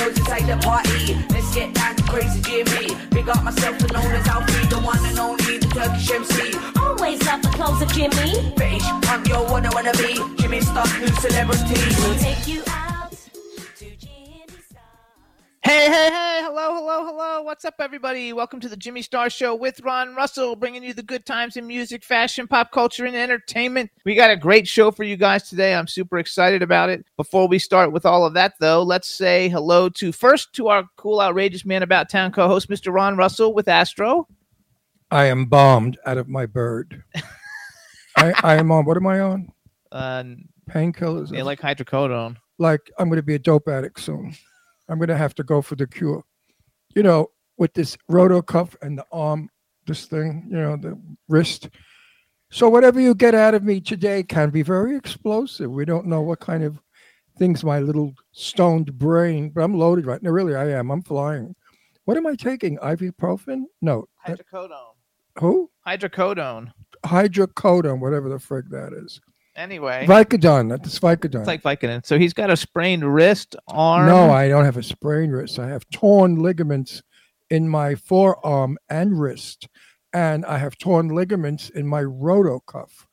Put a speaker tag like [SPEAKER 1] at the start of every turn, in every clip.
[SPEAKER 1] Big up the the party. Let's get down to crazy Jimmy. Big up myself, the known as Alfie, the one and only, the Turkish MC.
[SPEAKER 2] Always love the clothes of Jimmy.
[SPEAKER 1] British punk, yo, what I wanna be. Jimmy Star, new celebrity.
[SPEAKER 2] We'll take you
[SPEAKER 3] Hey, hey, hey, hello, hello, hello. What's up, everybody? Welcome to the Jimmy Star Show with Ron Russell, bringing you the good times in music, fashion, pop culture, and entertainment. We got a great show for you guys today. I'm super excited about it. Before we start with all of that, though, let's say hello to first to our cool, outrageous man about town co host, Mr. Ron Russell with Astro.
[SPEAKER 4] I am bombed out of my bird. I, I am on. What am I on?
[SPEAKER 3] Uh,
[SPEAKER 4] Painkillers.
[SPEAKER 3] yeah, like hydrocodone.
[SPEAKER 4] like I'm going to be a dope addict soon. I'm going to have to go for the cure. You know, with this rotocuff and the arm, this thing, you know, the wrist. So whatever you get out of me today can be very explosive. We don't know what kind of things my little stoned brain, but I'm loaded right now. Really, I am. I'm flying. What am I taking? Ibuprofen? No.
[SPEAKER 3] Hydrocodone.
[SPEAKER 4] Who?
[SPEAKER 3] Hydrocodone.
[SPEAKER 4] Hydrocodone, whatever the frig that is.
[SPEAKER 3] Anyway,
[SPEAKER 4] Vicodin. That's Vicodin.
[SPEAKER 3] it's like Vicodin. So he's got a sprained wrist, arm.
[SPEAKER 4] No, I don't have a sprained wrist. I have torn ligaments in my forearm and wrist, and I have torn ligaments in my rotocuff.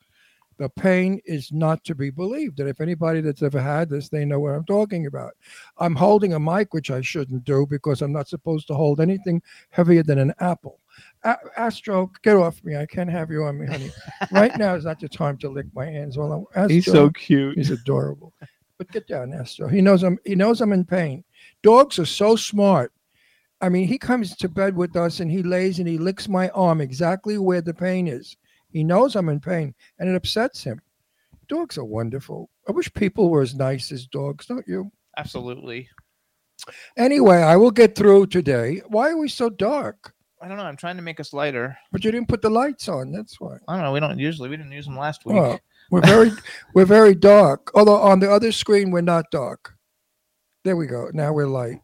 [SPEAKER 4] The pain is not to be believed. And if anybody that's ever had this, they know what I'm talking about. I'm holding a mic, which I shouldn't do because I'm not supposed to hold anything heavier than an apple. A- Astro, get off me. I can't have you on me, honey. right now is not the time to lick my hands Well, Astro,
[SPEAKER 3] he's so cute.
[SPEAKER 4] He's adorable. But get down, Astro. He knows I'm he knows I'm in pain. Dogs are so smart. I mean, he comes to bed with us and he lays and he licks my arm exactly where the pain is. He knows I'm in pain and it upsets him. Dogs are wonderful. I wish people were as nice as dogs, don't you?
[SPEAKER 3] Absolutely.
[SPEAKER 4] Anyway, I will get through today. Why are we so dark?
[SPEAKER 3] I don't know. I'm trying to make us lighter.
[SPEAKER 4] But you didn't put the lights on. That's why.
[SPEAKER 3] I don't know. We don't usually. We didn't use them last week.
[SPEAKER 4] Well, we're very we're very dark. Although on the other screen we're not dark. There we go. Now we're light.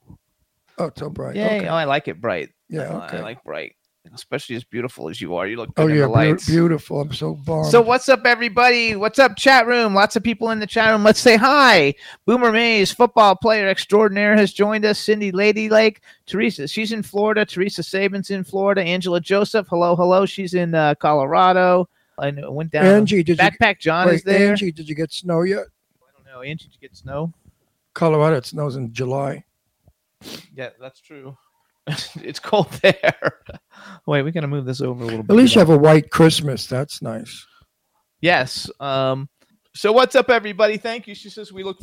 [SPEAKER 4] Oh, it's so bright.
[SPEAKER 3] Yay!
[SPEAKER 4] Okay.
[SPEAKER 3] Oh, I like it bright.
[SPEAKER 4] Yeah, okay.
[SPEAKER 3] I like bright, especially as beautiful as you are. You look
[SPEAKER 4] Oh
[SPEAKER 3] in
[SPEAKER 4] yeah,
[SPEAKER 3] lights.
[SPEAKER 4] beautiful. I'm so bummed.
[SPEAKER 3] So what's up, everybody? What's up, chat room? Lots of people in the chat room. Let's say hi. Boomer Mays, football player extraordinaire, has joined us. Cindy Lady Lake, Teresa, she's in Florida. Teresa Sabins in Florida. Angela Joseph, hello, hello. She's in uh, Colorado. I know, went down.
[SPEAKER 4] Angie, did you
[SPEAKER 3] Backpack John
[SPEAKER 4] wait,
[SPEAKER 3] is there.
[SPEAKER 4] Angie, did you get snow yet?
[SPEAKER 3] I don't know. Angie, did you get snow?
[SPEAKER 4] Colorado, it snows in July.
[SPEAKER 3] Yeah, that's true. it's cold there. Wait, we gotta move this over a little bit.
[SPEAKER 4] At least you have a white Christmas. That's nice.
[SPEAKER 3] Yes. Um. So what's up, everybody? Thank you. She says we look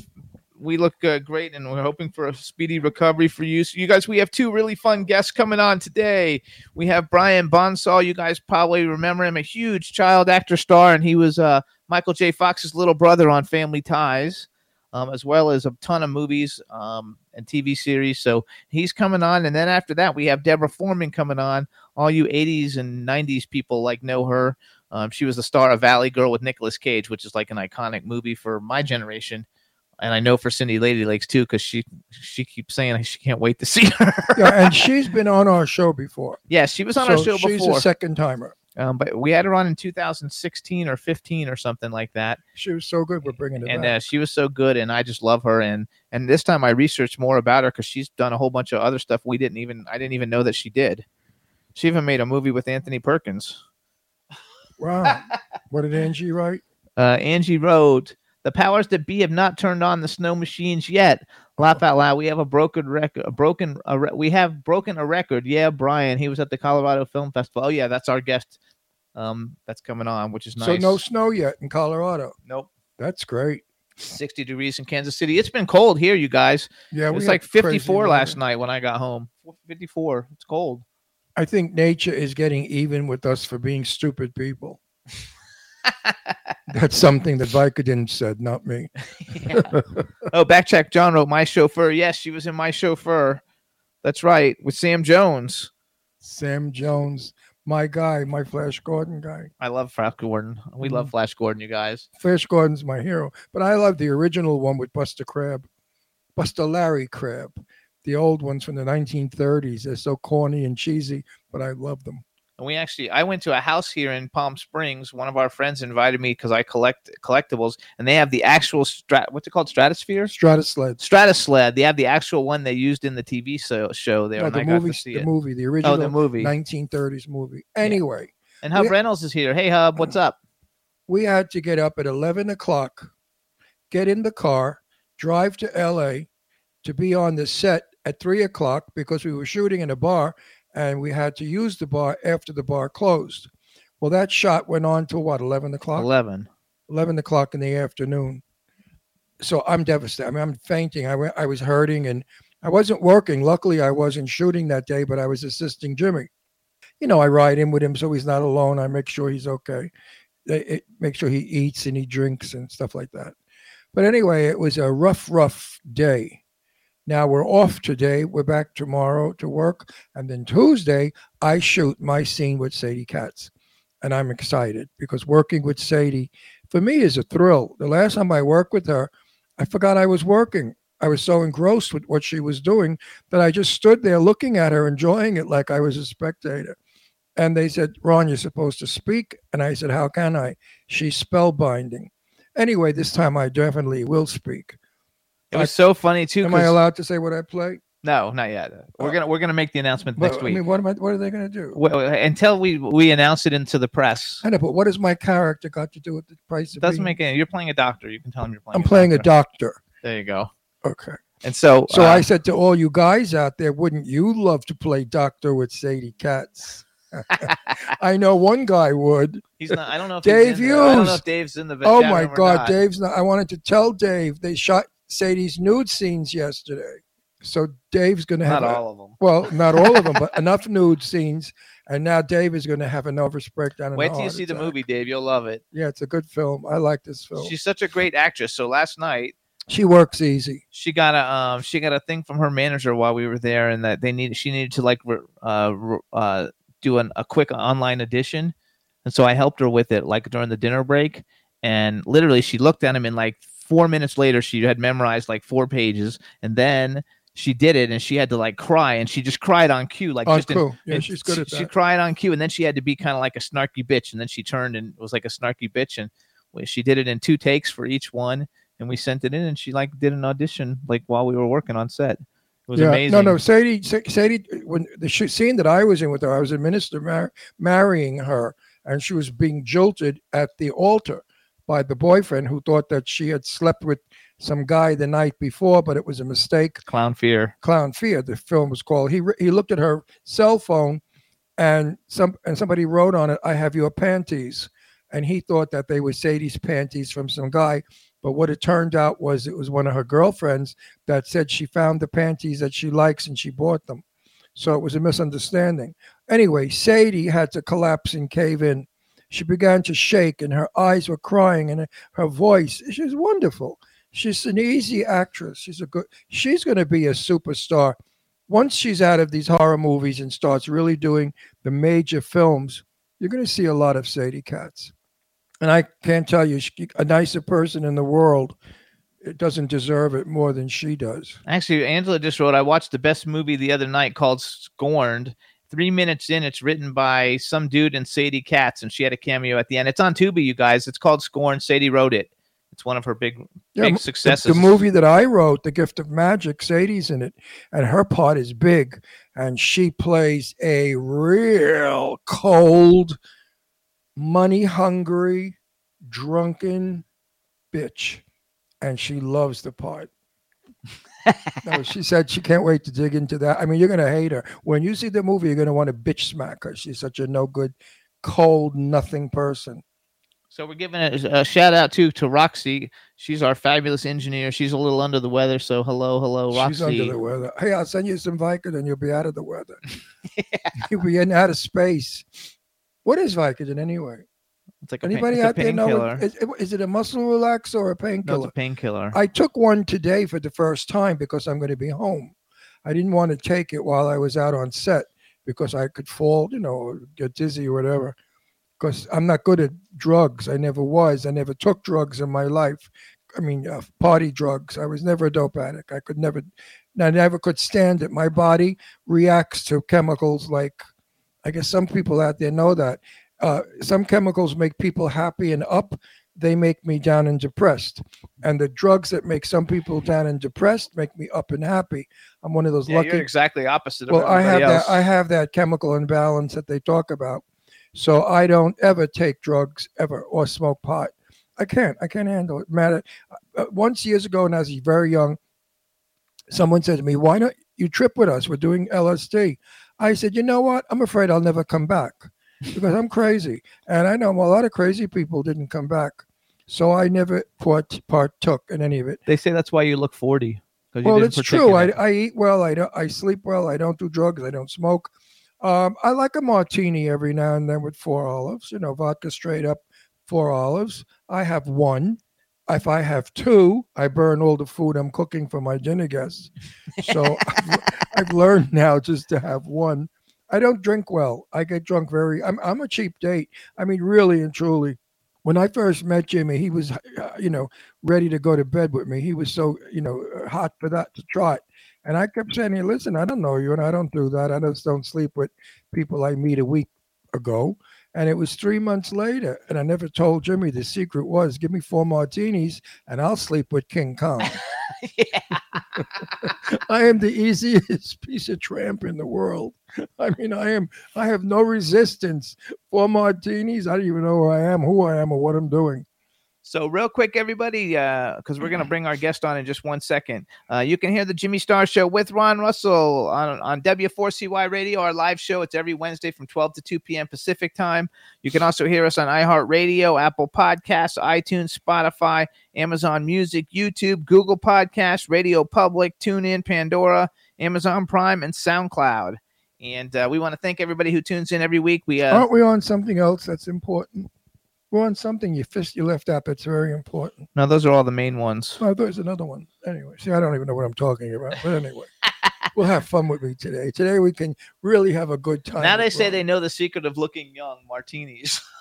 [SPEAKER 3] we look uh, great, and we're hoping for a speedy recovery for you. So you guys, we have two really fun guests coming on today. We have Brian Bonsall. You guys probably remember him, a huge child actor star, and he was uh, Michael J. Fox's little brother on Family Ties. Um, as well as a ton of movies um, and TV series. So he's coming on. And then after that, we have Deborah Foreman coming on. All you 80s and 90s people like know her. Um, she was the star of Valley Girl with Nicolas Cage, which is like an iconic movie for my generation. And I know for Cindy Lady Lakes too, because she she keeps saying she can't wait to see her.
[SPEAKER 4] Yeah, and she's been on our show before.
[SPEAKER 3] yeah, she was on our show
[SPEAKER 4] she's
[SPEAKER 3] before.
[SPEAKER 4] a second timer.
[SPEAKER 3] Um, but we had her on in 2016 or 15 or something like that,
[SPEAKER 4] She was so good. We're bringing it
[SPEAKER 3] and
[SPEAKER 4] back.
[SPEAKER 3] uh, she was so good, and I just love her. And and this time I researched more about her because she's done a whole bunch of other stuff we didn't even I didn't even know that she did. She even made a movie with Anthony Perkins.
[SPEAKER 4] wow. what did Angie write?
[SPEAKER 3] Uh, Angie wrote, "The powers that be have not turned on the snow machines yet." Laugh out loud. We have a broken record. A broken. A re- we have broken a record. Yeah, Brian. He was at the Colorado Film Festival. Oh yeah, that's our guest. Um, that's coming on, which is nice.
[SPEAKER 4] So no snow yet in Colorado.
[SPEAKER 3] nope.
[SPEAKER 4] That's great.
[SPEAKER 3] 60 degrees in Kansas City. It's been cold here, you guys.
[SPEAKER 4] Yeah,
[SPEAKER 3] It was like 54 last night when I got home. 54. It's cold.
[SPEAKER 4] I think nature is getting even with us for being stupid people. That's something that Vicodin said, not me.
[SPEAKER 3] Oh, backcheck. John wrote my chauffeur. Yes, she was in my chauffeur. That's right, with Sam Jones.
[SPEAKER 4] Sam Jones, my guy, my Flash Gordon guy.
[SPEAKER 3] I love Flash Gordon. We
[SPEAKER 4] Mm.
[SPEAKER 3] love Flash Gordon, you guys.
[SPEAKER 4] Flash Gordon's my hero, but I love the original one with Buster Crabbe, Buster Larry Crabbe. The old ones from the 1930s. They're so corny and cheesy, but I love them.
[SPEAKER 3] And we actually, I went to a house here in Palm Springs. One of our friends invited me because I collect collectibles, and they have the actual strat. What's it called? Stratosphere.
[SPEAKER 4] Stratosled.
[SPEAKER 3] Stratosled. They have the actual one they used in the TV so, show there,
[SPEAKER 4] No,
[SPEAKER 3] and
[SPEAKER 4] the
[SPEAKER 3] I got
[SPEAKER 4] movie,
[SPEAKER 3] to see
[SPEAKER 4] the
[SPEAKER 3] it.
[SPEAKER 4] movie, the original
[SPEAKER 3] Oh, the movie.
[SPEAKER 4] 1930s movie. Anyway,
[SPEAKER 3] And Hub Reynolds is here. Hey, Hub, what's up?
[SPEAKER 4] we had to get up at 11 o'clock, get in the car, drive to LA to be on the set at 3 o'clock because we were shooting in a bar and we had to use the bar after the bar closed. Well, that shot went on till what, 11 o'clock?
[SPEAKER 3] 11.
[SPEAKER 4] 11 o'clock in the afternoon. So I'm devastated. I mean, I'm fainting. I, wa- I was hurting and I wasn't working. Luckily, I wasn't shooting that day, but I was assisting Jimmy. You know, I ride in with him so he's not alone. I make sure he's okay. They- it- make sure he eats and he drinks and stuff like that. But anyway, it was a rough, rough day. Now we're off today. We're back tomorrow to work. And then Tuesday, I shoot my scene with Sadie Katz. And I'm excited because working with Sadie for me is a thrill. The last time I worked with her, I forgot I was working. I was so engrossed with what she was doing that I just stood there looking at her, enjoying it like I was a spectator. And they said, Ron, you're supposed to speak. And I said, How can I? She's spellbinding. Anyway, this time I definitely will speak.
[SPEAKER 3] It was so funny too.
[SPEAKER 4] Am I allowed to say what I play?
[SPEAKER 3] No, not yet. We're
[SPEAKER 4] Oh.
[SPEAKER 3] gonna we're gonna make the announcement
[SPEAKER 4] But,
[SPEAKER 3] next
[SPEAKER 4] I
[SPEAKER 3] week.
[SPEAKER 4] mean, what am I? What are they going to do?
[SPEAKER 3] Well, until we we announce it into the press.
[SPEAKER 4] I know, but what has my character got to do with the price
[SPEAKER 3] It
[SPEAKER 4] of
[SPEAKER 3] doesn't
[SPEAKER 4] being-
[SPEAKER 3] make any. You're playing a doctor. You can tell him you're playing.
[SPEAKER 4] I'm playing a
[SPEAKER 3] doctor.
[SPEAKER 4] doctor.
[SPEAKER 3] There you go.
[SPEAKER 4] Okay.
[SPEAKER 3] And so,
[SPEAKER 4] So
[SPEAKER 3] uh,
[SPEAKER 4] I said to all you guys out there, wouldn't you love to play doctor with Sadie Katz? I know one guy would.
[SPEAKER 3] he's not. I don't know if
[SPEAKER 4] Dave
[SPEAKER 3] he's in the, I don't know if Dave's in the.
[SPEAKER 4] Oh my God. Dave's not. I wanted to tell Dave they shot Sadie's nude scenes yesterday. So Dave's going to have
[SPEAKER 3] Not
[SPEAKER 4] a-
[SPEAKER 3] all of them.
[SPEAKER 4] well, not all of them, but enough nude scenes. And now Dave is going to have a nervous breakdown.
[SPEAKER 3] Wait till you see the movie, Dave. You'll love it.
[SPEAKER 4] Yeah, it's a good film. I like this film.
[SPEAKER 3] She's such a great actress. So last night
[SPEAKER 4] she works easy.
[SPEAKER 3] she got a um she got a thing from her manager while we were there, and that they needed she needed to like uh uh do an, a quick online audition, and so I helped her with it like during the dinner break, and literally she looked at him and like four minutes later she had memorized like four pages, and then she did it and she had to like cry and she just cried on cue like
[SPEAKER 4] On
[SPEAKER 3] just in-.
[SPEAKER 4] Yeah, she's good
[SPEAKER 3] she,
[SPEAKER 4] at
[SPEAKER 3] She
[SPEAKER 4] that.
[SPEAKER 3] cried on cue, and then she had to be kind of like a snarky bitch, and then she turned and was like a snarky bitch, and she did it in two takes for each one, and we sent it in, and she like did an audition like while we were working on set. It was
[SPEAKER 4] yeah,
[SPEAKER 3] amazing.
[SPEAKER 4] no, no. Sadie, Sadie, when the scene that I was in with her, I was a minister mar- marrying her, and she was being jilted at the altar by the boyfriend who thought that she had slept with some guy the night before, but it was a mistake.
[SPEAKER 3] Clown fear.
[SPEAKER 4] Clown Fear, the film was called. He re- he looked at her cell phone, and some and somebody wrote on it, "I have your panties," and he thought that they were Sadie's panties from some guy. But what it turned out was it was one of her girlfriends that said she found the panties that she likes and she bought them. So it was a misunderstanding. Anyway, Sadie had to collapse and cave in. She began to shake and her eyes were crying and her- voice. She's wonderful. She's an easy actress. She's a good. She's going to be a superstar once she's out of these horror movies and starts really doing the major films. You're going to see a lot of Sadie Katz. And I can't tell you, she, a nicer person in the world it doesn't deserve it more than she does.
[SPEAKER 3] Actually, Angela just wrote, I watched the best movie the other night called Scorned three minutes in, it's written by some dude and Sadie Katz, and she had a cameo at the end. It's on Tubi, you guys. It's called Scorn. Sadie wrote it. It's one of her big,
[SPEAKER 4] Yeah,
[SPEAKER 3] big successes.
[SPEAKER 4] The, the movie that I wrote, The Gift of Magic, Sadie's in it, and her part is big, and she plays a real cold, money hungry, drunken bitch, and she loves the part. No, she said she can't wait to dig into that. I mean, you're gonna hate her when you see the movie. You're gonna want to bitch smack her. She's such a no good, cold, nothing person.
[SPEAKER 3] So we're giving a, a shout out to to Roxy. She's our fabulous engineer. She's a little under the weather, so hello, hello, Roxy.
[SPEAKER 4] She's under the weather. Hey, I'll send you some Vicodin. You'll be out of the weather. You'll be in out of space. What is Vicodin anyway?
[SPEAKER 3] It's like a pain-
[SPEAKER 4] Anybody
[SPEAKER 3] a
[SPEAKER 4] out there know? is, It, is, it- a muscle relaxer or a
[SPEAKER 3] No, it's
[SPEAKER 4] painkiller?
[SPEAKER 3] a painkiller.
[SPEAKER 4] I took one today for the first time because I'm going to be home. I didn't want to take it while I was out on set because I could fall, you know, get dizzy or whatever. Because I'm not good at drugs. I never was. I never took drugs in my life. I mean, uh, party drugs. I was never a dope addict. I could never, I never could stand it. My body reacts to chemicals like, I guess some people out there know that. Uh, some chemicals make people happy and up. They make me down and depressed. And the drugs that make some people down and depressed make me up and happy. I'm one of those
[SPEAKER 3] Yeah,
[SPEAKER 4] lucky
[SPEAKER 3] you're exactly opposite of
[SPEAKER 4] well i have
[SPEAKER 3] else.
[SPEAKER 4] that i have that chemical imbalance that they talk about so i don't ever take drugs ever or smoke pot i can't i can't handle it matter uh, once years ago when i was very young someone said to me why don't you trip with us we're doing lsd i said you know what i'm afraid i'll never come back because i'm crazy and i know a lot of crazy people didn't come back so i never part, partook in any of it
[SPEAKER 3] They say that's why you look 40. you
[SPEAKER 4] well, it's true. I. I eat well. I don't. I sleep well. I don't do drugs. I don't smoke. Um, I like a martini every now and then with four olives. You know, vodka straight up, four olives. I have one. If I have two, I burn all the food I'm cooking for my dinner guests. So I've, I've learned now just to have one. I don't drink well. I get drunk very. I'm I'm a cheap date. I mean, really and truly. When I first met Jimmy, he was, uh, you know, ready to go to bed with me. He was so, you know, uh, hot for that to trot. And I kept saying, hey, listen, I don't know you and I don't do that. I just don't sleep with people I meet a week ago. And it was three months later. And I never told Jimmy the secret was give me four martinis and I'll sleep with King Kong. I am the easiest piece of tramp in the world. I mean, I am, I have no resistance. Four martinis. I don't even know who I am, who I am, or what I'm doing.
[SPEAKER 3] So, real quick, everybody, because we're going to bring our guest on in just one second. Uh, you can hear the Jimmy Star Show with Ron Russell on, on W4CY Radio, our live show. It's every Wednesday from 12 to 2 p.m. Pacific time. You can also hear us on iHeartRadio, Apple Podcasts, iTunes, Spotify, Amazon Music, YouTube, Google Podcasts, Radio Public, TuneIn, Pandora, Amazon Prime, and SoundCloud. And uh, we want to thank everybody who tunes in every week. We uh,
[SPEAKER 4] Aren't we on something else that's important? We're on something you fist you left up. It's very important.
[SPEAKER 3] no, those are all the main ones.
[SPEAKER 4] Oh, there's another one. Anyway, see, I don't even know what I'm talking about. But anyway, we'll have fun with me today. Today we can really have a good time.
[SPEAKER 3] Now they say
[SPEAKER 4] Ron.
[SPEAKER 3] they know the secret of looking young, martinis.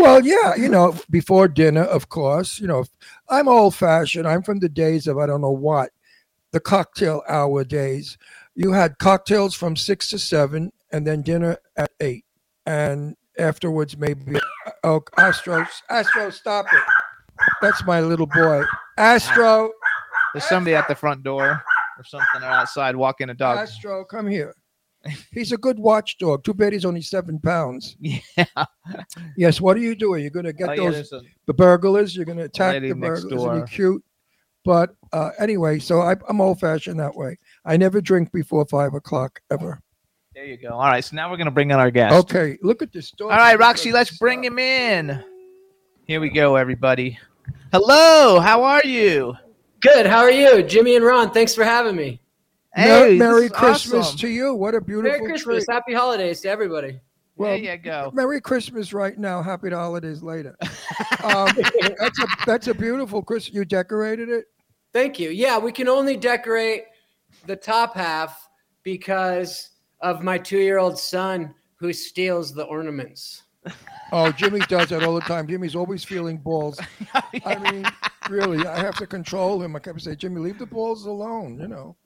[SPEAKER 4] Well, yeah, you know, before dinner, of course. You know, I'm old fashioned. I'm from the days of I don't know what, the cocktail hour days. You had cocktails from six to seven, and then dinner at eight, and afterwards maybe. Oh, Astro, Astro, stop it! That's my little boy, Astro.
[SPEAKER 3] There's somebody at the front door or something or outside walking a dog.
[SPEAKER 4] Astro, come here. He's a good watchdog. Too bad he's only seven pounds.
[SPEAKER 3] Yeah.
[SPEAKER 4] Yes. What are you doing? You're going to get
[SPEAKER 3] Oh,
[SPEAKER 4] those
[SPEAKER 3] there's a-
[SPEAKER 4] the burglars. You're going to attack the burglars.
[SPEAKER 3] Door.
[SPEAKER 4] he cute? But uh, anyway, so I, I'm old fashioned that way. I never drink before five o'clock ever.
[SPEAKER 3] There you go. All right, so now we're gonna bring in our guest.
[SPEAKER 4] Okay, look at this dog.
[SPEAKER 3] All right, Roxy, let's bring him in. Here we go, everybody. Hello, how are you?
[SPEAKER 5] Good. How are you, Jimmy and Ron? Thanks for having me.
[SPEAKER 3] Hey,
[SPEAKER 4] Merry
[SPEAKER 3] this
[SPEAKER 4] Christmas
[SPEAKER 3] awesome.
[SPEAKER 4] to you. What a beautiful
[SPEAKER 5] Merry Christmas.
[SPEAKER 4] treat.
[SPEAKER 5] Happy holidays to everybody.
[SPEAKER 4] Well,
[SPEAKER 3] there you go.
[SPEAKER 4] Merry Christmas right now. Happy holidays later. Um, that's a that's a beautiful Christmas. You decorated it.
[SPEAKER 5] Thank you. Yeah, we can only decorate the top half because of my two-year-old son who steals the ornaments.
[SPEAKER 4] Oh, Jimmy does that all the time. Jimmy's always feeling balls. I mean, really, I have to control him. I kept say, Jimmy, leave the balls alone. You know.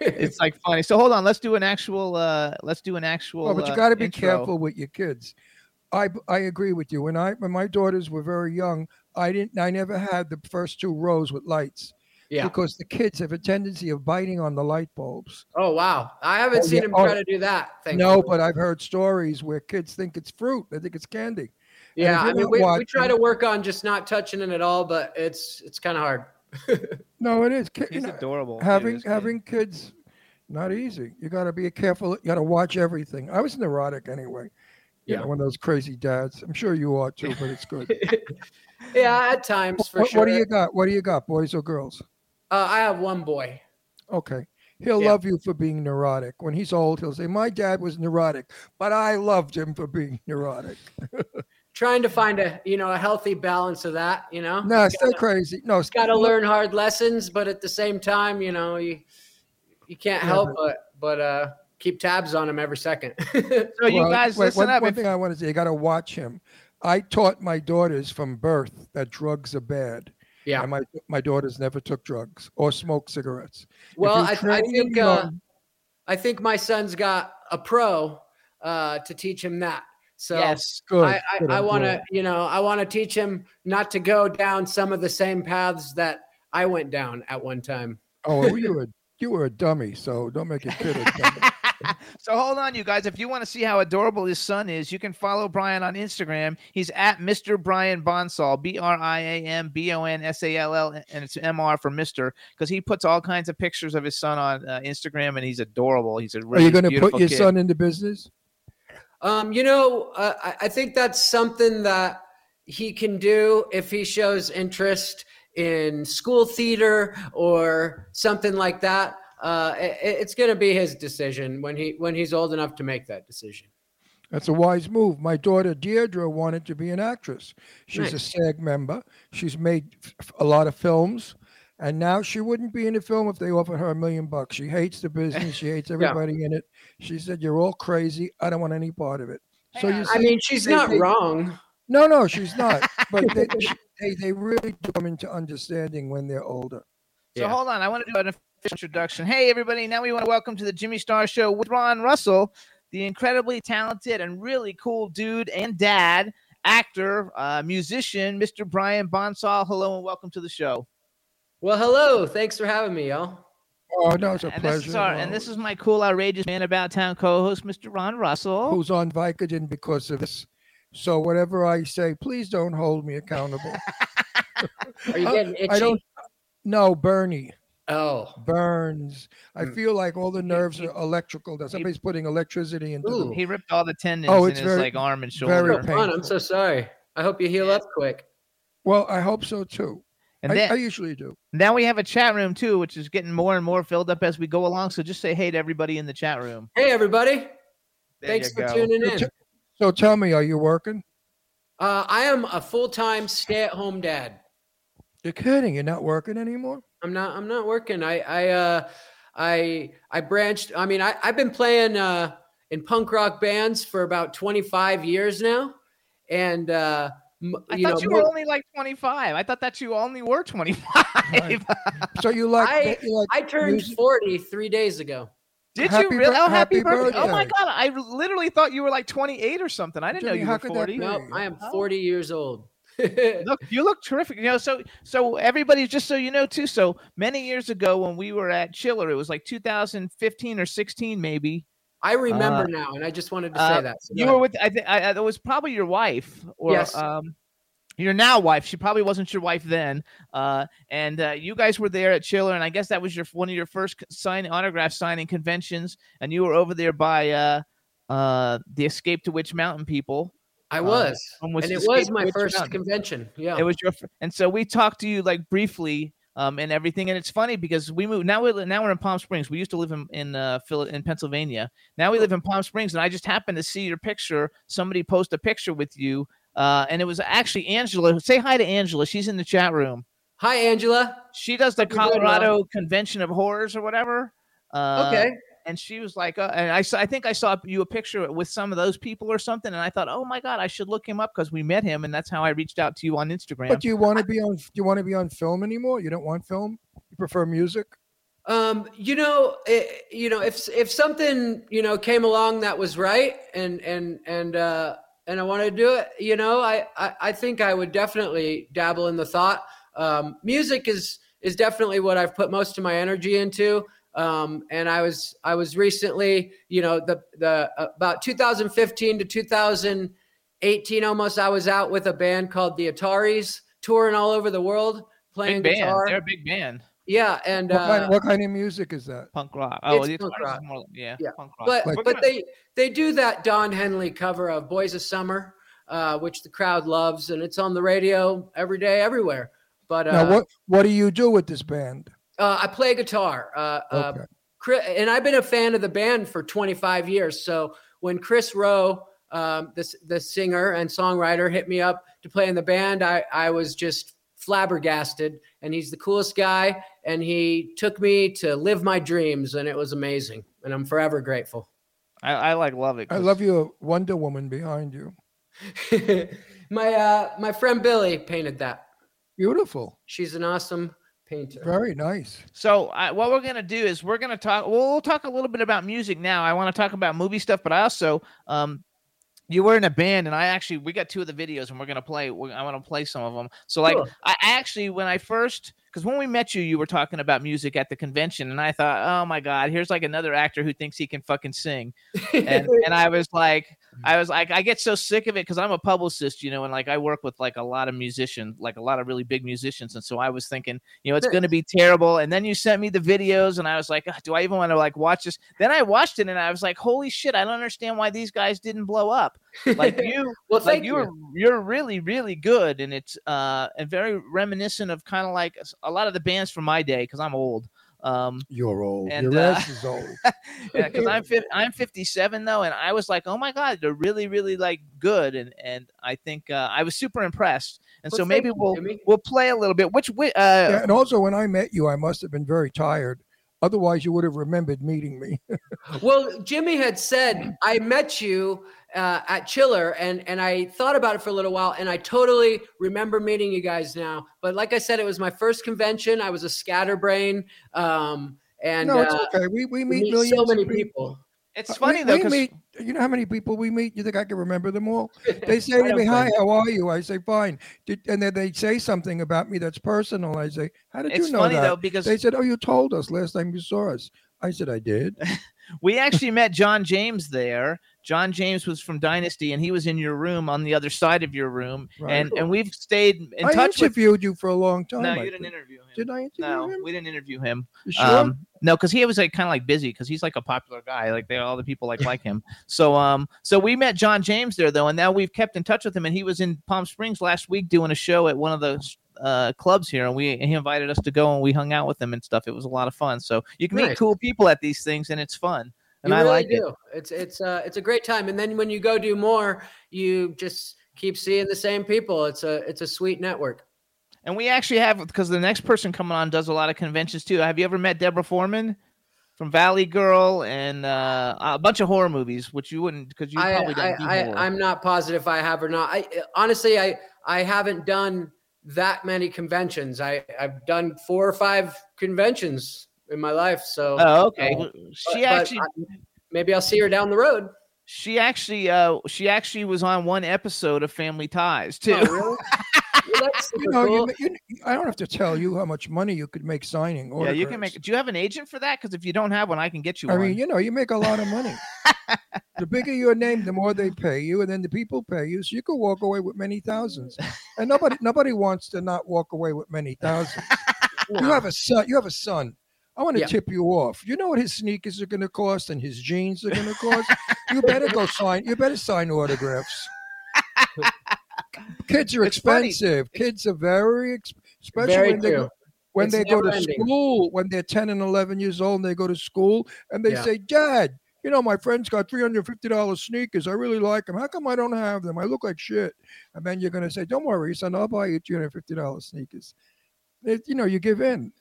[SPEAKER 3] it's like funny. So hold on, let's do an actual. uh Let's do an actual.
[SPEAKER 4] Well, but you
[SPEAKER 3] uh,
[SPEAKER 4] got to be
[SPEAKER 3] intro.
[SPEAKER 4] careful with your kids. I I agree with you. When I when my daughters were very young, I didn't. I never had the first two rows with lights
[SPEAKER 5] Yeah.
[SPEAKER 4] because the kids have a tendency of biting on the light bulbs.
[SPEAKER 5] Oh wow. I haven't
[SPEAKER 4] Oh,
[SPEAKER 5] seen
[SPEAKER 4] yeah.
[SPEAKER 5] him
[SPEAKER 4] Oh,
[SPEAKER 5] try to do that. Thank
[SPEAKER 4] No, but I've heard stories where kids think it's fruit. They think it's candy.
[SPEAKER 5] yeah, I mean
[SPEAKER 4] not
[SPEAKER 5] we, we try to work on just not touching it at all, but it's it's kind of hard.
[SPEAKER 4] No, it is. Ki- you
[SPEAKER 3] He's
[SPEAKER 4] know,
[SPEAKER 3] adorable. too,
[SPEAKER 4] having
[SPEAKER 3] this kid.
[SPEAKER 4] having kids, not easy. You got to be careful. You got to watch everything. I was neurotic anyway. You
[SPEAKER 5] Yeah.
[SPEAKER 4] know, one of those crazy dads. I'm sure you are too, but it's good.
[SPEAKER 5] yeah, at times for
[SPEAKER 4] what,
[SPEAKER 5] sure.
[SPEAKER 4] what do you got? What do you got, boys or girls?
[SPEAKER 5] Uh, I have one boy.
[SPEAKER 4] Okay. He'll
[SPEAKER 5] Yeah.
[SPEAKER 4] love you for being neurotic. When he's old, he'll say, My dad was neurotic, but I loved him for being neurotic.
[SPEAKER 5] Trying to find a you know a healthy balance of that. You know.
[SPEAKER 4] No, stay crazy. No, it's
[SPEAKER 5] Got to learn hard lessons, but at the same time, you know you you can't
[SPEAKER 4] Yeah,
[SPEAKER 5] help but but uh keep tabs on him every second.
[SPEAKER 3] So you
[SPEAKER 4] Well,
[SPEAKER 3] guys
[SPEAKER 4] wait,
[SPEAKER 3] listen
[SPEAKER 4] one,
[SPEAKER 3] up.
[SPEAKER 4] one thing I want to say, you got to watch him. I taught my daughters from birth that drugs are bad.
[SPEAKER 5] Yeah.
[SPEAKER 4] And my my daughters never took drugs or smoked cigarettes.
[SPEAKER 5] Well, I, I
[SPEAKER 4] train them
[SPEAKER 5] think uh, I think my son's got a pro uh, to teach him that. So
[SPEAKER 3] yes.
[SPEAKER 4] good.
[SPEAKER 5] I, I, I want to, you know, I want to teach him not to go down some of the same paths that I went down at one time.
[SPEAKER 4] Oh, well, you were you were a dummy, so don't make it kid a dummy.
[SPEAKER 3] so hold on, you guys. If you want to see how adorable his son is, you can follow Brian on Instagram. He's at Mr. Brian Bonsall, B R I A M B O N S A L L, and it's M R for Mister, because he puts all kinds of pictures of his son on uh, Instagram, and he's adorable. He's a
[SPEAKER 4] Are you going to put your
[SPEAKER 3] kid.
[SPEAKER 4] son into business?
[SPEAKER 5] Um, you know, uh, I, I think that's something that he can do if he shows interest in school theater or something like that. Uh, it, it's going to be his decision when he when he's old enough to make that decision.
[SPEAKER 4] That's a wise move. My daughter Deirdre wanted to be an actress. She's a
[SPEAKER 5] Nice.
[SPEAKER 4] SAG member. She's made a lot of films, and now she wouldn't be in a film if they offered her a million bucks. She hates the business. She hates everybody in it. She said, "You're all crazy. I don't want any part of it." So you
[SPEAKER 5] I mean, she's
[SPEAKER 4] they-
[SPEAKER 5] not
[SPEAKER 4] they-
[SPEAKER 5] wrong.
[SPEAKER 4] No, no, she's not. But they, they, they really do come into understanding when they're older.
[SPEAKER 3] So
[SPEAKER 5] Yeah.
[SPEAKER 3] hold on, I want to do an official introduction. Hey, everybody! Now we want to welcome to the Jimmy Star Show with Ron Russell, the incredibly talented and really cool dude and dad, actor, uh, musician, Mr. Brian Bonsall. Hello and welcome to the show.
[SPEAKER 5] Well, hello. Thanks for having me, y'all.
[SPEAKER 4] Oh no, it's a
[SPEAKER 3] And
[SPEAKER 4] pleasure.
[SPEAKER 3] this is our, and this is my cool, outrageous man about town co-host, Mr. Ron Russell.
[SPEAKER 4] who's on Vicodin because of this. So whatever I say, please don't hold me accountable.
[SPEAKER 5] Are you
[SPEAKER 4] I-
[SPEAKER 5] getting itchy?
[SPEAKER 4] I don't. No, Bernie
[SPEAKER 5] Oh,
[SPEAKER 4] burns. I
[SPEAKER 5] Mm.
[SPEAKER 4] feel like all the nerves
[SPEAKER 3] he-
[SPEAKER 4] are electrical. That somebody's putting electricity into
[SPEAKER 5] Ooh.
[SPEAKER 4] them.
[SPEAKER 3] He ripped all the tendons
[SPEAKER 4] Oh,
[SPEAKER 3] in
[SPEAKER 4] it's
[SPEAKER 3] his like arm and shoulder.
[SPEAKER 5] oh, fun. I'm so sorry. I hope you heal up quick.
[SPEAKER 4] Well, I hope so too.
[SPEAKER 3] And
[SPEAKER 4] I,
[SPEAKER 3] then
[SPEAKER 4] I usually do.
[SPEAKER 3] now we have a chat room too, which is getting more and more filled up as we go along. So just say hey to everybody in the chat room.
[SPEAKER 5] Hey, everybody.
[SPEAKER 3] There
[SPEAKER 5] Thanks for
[SPEAKER 3] go.
[SPEAKER 5] tuning
[SPEAKER 4] So
[SPEAKER 5] in.
[SPEAKER 4] t- So tell me, are you working?
[SPEAKER 5] Uh, I am a full-time stay-at-home dad.
[SPEAKER 4] You're kidding. You're not working anymore.
[SPEAKER 5] I'm not. I'm not working. I. I. Uh, I. I branched. I mean, I, I've been playing uh, in punk rock bands for about 25 years now, and uh, m-
[SPEAKER 3] I
[SPEAKER 5] you
[SPEAKER 3] thought
[SPEAKER 5] know,
[SPEAKER 3] you
[SPEAKER 5] mo-
[SPEAKER 3] were only like 25. I thought that you only were 25.
[SPEAKER 4] Right. So you like?
[SPEAKER 5] I-
[SPEAKER 4] you like
[SPEAKER 5] I turned
[SPEAKER 4] music?
[SPEAKER 5] 40 three days ago.
[SPEAKER 3] Did
[SPEAKER 4] Happy
[SPEAKER 3] you really? Oh, happy,
[SPEAKER 4] happy
[SPEAKER 3] birthday. Oh my. God. I literally thought you were like 28 or something. I didn't know you
[SPEAKER 4] how
[SPEAKER 3] were
[SPEAKER 4] could that
[SPEAKER 3] 40.
[SPEAKER 4] be?
[SPEAKER 5] No, I am
[SPEAKER 3] Oh.
[SPEAKER 5] 40 years old.
[SPEAKER 3] Look, you look terrific. You know, so so everybody, just so you know, too. So many years ago, when we were at Chiller, it was like 2015 or 16, maybe.
[SPEAKER 5] I remember
[SPEAKER 3] Uh,
[SPEAKER 5] now, and I just wanted to
[SPEAKER 3] uh,
[SPEAKER 5] say that. So
[SPEAKER 3] You were with, I think, I, it was probably your wife, or
[SPEAKER 5] Yes.
[SPEAKER 3] um, your now wife. She probably wasn't your wife then. Uh, and uh, you guys were there at Chiller, and I guess that was your one of your first sign autograph signing conventions, and you were over there by uh, uh, the Escape to Witch Mountain people.
[SPEAKER 5] I
[SPEAKER 3] uh,
[SPEAKER 5] was, and it was my first convention. Yeah.
[SPEAKER 3] It was your, and so we talked to you like briefly, um, and everything. And it's funny because we moved now. We now we're in Palm Springs. We used to live in in uh, Phil- in Pennsylvania. Now we live in Palm Springs, and I just happened to see your picture. Somebody post a picture with you, uh, and it was actually Angela. Say hi to Angela. She's in the chat room.
[SPEAKER 5] Hi, Angela.
[SPEAKER 3] She does the
[SPEAKER 5] Hope you're doing well.
[SPEAKER 3] Colorado Convention of Horrors or whatever. Uh,
[SPEAKER 5] okay.
[SPEAKER 3] And she was like, uh, and I saw, I think I saw you a picture with some of those people or something, and I thought, oh my god, I should look him up because we met him, and that's how I reached out to you on Instagram.
[SPEAKER 4] But do you want to be on? Do you want to be on film anymore? You don't want film. You prefer music.
[SPEAKER 5] Um, you know, it, you know, if if something you know came along that was right, and and and uh, and I wanted to do it, you know, I, I I think I would definitely dabble in the thought. Um, music is is definitely what I've put most of my energy into. Um, and I was I was recently, you know, the the about 2015 to 2018 almost. I was out with a band called the Ataris, touring all over the world, playing
[SPEAKER 3] Big band.
[SPEAKER 5] guitar.
[SPEAKER 3] They're a big band.
[SPEAKER 5] Yeah, and
[SPEAKER 4] What,
[SPEAKER 5] uh,
[SPEAKER 4] kind, what kind of music is that?
[SPEAKER 3] Punk rock. Oh,
[SPEAKER 5] It's
[SPEAKER 3] the
[SPEAKER 5] punk rock.
[SPEAKER 3] more- yeah,
[SPEAKER 5] Yeah.
[SPEAKER 3] punk rock.
[SPEAKER 5] but
[SPEAKER 4] Like-
[SPEAKER 5] but they they do that Don Henley cover of Boys of Summer, uh, which the crowd loves, and it's on the radio every day, everywhere. But uh,
[SPEAKER 4] now, what what do you do with this band?
[SPEAKER 5] Uh, I play guitar. Uh, uh, Kris, and I've been a fan of the band for 25 years. So when Kris Roe, um, the the singer and songwriter, hit me up to play in the band, I I was just flabbergasted. And he's the coolest guy, and he took me to live my dreams, and it was amazing. And I'm forever grateful.
[SPEAKER 3] I, I like love it.
[SPEAKER 4] I
[SPEAKER 3] 'cause-
[SPEAKER 4] love your Wonder Woman behind you.
[SPEAKER 5] my uh, my friend Billy painted that.
[SPEAKER 4] Beautiful.
[SPEAKER 5] She's an awesome painter.
[SPEAKER 4] Very nice.
[SPEAKER 3] So I, what we're gonna do is we're gonna talk. Well, we'll talk a little bit about music now. I want to talk about movie stuff, but I also, um, you were in a band, and I actually we got two of the videos, and we're gonna play. We're, I want to play some of them. So like,
[SPEAKER 5] Cool.
[SPEAKER 3] I I actually when I first. Because when we met you, you were talking about music at the convention, and I thought, "Oh my God, here's like another actor who thinks he can fucking sing." and and I was like, I was like, I get so sick of it because I'm a publicist, you know, and like I work with like a lot of musicians, like a lot of really big musicians, and so I was thinking, you know, it's going to be terrible. And then you sent me the videos, and I was like, "Ugh, do I even want to like watch this? Then I watched it, and I was like, holy shit, I don't understand why these guys didn't blow up. Like you,
[SPEAKER 5] well,
[SPEAKER 3] like
[SPEAKER 5] thank
[SPEAKER 3] you
[SPEAKER 5] you.
[SPEAKER 3] were, you're really, really good, and it's uh and very reminiscent of kind of like a lot of the bands from my day because I'm old. Um,
[SPEAKER 4] You're old.
[SPEAKER 3] And,
[SPEAKER 4] Your
[SPEAKER 3] uh,
[SPEAKER 4] ass is old.
[SPEAKER 3] yeah, because I'm I'm 57 though, and I was like, oh my god, they're really really like good, and and I think uh, I was super impressed, and
[SPEAKER 5] Well,
[SPEAKER 3] so maybe
[SPEAKER 5] you,
[SPEAKER 3] we'll
[SPEAKER 5] Jimmy.
[SPEAKER 3] we'll play a little bit. Which uh,
[SPEAKER 4] Yeah, and also when I met you, I must have been very tired. Otherwise, you would have remembered meeting me.
[SPEAKER 5] Well, Jimmy had said I met you uh, at Chiller, and and I thought about it for a little while, and I totally remember meeting you guys now. But like I said, it was my first convention. I was a scatterbrain, um, and
[SPEAKER 4] no, it's
[SPEAKER 5] uh,
[SPEAKER 4] okay. We we
[SPEAKER 5] we
[SPEAKER 4] meet,
[SPEAKER 5] meet
[SPEAKER 4] millions
[SPEAKER 5] so many
[SPEAKER 4] of
[SPEAKER 5] people.
[SPEAKER 3] It's
[SPEAKER 4] Uh,
[SPEAKER 3] funny
[SPEAKER 4] we,
[SPEAKER 3] though,
[SPEAKER 4] we meet. You know how many people we meet? You think I can remember them all? They say to me, "Hi, how are you?" I say, "Fine." Did, and then they say something about me that's personal. I say, "How did
[SPEAKER 3] it's
[SPEAKER 4] you know
[SPEAKER 3] funny
[SPEAKER 4] that?"
[SPEAKER 3] though because
[SPEAKER 4] They said, "Oh, you told us last time you saw us." I said, "I did."
[SPEAKER 3] we actually met John James there. John James was from Dynasty, and he was in your room on the other side of your room,
[SPEAKER 4] Right.
[SPEAKER 3] and and we've stayed in
[SPEAKER 4] I
[SPEAKER 3] touch with.
[SPEAKER 4] interviewed you for a long time.
[SPEAKER 3] No,
[SPEAKER 4] I
[SPEAKER 3] you didn't interview him.
[SPEAKER 4] Did I interview him?
[SPEAKER 3] No,
[SPEAKER 4] him?
[SPEAKER 3] we didn't interview him.
[SPEAKER 4] You sure?
[SPEAKER 3] Um, no, because he was like kind of like busy because he's like a popular guy. Like they all the people like like him. So um, so we met John James there though, and now we've kept in touch with him. And he was in Palm Springs last week doing a show at one of the uh, clubs here, and we he invited us to go and we hung out with him and stuff. It was a lot of fun. So you can meet cool people at these things, and it's fun. And
[SPEAKER 5] you
[SPEAKER 3] I
[SPEAKER 5] really
[SPEAKER 3] like it.
[SPEAKER 5] It's it's uh it's a great time, and then when you go do more, you just keep seeing the same people. It's a it's a sweet network.
[SPEAKER 3] And we actually have because the next person coming on does a lot of conventions too. Have you ever met Deborah Foreman from Valley Girl and uh, a bunch of horror movies, which you wouldn't because you
[SPEAKER 5] I,
[SPEAKER 3] probably
[SPEAKER 5] I,
[SPEAKER 3] don't do.
[SPEAKER 5] I, I'm not positive I have or not. I honestly, I I haven't done that many conventions. I I've done four or five conventions in my life. So
[SPEAKER 3] oh, okay.
[SPEAKER 5] uh, but-
[SPEAKER 3] she
[SPEAKER 5] but
[SPEAKER 3] actually,
[SPEAKER 5] I- maybe I'll see her down the road.
[SPEAKER 3] she actually, uh, she actually was on one episode of Family Ties too.
[SPEAKER 5] Oh, really? Well,
[SPEAKER 4] you know,
[SPEAKER 5] cool.
[SPEAKER 4] you, you, I don't have to tell you how much money you could make signing.
[SPEAKER 3] yeah, you can make. Do you have an agent for that? Because if you don't have one, I can get you one.
[SPEAKER 4] I
[SPEAKER 3] one.
[SPEAKER 4] mean, you know, you make a lot of money. the bigger your name, the more they pay you, and then the people pay you, so you can walk away with many thousands. And nobody, nobody wants to not walk away with many thousands. You have a son. You have a son. I want to
[SPEAKER 5] Yeah.
[SPEAKER 4] tip you off. You know what his sneakers are going to cost and his jeans are going to cost. you better go sign. You better sign autographs. Kids are
[SPEAKER 3] It's funny.
[SPEAKER 4] expensive. Kids are very, expensive, especially
[SPEAKER 5] Very
[SPEAKER 4] when they
[SPEAKER 5] true.
[SPEAKER 4] when
[SPEAKER 5] It's
[SPEAKER 4] they go to
[SPEAKER 5] ending.
[SPEAKER 4] school, when they're 10 and 11 years old and they go to school and they
[SPEAKER 5] Yeah.
[SPEAKER 4] say, Dad, you know, my friend's got $350 sneakers. I really like them. How come I don't have them? I look like shit. And then you're going to say, Don't worry, son, I'll buy you $350 sneakers. It- you know, you give in.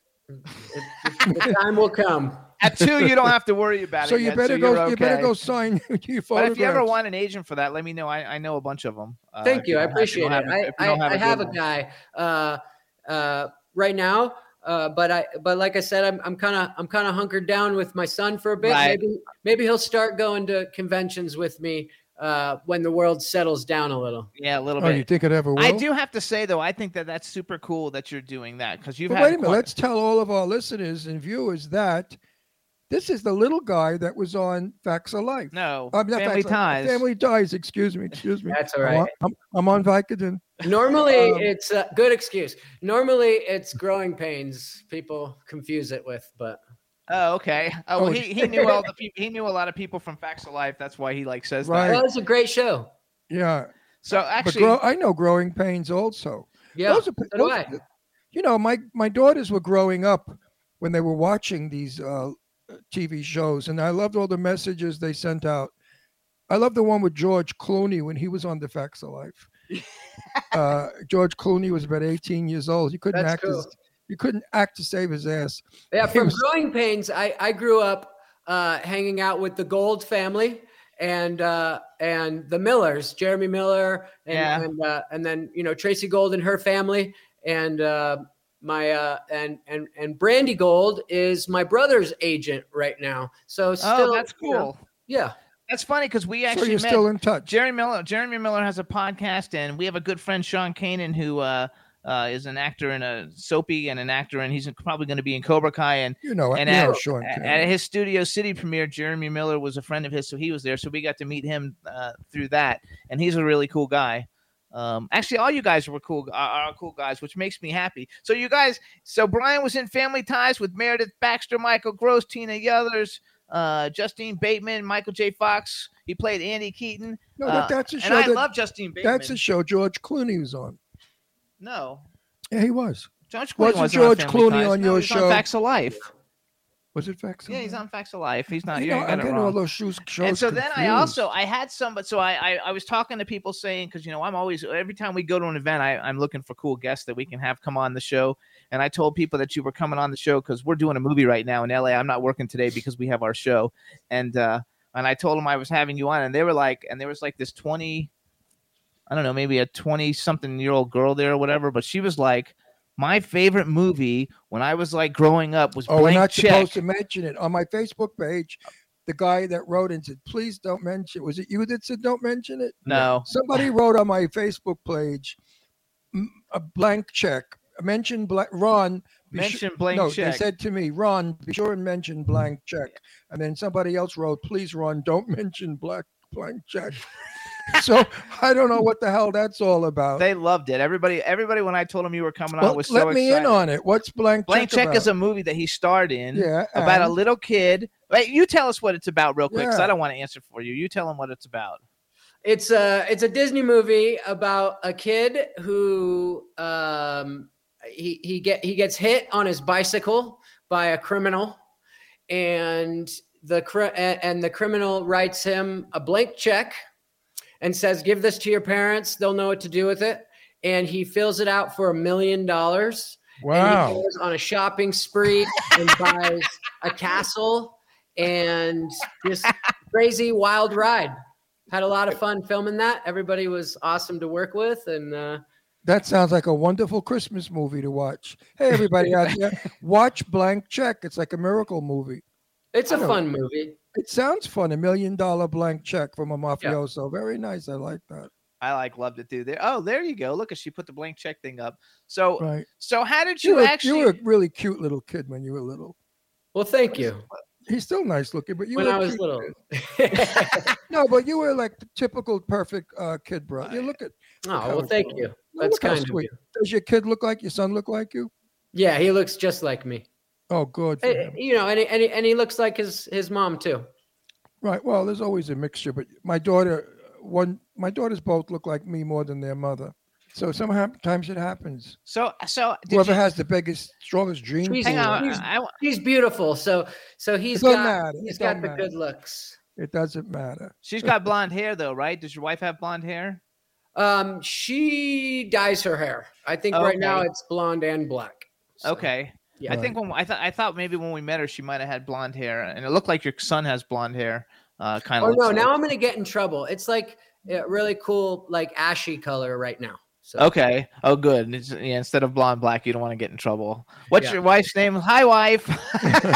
[SPEAKER 5] It- the time will come.
[SPEAKER 3] At two, you don't have to worry about it.
[SPEAKER 4] So
[SPEAKER 3] it.
[SPEAKER 4] you
[SPEAKER 3] yet,
[SPEAKER 4] better
[SPEAKER 3] you're
[SPEAKER 4] go. You better go sign your
[SPEAKER 3] But if you ever want an agent for that, let me know. I, I know a bunch of them. Uh,
[SPEAKER 5] Thank
[SPEAKER 3] if
[SPEAKER 5] you. I
[SPEAKER 3] don't have- if
[SPEAKER 5] appreciate
[SPEAKER 3] don't
[SPEAKER 5] it.
[SPEAKER 3] have a-
[SPEAKER 5] I, I,
[SPEAKER 3] don't
[SPEAKER 5] I
[SPEAKER 3] a
[SPEAKER 5] have a guy uh, uh, right now. Uh, but I, but like I said, I'm, I'm kind of, I'm kind of hunkered down with my son for a bit.
[SPEAKER 3] Right.
[SPEAKER 5] Maybe, maybe he'll start going to conventions with me uh, when the world settles down a little.
[SPEAKER 3] Yeah, a little
[SPEAKER 4] Oh,
[SPEAKER 3] bit.
[SPEAKER 4] you think it ever will?
[SPEAKER 3] I do have to say though, I think that that's super cool that you're doing that because you've
[SPEAKER 4] But
[SPEAKER 3] had
[SPEAKER 4] wait a minute.
[SPEAKER 3] quite-
[SPEAKER 4] Let's tell all of our listeners and viewers that this is the little guy that was on Facts of Life.
[SPEAKER 3] no
[SPEAKER 4] I'm not
[SPEAKER 3] family
[SPEAKER 4] Facts
[SPEAKER 3] ties.
[SPEAKER 4] Family ties. Excuse me. Excuse me.
[SPEAKER 5] That's all right.
[SPEAKER 4] I'm on-
[SPEAKER 5] right.
[SPEAKER 4] I'm, I'm on Vicodin.
[SPEAKER 5] Normally,
[SPEAKER 4] Um,
[SPEAKER 5] it's a good excuse. Normally, it's growing pains. People confuse it with, but
[SPEAKER 3] Oh, okay. Oh,
[SPEAKER 4] Oh,
[SPEAKER 3] well, he, he knew all the people. He knew a lot of people from Facts of Life. That's why he like says
[SPEAKER 4] Right.
[SPEAKER 3] that.
[SPEAKER 5] that was a great show.
[SPEAKER 4] Yeah.
[SPEAKER 3] So actually,
[SPEAKER 4] grow, I know growing pains also.
[SPEAKER 5] Yeah,
[SPEAKER 4] Those are-
[SPEAKER 5] so do
[SPEAKER 4] those-
[SPEAKER 5] I.
[SPEAKER 4] You know, my my daughters were growing up when they were watching these uh, TV shows, and I loved all the messages they sent out. I love the one with George Clooney when he was on The Facts of Life. uh, George Clooney was about 18 years old. He couldn't
[SPEAKER 5] That's
[SPEAKER 4] act. His,
[SPEAKER 5] cool.
[SPEAKER 4] He couldn't act to save his ass.
[SPEAKER 5] Yeah,
[SPEAKER 4] He
[SPEAKER 5] from
[SPEAKER 4] was-
[SPEAKER 5] growing pains, I, I grew up uh, hanging out with the Gold family and uh, and the Millers, Jeremy Miller, and
[SPEAKER 3] Yeah.
[SPEAKER 5] and, uh, and then you know Tracey Gold and her family, and uh, my uh, and and and Brandy Gold is my brother's agent right now. So still,
[SPEAKER 3] oh, that's
[SPEAKER 5] you know,
[SPEAKER 3] cool.
[SPEAKER 5] yeah,
[SPEAKER 3] That's funny because we actually
[SPEAKER 4] So
[SPEAKER 3] actually
[SPEAKER 4] you're
[SPEAKER 3] met.
[SPEAKER 4] still in touch.
[SPEAKER 3] Jerry Miller. Jeremy Miller has a podcast, and we have a good friend Sean Kanan who uh, uh, is an actor in a soapy and an actor, and he's probably going to be in Cobra Kai. And
[SPEAKER 4] you know,
[SPEAKER 3] and at- at, at his Studio City premiere, Jeremy Miller was a friend of his, so he was there. So we got to meet him uh, through that, and he's a really cool guy. Um, actually, all you guys were cool, are, are cool guys, which makes me happy. So you guys, so Brian was in Family Ties with Meredith Baxter, Michael Gross, Tina Yothers, uh, Justine Bateman, Michael J. Fox. He played Andy Keaton,
[SPEAKER 4] no,
[SPEAKER 3] uh,
[SPEAKER 4] that, that's a
[SPEAKER 3] and
[SPEAKER 4] show.
[SPEAKER 3] I
[SPEAKER 4] that,
[SPEAKER 3] love Justine Bateman.
[SPEAKER 4] that's a show George Clooney was on.
[SPEAKER 3] No,
[SPEAKER 4] Yeah, he was.
[SPEAKER 3] George Clooney
[SPEAKER 4] Wasn't
[SPEAKER 3] wasn't
[SPEAKER 4] George
[SPEAKER 3] on
[SPEAKER 4] Clooney on
[SPEAKER 3] No,
[SPEAKER 4] your
[SPEAKER 3] he's
[SPEAKER 4] show?
[SPEAKER 3] On Facts of Life.
[SPEAKER 4] Was it Facts? of
[SPEAKER 3] Yeah, he's on Facts of Life. He's not.
[SPEAKER 4] You know, I'm getting all those shoes.
[SPEAKER 3] and so then I also I had some, but so I, I I was talking to people saying because you know I'm always every time we go to an event I I'm looking for cool guests that we can have come on the show, and I told people that you were coming on the show because we're doing a movie right now in LA. I'm not working today because we have our show, and uh and I told them I was having you on, and they were like, and there was like this twenty, I don't know, maybe a twenty something year old girl there or whatever, but she was like. My favorite movie when I was like growing up was
[SPEAKER 4] Oh, we're not
[SPEAKER 3] Check.
[SPEAKER 4] supposed to mention it on my Facebook page. The guy that wrote and said, "Please don't mention." It. Was it you that said don't mention it?
[SPEAKER 3] No,
[SPEAKER 4] Somebody wrote on my Facebook page a blank check. Mention blank Ron.
[SPEAKER 3] mention Blank check.
[SPEAKER 4] no,
[SPEAKER 3] Check.
[SPEAKER 4] they said to me, Ron, be sure and mention blank check. And then somebody else wrote, please, Ron, don't mention black blank check. so I don't know what the hell that's all about.
[SPEAKER 3] They loved it. Everybody, everybody, when I told them you were coming on, was
[SPEAKER 4] let
[SPEAKER 3] so
[SPEAKER 4] me
[SPEAKER 3] excited.
[SPEAKER 4] in on it. What's blank,
[SPEAKER 3] Blank
[SPEAKER 4] check,
[SPEAKER 3] Check is a movie that he starred in
[SPEAKER 4] yeah
[SPEAKER 3] about a little kid. Wait, you tell us what it's about real quick, 'cause
[SPEAKER 4] Yeah.
[SPEAKER 3] I don't want to answer for you. You tell them what it's about.
[SPEAKER 5] It's a it's a Disney movie about a kid who um he he get he gets hit on his bicycle by a criminal, and the and the criminal writes him a blank check and says, "Give this to your parents; they'll know what to do with it." And he fills it out for a million dollars. And he
[SPEAKER 4] Wow.
[SPEAKER 5] goes on a shopping spree and buys a castle and just crazy wild ride. Had a lot of fun filming that. Everybody was awesome to work with, and uh,
[SPEAKER 4] That sounds like a wonderful Christmas movie to watch. Hey, everybody out there, watch Blank Check. It's like a miracle movie.
[SPEAKER 5] it's a fun movie.
[SPEAKER 4] It sounds fun. A million dollar blank check from a mafioso. Very nice. I like that.
[SPEAKER 3] I like loved it, dude. There. Oh, there you go. Look at she put the blank check thing up. So,
[SPEAKER 4] Right.
[SPEAKER 3] so how did
[SPEAKER 4] You
[SPEAKER 3] you,
[SPEAKER 4] were,
[SPEAKER 3] actually?
[SPEAKER 4] you were a really cute little kid when you were little.
[SPEAKER 5] Well, thank you.
[SPEAKER 4] He's still nice looking, but you
[SPEAKER 5] when
[SPEAKER 4] were
[SPEAKER 5] I was
[SPEAKER 4] cute.
[SPEAKER 5] little.
[SPEAKER 4] No, but you were like the typical perfect uh, kid, bro. You look at.
[SPEAKER 5] oh
[SPEAKER 4] how
[SPEAKER 5] well, thank you.
[SPEAKER 4] No,
[SPEAKER 5] That's
[SPEAKER 4] look
[SPEAKER 5] kind of
[SPEAKER 4] sweet.
[SPEAKER 5] you.
[SPEAKER 4] Does your kid look like your son? Look like you?
[SPEAKER 5] Yeah, he looks just like me.
[SPEAKER 4] Oh, good. for
[SPEAKER 5] Eh,
[SPEAKER 4] him.
[SPEAKER 5] You know, and he, and he, and he looks like his his mom too.
[SPEAKER 4] Right. Well, there's always a mixture, but my daughter, one, my daughters both look like me more than their mother. So sometimes it happens.
[SPEAKER 3] so, so did
[SPEAKER 4] Whoever
[SPEAKER 3] you,
[SPEAKER 4] has the biggest, strongest gene
[SPEAKER 5] She's-
[SPEAKER 3] hang on.
[SPEAKER 5] He's-
[SPEAKER 3] I, I-
[SPEAKER 5] He's beautiful, so so he's got
[SPEAKER 4] matter.
[SPEAKER 5] he's
[SPEAKER 4] It
[SPEAKER 5] got the
[SPEAKER 4] matter.
[SPEAKER 5] good looks.
[SPEAKER 4] it doesn't matter.
[SPEAKER 3] she's got blonde hair though, right? Does your wife have blonde hair?
[SPEAKER 5] Um, she dyes her hair. I think right now it's blonde and black. So,
[SPEAKER 3] Okay.
[SPEAKER 5] Yeah.
[SPEAKER 3] I think when I thought I thought maybe when we met her, she might have had blonde hair, and it looked like your son has blonde hair. Uh, kind of.
[SPEAKER 5] Oh
[SPEAKER 3] of.
[SPEAKER 5] no! Now I'm gonna get in trouble. It's like a really cool, like ashy color right now. So
[SPEAKER 3] Okay. Oh, good. It's- yeah, instead of blonde black, you don't want to get in trouble. What's
[SPEAKER 5] Yeah.
[SPEAKER 3] your wife's name? Hi, wife.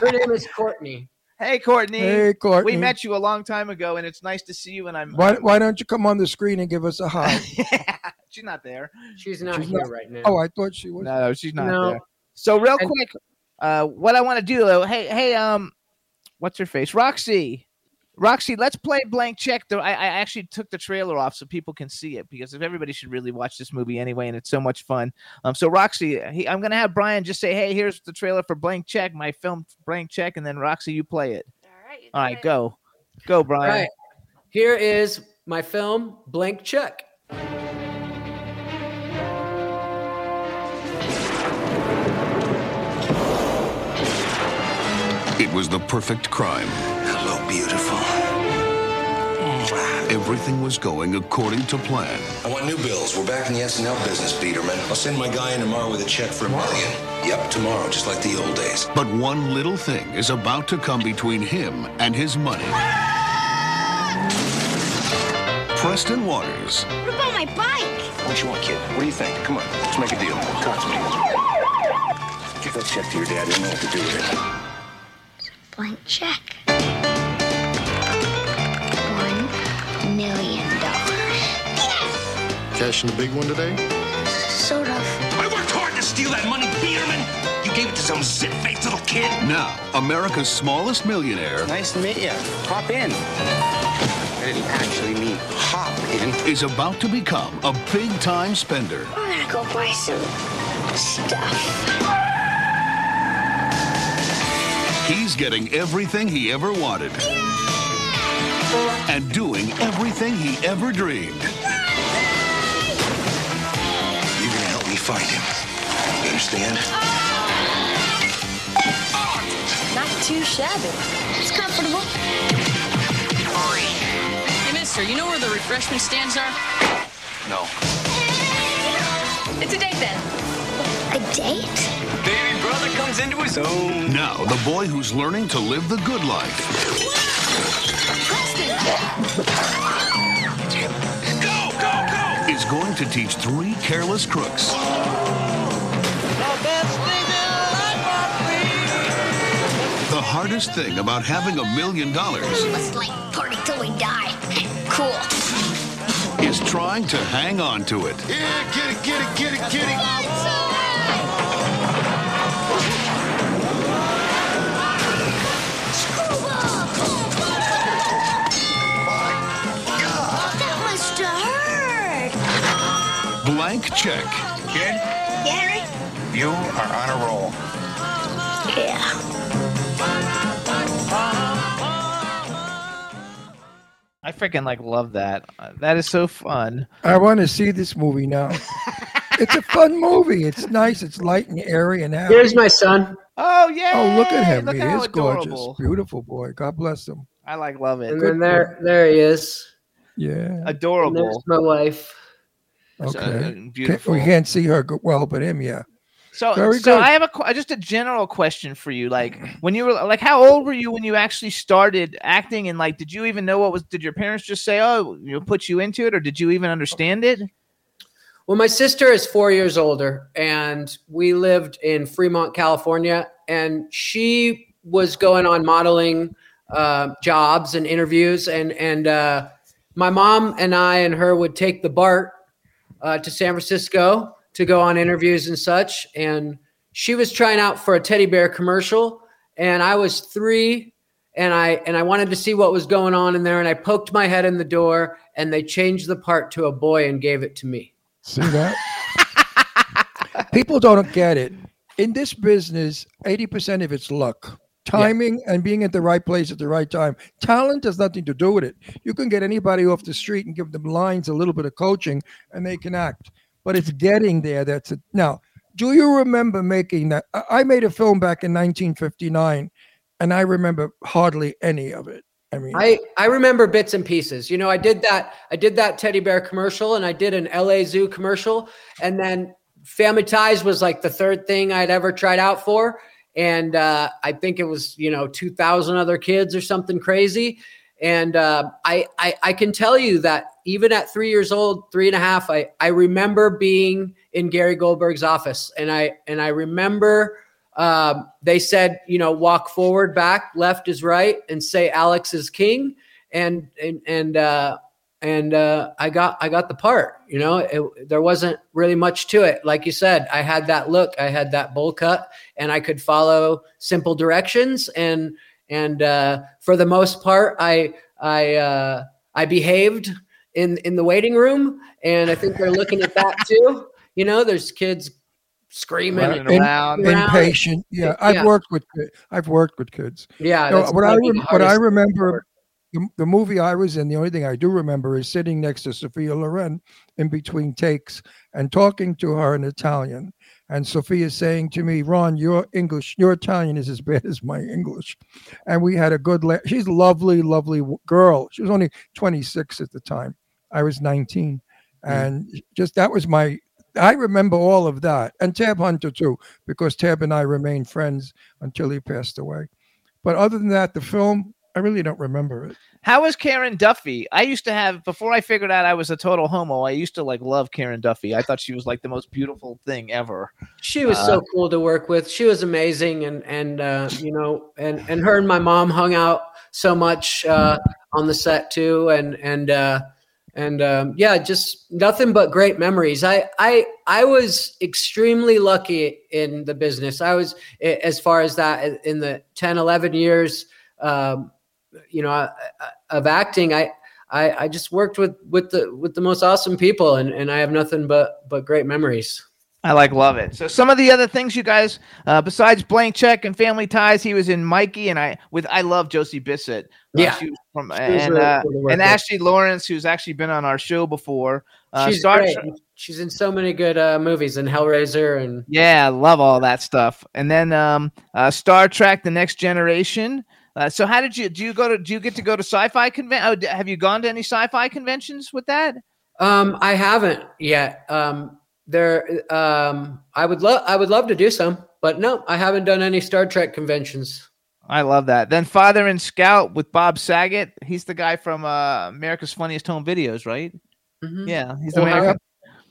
[SPEAKER 5] her name is Courtney.
[SPEAKER 3] hey, Courtney.
[SPEAKER 4] Hey, Courtney.
[SPEAKER 3] We met you a long time ago, and it's nice to see you. And I'm.
[SPEAKER 4] Why, why don't you come on the screen and give us a hi?
[SPEAKER 3] she's not there.
[SPEAKER 5] She's not
[SPEAKER 4] She's
[SPEAKER 5] here
[SPEAKER 4] not-
[SPEAKER 5] right now.
[SPEAKER 4] oh, I thought she was.
[SPEAKER 3] No, no, she's not
[SPEAKER 5] No.
[SPEAKER 3] there. So real
[SPEAKER 5] And-
[SPEAKER 3] quick, uh, what I want to do, though, hey, hey, um, what's her face, Roxy, Roxy, let's play blank check. Though I, I actually took the trailer off so people can see it because if everybody should really watch this movie anyway, and it's so much fun. Um, so Roxy, he, I'm gonna have Brian just say, hey, here's the trailer for blank check, my film blank check, and then Roxy, you play it.
[SPEAKER 6] All right.
[SPEAKER 3] All right, go, go, Brian.
[SPEAKER 5] right. Here is my film, Blank Check.
[SPEAKER 7] Was the perfect crime.
[SPEAKER 8] Hello, beautiful.
[SPEAKER 7] Everything was going according to plan.
[SPEAKER 8] I want new bills. We're back in the SNL business, Peterman. I'll send my guy in tomorrow with a check for a million. Yep, tomorrow, just like the old days.
[SPEAKER 7] But one little thing is about to come between him and his money. Preston Waters
[SPEAKER 2] What about my bike?
[SPEAKER 8] What you want, kid? What do you think? Come on, let's make a deal. Talk to me. Give that check to your dad. He'll know what to do with it.
[SPEAKER 2] Blank check. One million dollars. Yes!
[SPEAKER 9] Cashing the big one today?
[SPEAKER 2] Sort of.
[SPEAKER 8] I worked hard to steal that money, Peterman. You gave it to some zit-faced little kid.
[SPEAKER 7] Now, America's smallest millionaire
[SPEAKER 10] Nice to meet you. Hop in. I didn't actually mean hop in.
[SPEAKER 7] is about to become a big time spender.
[SPEAKER 2] I'm gonna go buy some stuff.
[SPEAKER 7] He's getting everything he ever wanted and doing everything he ever dreamed.
[SPEAKER 8] You're gonna help me find him. You understand?
[SPEAKER 2] Not too shabby. It's comfortable.
[SPEAKER 11] Hey, mister, you know where the refreshment stands are?
[SPEAKER 8] No.
[SPEAKER 11] It's a date then.
[SPEAKER 2] A date?
[SPEAKER 10] Baby comes into his own.
[SPEAKER 7] Now, the boy who's learning to live the good life
[SPEAKER 8] Go, go, go!
[SPEAKER 7] is going to teach three careless crooks the hardest thing about having a million dollars
[SPEAKER 2] Let's like party till we die. Cool.
[SPEAKER 7] is trying to hang on to it.
[SPEAKER 9] Yeah, get it, get it, get it, get it.
[SPEAKER 7] Blank check.
[SPEAKER 8] Kid,
[SPEAKER 2] Yeah,
[SPEAKER 8] you are on a roll.
[SPEAKER 2] Yeah.
[SPEAKER 3] I freaking like love that. Uh, that is so fun.
[SPEAKER 4] I want to see this movie now. it's a fun movie. It's nice. It's light and airy and happy.
[SPEAKER 5] Here's my son.
[SPEAKER 3] Oh yeah!
[SPEAKER 4] oh, look at him.
[SPEAKER 3] Look
[SPEAKER 4] he is
[SPEAKER 3] adorable.
[SPEAKER 4] gorgeous. Beautiful boy. God bless him.
[SPEAKER 3] I like love it.
[SPEAKER 5] And then there, there he is.
[SPEAKER 4] Yeah.
[SPEAKER 5] And there's
[SPEAKER 3] Adorable.
[SPEAKER 5] my wife.
[SPEAKER 3] So, uh,
[SPEAKER 4] Okay. Can't-
[SPEAKER 3] beautiful.
[SPEAKER 4] we can't see her well, but him, yeah.
[SPEAKER 3] So,
[SPEAKER 4] Very
[SPEAKER 3] so
[SPEAKER 4] good.
[SPEAKER 3] I have a just a general question for you. Like, when you were like, how old were you when you actually started acting? And like, did you even know what was? Did your parents just say, "Oh, you know, put you into it," or did you even understand it?
[SPEAKER 5] Well, my sister is four years older, and we lived in Fremont, California, and she was going on modeling uh, jobs and interviews, and and uh, my mom and I and her would take the BART uh, to San Francisco to go on interviews and such, and she was trying out for a teddy bear commercial, and I was three. And I and I wanted to see what was going on in there, and I poked my head in the door, and they changed the part to a boy and gave it to me.
[SPEAKER 4] See that? People don't get it. In this business, 80% of it's luck, timing, and being at the right place at the right time. Talent has nothing to do with it. You can get anybody off the street and give them lines, a little bit of coaching, and they can act. But it's getting there that's it. Now, do you remember making that? I- I made a film back in 1959, and I remember hardly any of it. I mean,
[SPEAKER 5] I I remember bits and pieces. You know, I did that. I did that teddy bear commercial, and I did an LA Zoo commercial, and then Family Ties was like the third thing I'd ever tried out for, and uh, I think it was you know two thousand other kids or something crazy, and uh, I, I I can tell you that even at three years old, three and a half, I I remember being in Gary Goldberg's office, and I and I remember um, they said, you know, walk forward, back, left is right, and say Alex is king, and and and uh, and uh, I got I got the part. You know, it, there wasn't really much to it. Like you said, I had that look, I had that bowl cut, and I could follow simple directions. And and uh, for the most part, I I uh, I behaved in in the waiting room, and I think they're looking at that too. You know, there's kids screaming
[SPEAKER 3] Running
[SPEAKER 5] and
[SPEAKER 3] around.
[SPEAKER 4] impatient. Yeah, I've worked with I've worked with kids.
[SPEAKER 5] Yeah,
[SPEAKER 4] No, what I
[SPEAKER 5] probably
[SPEAKER 4] what I
[SPEAKER 5] hardest
[SPEAKER 4] remember, the, the movie I was in. The only thing I do remember is sitting next to Sophia Loren in between takes and talking to her in Italian. And Sophia saying to me, "Ron, your English, your Italian is as bad as my English." And we had a good. La- She's a lovely, lovely girl. She was only 26 at the time. I was 19, mm-hmm. and just that was my I remember all of that, and Tab Hunter too, because Tab and I remained friends until he passed away. But other than that, the film, I really don't remember it.
[SPEAKER 3] How was Karen Duffy? I used to have before I figured out I was a total homo. I used to like love Karen Duffy. I thought she was like the most beautiful thing ever.
[SPEAKER 5] She was
[SPEAKER 3] Uh,
[SPEAKER 5] so cool to work with. She was amazing, and and uh, you know, and and her and my mom hung out so much uh, on the set too, and and uh, and um, yeah, just nothing but great memories. I I I was extremely lucky in the business. I was as far as that in the 10, 11 years, um, you know, of acting. I. I, I just worked with, with the with the most awesome people and, and I have nothing but but great memories.
[SPEAKER 3] I like love it. So some of the other things you guys, uh, besides Blank Check and Family Ties, he was in Mikey and I with I love Josie Bissett. Uh,
[SPEAKER 5] Yeah.
[SPEAKER 3] from and
[SPEAKER 5] really
[SPEAKER 3] uh,
[SPEAKER 5] cool to work
[SPEAKER 3] and. Ashley Laurence, who's actually been on our show before. Uh,
[SPEAKER 5] She's great. She's in so many good uh, movies and Hellraiser and
[SPEAKER 3] Yeah, I love all that stuff. And then um, uh, Star Trek: The Next Generation. Uh, so how did you do? You go to? Do you get to go to sci-fi convention? Oh, have you gone to any sci-fi conventions with that?
[SPEAKER 5] um, I haven't yet. Um, there, um, I would love I would love to do some, but no, I haven't done any Star Trek conventions.
[SPEAKER 3] I love that. Then Father and Scout with Bob Saget. He's the guy from uh, America's Funniest Home Videos, right?
[SPEAKER 5] Mhm.
[SPEAKER 3] Yeah, he's
[SPEAKER 4] Oh,
[SPEAKER 3] American.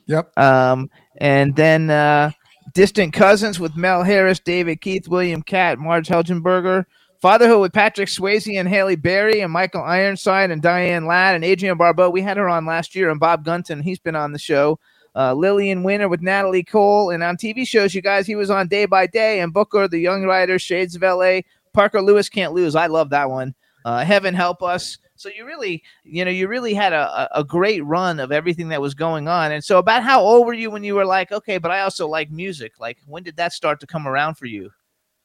[SPEAKER 4] Yep.
[SPEAKER 3] Um, and then uh, Distant Cousins with Mel Harris, David Keith, William Katt, Marg Helgenberger. Fatherhood with Patrick Swayze and Halle Berry and Michael Ironside and Diane Ladd and Adrienne Barbeau. We had her on last year and Bob Gunton. He's been on the show. Uh, Lily in Winter with Natalie Cole. And on TV shows, you guys, he was on Day by Day and Booker, The Young Rider, Shades of LA. Parker Lewis Can't Lose. I love that one. Uh, Heaven Help Us. So you really, you know, you really had a a great run of everything that was going on. And so, about how old were you when you were like, okay, but I also like music? Like, when did that start to come around for you?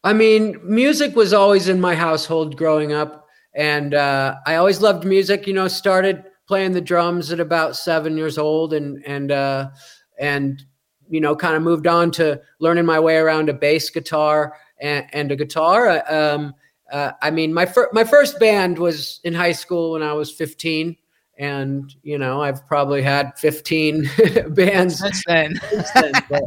[SPEAKER 5] I mean, music was always in my household growing up, and uh, I always loved music. You know, started playing the drums at about seven years old, and and uh, and you know, kind of moved on to learning my way around a bass guitar and, and a guitar. Uh, Um, uh, I mean, my fir- my first band was in high school when I was fifteen. And you know, I've probably had fifteen bands
[SPEAKER 3] Since then.
[SPEAKER 5] since then, but,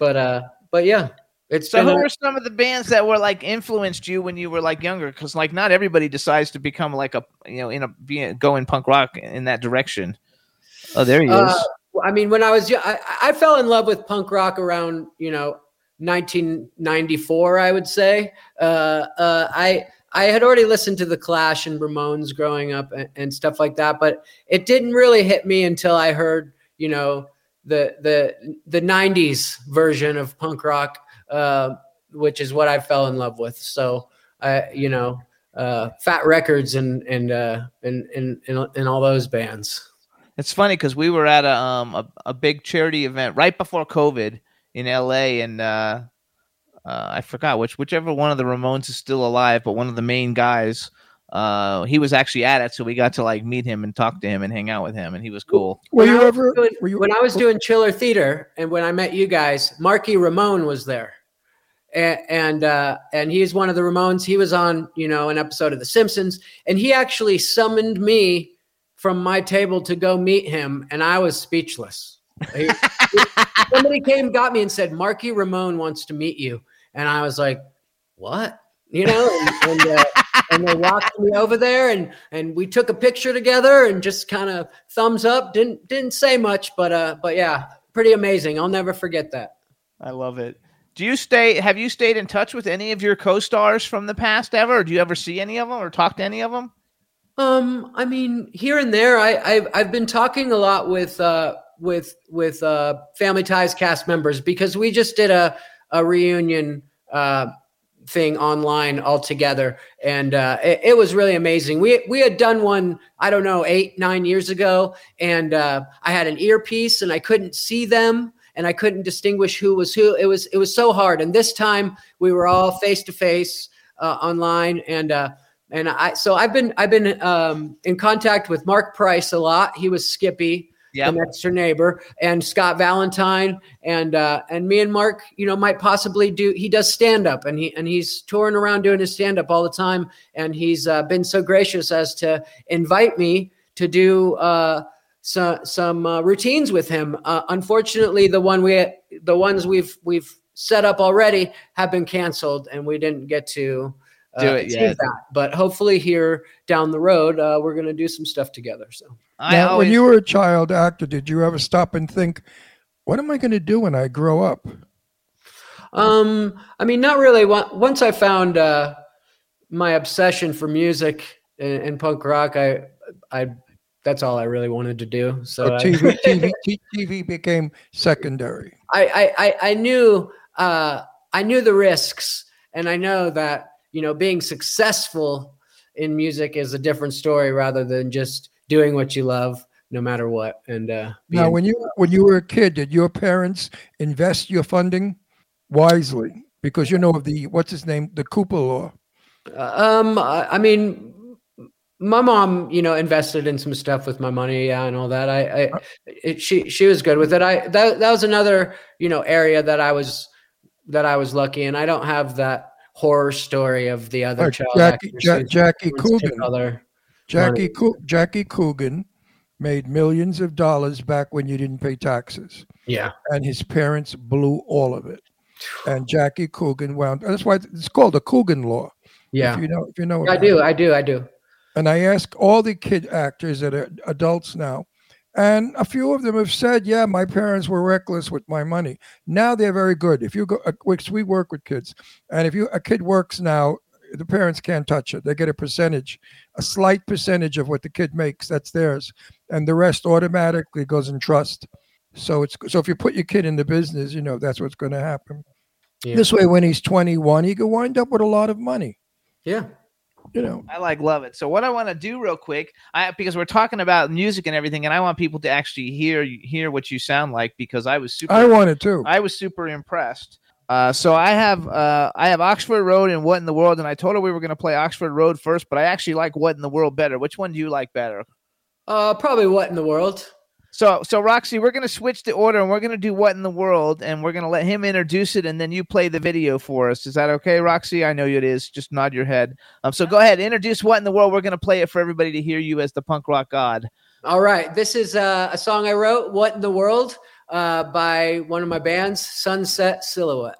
[SPEAKER 5] but uh, but yeah, it's
[SPEAKER 3] So, who
[SPEAKER 5] a-
[SPEAKER 3] were some of the bands that were like influenced you when you were like younger? Because like not everybody decides to become like a you know in a be a, go in punk rock in that direction. Oh, there he is.
[SPEAKER 5] Uh, I mean, when I was I, I fell in love with punk rock around, you know, 1994, I would say. Uh, uh, I I had already listened to the Clash and Ramones growing up and, and stuff like that, but it didn't really hit me until I heard, you know, the the the 90s version of punk rock, uh, which is what I fell in love with. So, I, you know, uh, Fat Wreck Chords and and uh, and and and, all those bands.
[SPEAKER 3] It's funny because we were at a um a, a big charity event right before COVID in LA, and uh, uh, I forgot which whichever one of the Ramones is still alive, but one of the main guys, uh, he was actually at it, so we got to like meet him and talk to him and hang out with him, and he was cool.
[SPEAKER 4] Were
[SPEAKER 5] When
[SPEAKER 4] you
[SPEAKER 5] I was
[SPEAKER 4] ever?
[SPEAKER 5] doing-
[SPEAKER 4] Were you,
[SPEAKER 5] when I was doing Chiller Theater, and when I met you guys, Marky Ramone was there, and and, uh, and he's one of the Ramones. He was on you know an episode of The Simpsons, and he actually summoned me from my table to go meet him, and I was speechless. He- somebody came, got me, and said, "Marky Ramone wants to meet you," and I was like, "What?" You know, and and, uh, and, they, walked me over there, and and we took a picture together, and just kind of thumbs up. Didn't didn't say much, but uh, but yeah, pretty amazing. I'll never forget that.
[SPEAKER 3] I love it. Do you stay? Have you stayed in touch with any of your co-stars from the past ever? Or do you ever see any of them or talk to any of them?
[SPEAKER 5] Um, I mean, here and there, I, I've I've been talking a lot with uh with with uh Family Ties cast members because we just did a a reunion uh thing online all together, and uh, it, it was really amazing. We we had done one I don't know eight nine years ago, and uh, I had an earpiece and I couldn't see them. And I couldn't distinguish who was who. It was it was so hard. And this time we were all face to face uh online, and uh, and I so I've been I've been um, in contact with Mark Price a lot. He was Skippy,
[SPEAKER 3] Yep.
[SPEAKER 5] the next door neighbor, and Scott Valentine, and uh, and me and Mark, you know, might possibly do. He does stand up, and he and he's touring around doing his stand up all the time, and he's uh, been so gracious as to invite me to do. Uh, so, some uh, routines with him. Uh, unfortunately, the one we the ones we've we've set up already have been canceled, and we didn't get to uh,
[SPEAKER 3] Do it
[SPEAKER 5] achieve
[SPEAKER 3] yet.
[SPEAKER 5] that. But hopefully, here down the road, uh, we're going to do some stuff together. So
[SPEAKER 4] Now, when you were a child actor, did you ever stop and think, what am I going to do when I grow up?
[SPEAKER 5] Um, I mean, not really. Once I found uh, my obsession for music and, and punk rock, I, I, that's all I really wanted to do. So
[SPEAKER 4] So
[SPEAKER 5] I-
[SPEAKER 4] TV, TV, TV became secondary.
[SPEAKER 5] I, I, I, I knew, uh, I knew the risks, and I know that you know being successful in music is a different story rather than just doing what you love, no matter what. And uh,
[SPEAKER 4] Now, when you when you were a kid, did your parents invest your funding wisely? Because you know of the what's his name, the Cooper law.
[SPEAKER 5] Um, I, I mean, my mom, you know, invested in some stuff with my money, yeah, and all that. I, I it, she she was good with it. I that that was another you know area that I was that I was lucky, and I don't have that horror story of the other child
[SPEAKER 4] Jackie Ja- Jackie
[SPEAKER 5] wants to take
[SPEAKER 4] Coogan. Jackie. Coo- Jackie Coogan made millions of dollars back when you didn't pay taxes.
[SPEAKER 5] Yeah.
[SPEAKER 4] and his parents blew all of it. And Jackie Coogan wound. That's why it's called the Coogan law.
[SPEAKER 5] Yeah.
[SPEAKER 4] if you know, if you know.
[SPEAKER 5] I do. I do, I do.
[SPEAKER 4] And I ask all the kid actors that are adults now, and a few of them have said, "Yeah, my parents were reckless with my money." Now they're very good. If you go, uh, which we work with kids, and if you a kid works now, the parents can't touch it. They get a percentage, a slight percentage of what the kid makes. That's theirs, and the rest automatically goes in trust. So it's so if you put your kid in the business, you know that's what's going to happen.
[SPEAKER 5] Yeah.
[SPEAKER 4] This way, when he's 21, he could wind up with a lot of money.
[SPEAKER 5] Yeah.
[SPEAKER 4] You know.
[SPEAKER 3] I like love it. So what I want to do real quick, I because we're talking about music and everything, and I want people to actually hear hear what you sound like because I was super.
[SPEAKER 4] I wanted to.
[SPEAKER 3] I was super impressed. Uh, so I have uh, I have Oxford Road and What in the World, and I told her we were going to play Oxford Road first, but I actually like What in the World better. Which one do you like better?
[SPEAKER 5] Uh, probably what in the world?
[SPEAKER 3] So so Roxy, we're going to switch the order, and we're going to do What in the World, and we're going to let him introduce it, and then you play the video for us. Is that okay, Roxy? I know it is. Just nod your head. Um, so go ahead, introduce What in the World. We're going to play it for everybody to hear you as the punk rock god.
[SPEAKER 5] All right. This is uh, a song I wrote, What in the World, uh, by one of my bands, Sunset Silhouette.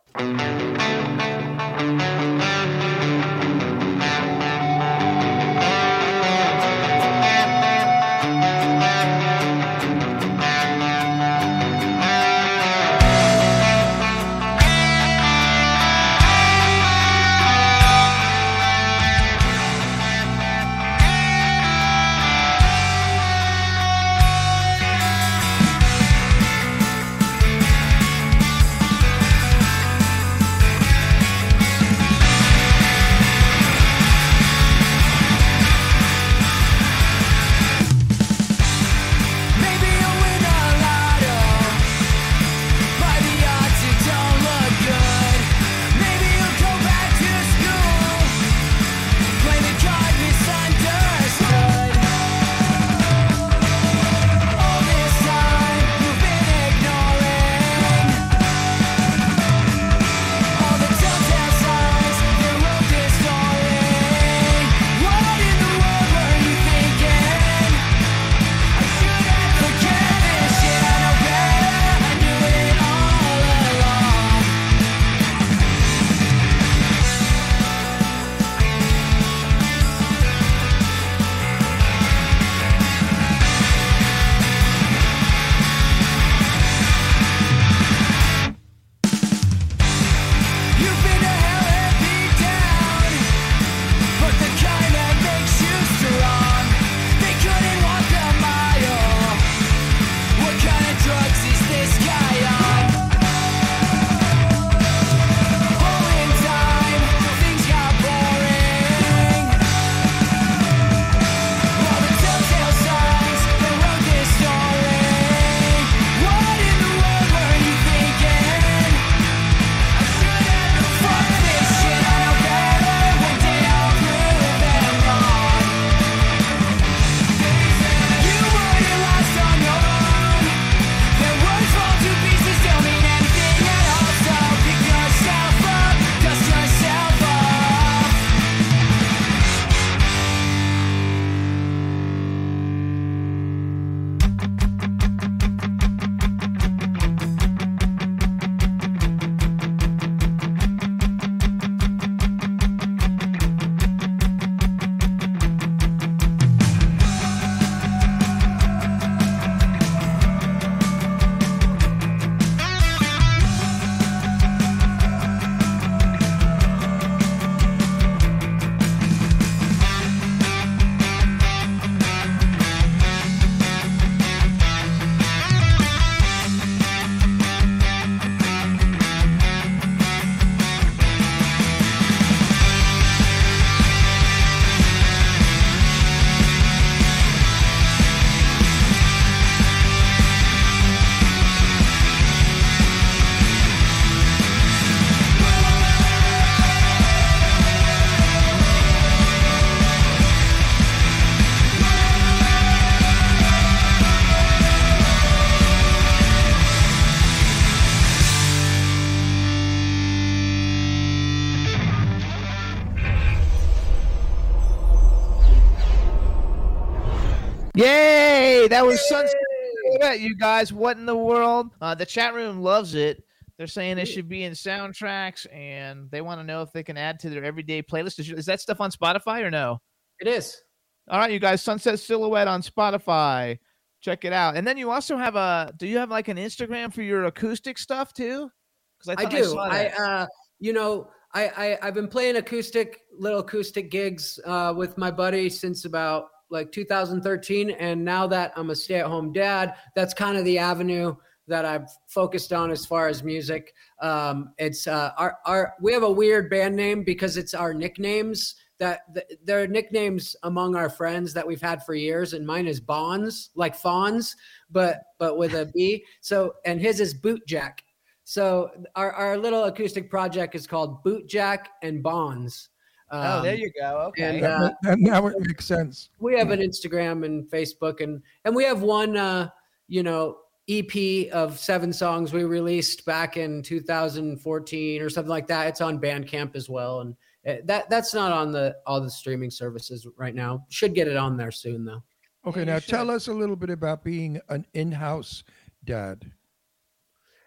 [SPEAKER 3] That was Sunset Silhouette, you guys. What in the world? Uh, the chat room loves it. They're saying it should be in soundtracks, and they want to know if they can add to their everyday playlist. Is, is that stuff on Spotify or no?
[SPEAKER 5] It is.
[SPEAKER 3] All right, you guys. Sunset Silhouette on Spotify. Check it out. And then you also have a. Do you have like an Instagram for your acoustic stuff too? Because
[SPEAKER 5] I, do. I, uh, you know, I, I I've been playing acoustic little acoustic gigs uh, with my buddy since about like 2013, and now that I'm a stay-at-home dad, that's kind of the avenue that I've focused on as far as music. Um, it's uh, our our we have a weird band name because it's our nicknames that th- they're nicknames among our friends that we've had for years, and mine is Bonds, like Fawns, but but with a B. So and his is Bootjack. So our, our little acoustic project is called Bootjack and Bonds.
[SPEAKER 3] Oh, there
[SPEAKER 5] Um,
[SPEAKER 3] you go. Okay.
[SPEAKER 5] and, uh,
[SPEAKER 4] That- now it makes sense.
[SPEAKER 5] we have an Instagram and Facebook, and and we have one, uh, you know, EP of seven songs we released back in 2014 or something like that. It's on Bandcamp as well, and uh, that that's not on the all the streaming services right now. Should get it on there soon though.
[SPEAKER 4] Okay, now tell us a little bit about being an in-house dad.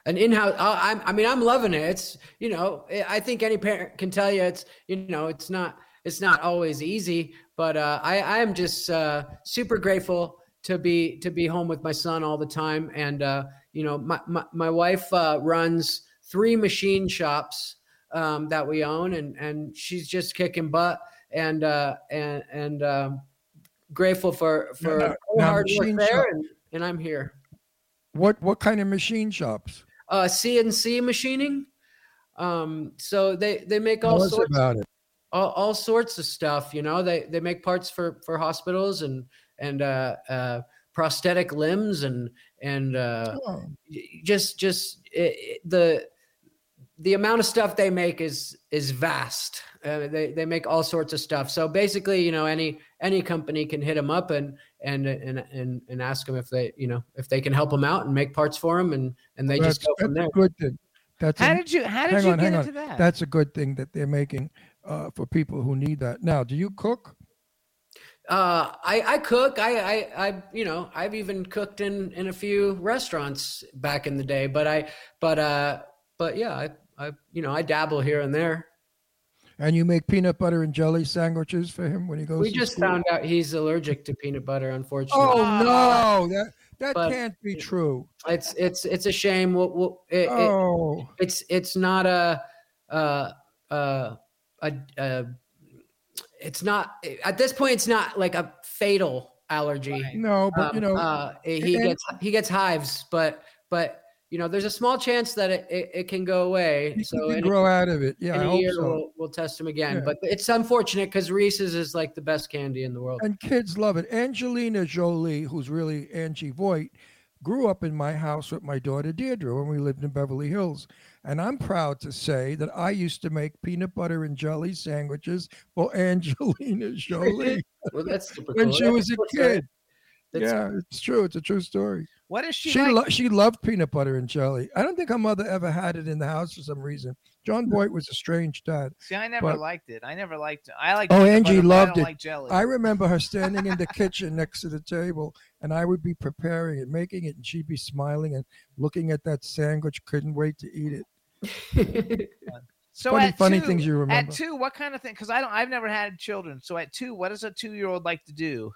[SPEAKER 5] An in-house I, I'm, I mean i'm loving it. It's you know i think any parent can tell you it's you know it's not it's not always easy but uh, i i am just uh, super grateful to be to be home with my son all the time. And uh, you know my my, my wife uh, runs three machine shops um, that we own and and she's just kicking butt. And uh and and um grateful for for all
[SPEAKER 4] now
[SPEAKER 5] hard work there and, and i'm here.
[SPEAKER 4] What what kind of machine shops?
[SPEAKER 5] Uh, CNC machining. Um, so they they make all sorts
[SPEAKER 4] about it.
[SPEAKER 5] all, all sorts of stuff. You know, they they make parts for for hospitals and and uh, uh, prosthetic limbs and and uh,
[SPEAKER 4] Oh.
[SPEAKER 5] just just it, it- the the amount of stuff they make is is vast. Uh, they they make all sorts of stuff. So basically, you know, any any company can hit them up and and and and and ask them if they you know if they can help them out and make parts for them, and and they just
[SPEAKER 4] That's-
[SPEAKER 5] go from
[SPEAKER 4] that's
[SPEAKER 5] there.
[SPEAKER 4] a good thing. That's
[SPEAKER 3] How
[SPEAKER 4] a-
[SPEAKER 3] did you- how did you
[SPEAKER 4] on,
[SPEAKER 3] get into
[SPEAKER 4] on.
[SPEAKER 3] that?
[SPEAKER 4] That's a good thing that they're making uh, for people who need that. Now, do you cook?
[SPEAKER 5] Uh, I, I cook. I, I, I, you know, I've even cooked in, in a few restaurants back in the day, but I, but, uh, but yeah, I, I, you know, I dabble here and there.
[SPEAKER 4] And you make peanut butter and jelly sandwiches for him when he goes.
[SPEAKER 5] We
[SPEAKER 4] to
[SPEAKER 5] just
[SPEAKER 4] school?
[SPEAKER 5] found out he's allergic to peanut butter, unfortunately.
[SPEAKER 4] Oh no, that that
[SPEAKER 5] But-
[SPEAKER 4] can't be true.
[SPEAKER 5] It's, it's, it's a shame. We'll, we'll, it, it-
[SPEAKER 4] Oh.
[SPEAKER 5] it's, it's not a, uh, uh, a, a, it's not at this point. It's not like a fatal allergy.
[SPEAKER 4] No, but, you know,
[SPEAKER 5] uh, he
[SPEAKER 4] and-
[SPEAKER 5] gets he gets hives, but but you know, there's a small chance that it, it, it can go away. So
[SPEAKER 4] can grow out of it. Yeah,
[SPEAKER 5] in
[SPEAKER 4] I
[SPEAKER 5] a
[SPEAKER 4] hope
[SPEAKER 5] year
[SPEAKER 4] so.
[SPEAKER 5] we'll we'll test him again.
[SPEAKER 4] Yeah.
[SPEAKER 5] But it's unfortunate because Reese's is like the best candy in the world.
[SPEAKER 4] and kids love it. Angelina Jolie, who's really Angie Voight, grew up in my house with my daughter Deirdre when we lived in Beverly Hills. And I'm proud to say that I used to make peanut butter and jelly sandwiches for Angelina Jolie
[SPEAKER 5] well, that's
[SPEAKER 4] when
[SPEAKER 5] cool.
[SPEAKER 4] she was a
[SPEAKER 5] a cool
[SPEAKER 4] kid.
[SPEAKER 5] That's-
[SPEAKER 4] yeah, it's true. It's a true story.
[SPEAKER 3] What is she
[SPEAKER 4] She
[SPEAKER 3] like?
[SPEAKER 4] lo- she loved peanut butter and jelly. I don't think her mother ever had it in the house for some reason. Jon Voight was a strange dad.
[SPEAKER 3] See, I never
[SPEAKER 4] but-
[SPEAKER 3] liked it. I never liked. It. I like.
[SPEAKER 4] Oh, Angie
[SPEAKER 3] butter, but I
[SPEAKER 4] loved
[SPEAKER 3] don't
[SPEAKER 4] it.
[SPEAKER 3] Like jelly.
[SPEAKER 4] I remember her standing in the kitchen next to the table, and I would be preparing it, making it, and she'd be smiling and looking at that sandwich, couldn't wait to eat it.
[SPEAKER 3] So
[SPEAKER 4] funny,
[SPEAKER 3] at
[SPEAKER 4] funny
[SPEAKER 3] two,
[SPEAKER 4] things you remember.
[SPEAKER 3] At two, what kind of thing? Because I don't. I've never had children. So at two, what does a two-year-old like to do?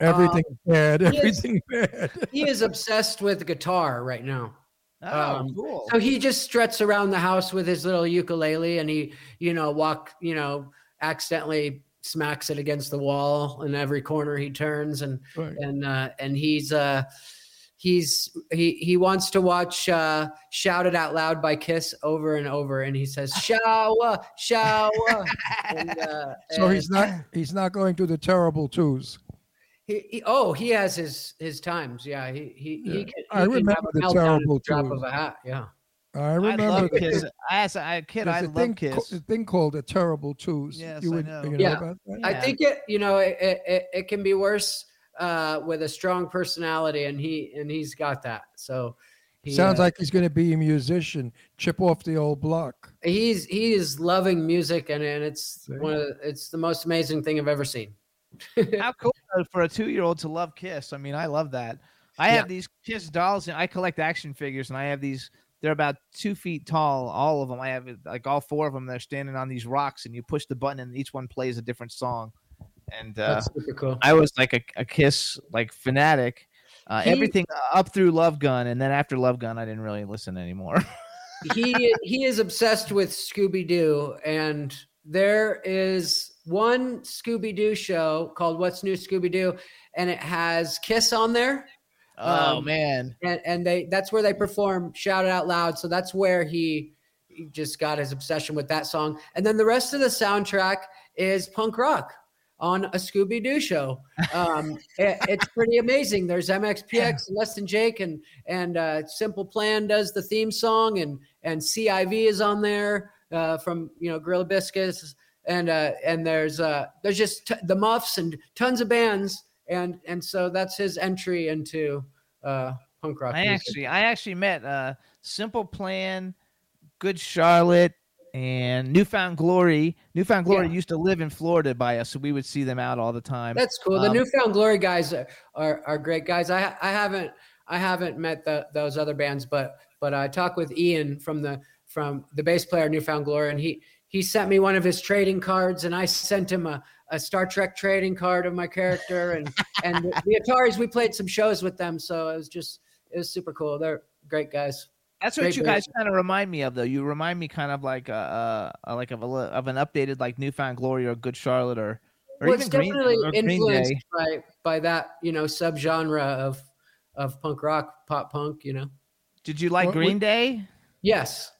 [SPEAKER 4] Everything bad,
[SPEAKER 5] he is-
[SPEAKER 4] everything bad.
[SPEAKER 5] he is obsessed with guitar right now.
[SPEAKER 3] Oh,
[SPEAKER 5] Um,
[SPEAKER 3] cool.
[SPEAKER 5] So he just struts around the house with his little ukulele, and he, you know, walk, you know, accidentally smacks it against the wall in every corner he turns, and
[SPEAKER 4] Right.
[SPEAKER 5] and uh, and he's uh, he's he he wants to watch uh, "Shout It Out Loud" by Kiss over and over, and he says "shower, shower." and, uh,
[SPEAKER 4] So
[SPEAKER 5] and-
[SPEAKER 4] he's not he's not going to the terrible twos.
[SPEAKER 5] He, he, oh, he has his his times. Yeah, he he,
[SPEAKER 4] Yeah.
[SPEAKER 5] he can.
[SPEAKER 4] I remember
[SPEAKER 5] have
[SPEAKER 4] the terrible
[SPEAKER 5] the drop of a hat. Yeah.
[SPEAKER 4] I
[SPEAKER 3] I
[SPEAKER 4] remember
[SPEAKER 3] love
[SPEAKER 4] the-
[SPEAKER 3] Kiss. As a kid,
[SPEAKER 4] there's
[SPEAKER 3] I
[SPEAKER 4] a
[SPEAKER 3] love
[SPEAKER 4] thing,
[SPEAKER 3] Kiss.
[SPEAKER 4] ca- a thing called a terrible twos.
[SPEAKER 3] Yes,
[SPEAKER 4] you
[SPEAKER 3] I know.
[SPEAKER 4] You know
[SPEAKER 5] yeah,
[SPEAKER 4] about that?
[SPEAKER 5] I think it. You know, it it, it, it can be worse uh, with a strong personality, and he and he's got that. So he,
[SPEAKER 4] Sounds
[SPEAKER 5] uh,
[SPEAKER 4] like he's going to be a musician, chip off the old block.
[SPEAKER 5] he's he is loving music, and and it's one of the, it's the most amazing thing I've ever seen.
[SPEAKER 3] How cool though for a two-year-old to love Kiss. I mean, I love that. I
[SPEAKER 5] Yeah.
[SPEAKER 3] have these Kiss dolls, and I collect action figures, and I have these. They're about two feet tall, all of them. I have like all four of them. They're standing on these rocks, and you push the button, and each one plays a different song. And uh,
[SPEAKER 5] That's super cool.
[SPEAKER 3] I was like a, a Kiss like fanatic. Uh,
[SPEAKER 5] He-
[SPEAKER 3] everything up through Love Gun, and then after Love Gun, I didn't really listen anymore.
[SPEAKER 5] he he is obsessed with Scooby Doo, and there is one Scooby Doo show called "What's New Scooby Doo," and it has Kiss on there.
[SPEAKER 3] oh
[SPEAKER 5] Um,
[SPEAKER 3] man,
[SPEAKER 5] and and they that's where they perform "Shout It Out Loud." So that's where he, he just got his obsession with that song, and then the rest of the soundtrack is punk rock on a Scooby Doo show. Um, it- it's pretty amazing. There's MXPX, Less Than Jake, and and uh, Simple Plan does the theme song, and and CIV is on there uh, from you know Gorilla Biscuits, and uh, and there's uh, there's just t- the Muffs and tons of bands, and and so that's his entry into uh, punk rock.
[SPEAKER 3] I
[SPEAKER 5] music.
[SPEAKER 3] actually I actually met uh, Simple Plan, Good Charlotte, and Newfound Glory. Newfound Glory
[SPEAKER 5] Yeah.
[SPEAKER 3] used to live in Florida by us, so we would see them out all the time.
[SPEAKER 5] That's cool. The
[SPEAKER 3] Um,
[SPEAKER 5] Newfound Glory guys are, are, are great guys. I I haven't I haven't met the, those other bands, but but I talked with Ian from the from the bass player Newfound Glory, and he he sent me one of his trading cards, and I sent him a, a Star Trek trading card of my character, and and the, the Ataris. We played some shows with them, so it was just it was super cool. They're great guys.
[SPEAKER 3] That's what
[SPEAKER 5] Great
[SPEAKER 3] you guys kind of remind me of, though. You remind me kind of like uh, uh like of a of an updated like Newfound Glory or Good Charlotte or or
[SPEAKER 5] well,
[SPEAKER 3] even
[SPEAKER 5] it's
[SPEAKER 3] Green,
[SPEAKER 5] definitely
[SPEAKER 3] or
[SPEAKER 5] influenced
[SPEAKER 3] Day.
[SPEAKER 5] by by that you know subgenre of of punk rock, pop punk. You know.
[SPEAKER 3] Did you like
[SPEAKER 4] Well, we-
[SPEAKER 3] Green Day?
[SPEAKER 5] Yes.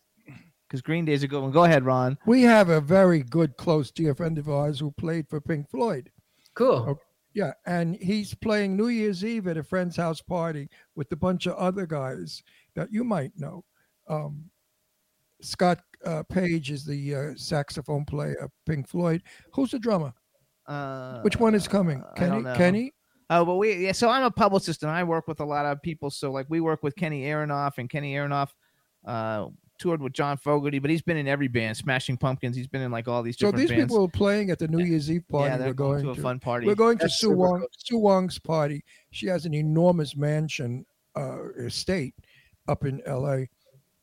[SPEAKER 3] Because Green Day's a good one. Go ahead, Ron.
[SPEAKER 4] We have a very good close dear friend of ours who played for Pink Floyd.
[SPEAKER 5] Cool.
[SPEAKER 4] Oh, yeah, and he's playing New Year's Eve at a friend's house party with a bunch of other guys that you might know. Um, Scott uh, Page is the uh, saxophone player of Pink Floyd. Who's the drummer?
[SPEAKER 3] Uh,
[SPEAKER 4] Which one is coming?
[SPEAKER 3] I don't
[SPEAKER 4] Kenny?
[SPEAKER 3] know.
[SPEAKER 4] Kenny?
[SPEAKER 3] Oh, but we yeah. So I'm a publicist and I work with a lot of people. So like we work with Kenny Aronoff and Kenny Aronoff uh, toured with John Fogerty, but he's been in every band, Smashing Pumpkins. He's been in like all these
[SPEAKER 4] So
[SPEAKER 3] different
[SPEAKER 4] these
[SPEAKER 3] bands.
[SPEAKER 4] people are playing at the New Year's Eve party
[SPEAKER 3] yeah, they're
[SPEAKER 4] we're
[SPEAKER 3] going
[SPEAKER 4] going
[SPEAKER 3] to a fun party.
[SPEAKER 4] We're going to
[SPEAKER 5] That's
[SPEAKER 4] Sue
[SPEAKER 5] super
[SPEAKER 4] Wong,
[SPEAKER 5] cool.
[SPEAKER 4] Wong's party. She has an enormous mansion uh, estate up in L.A.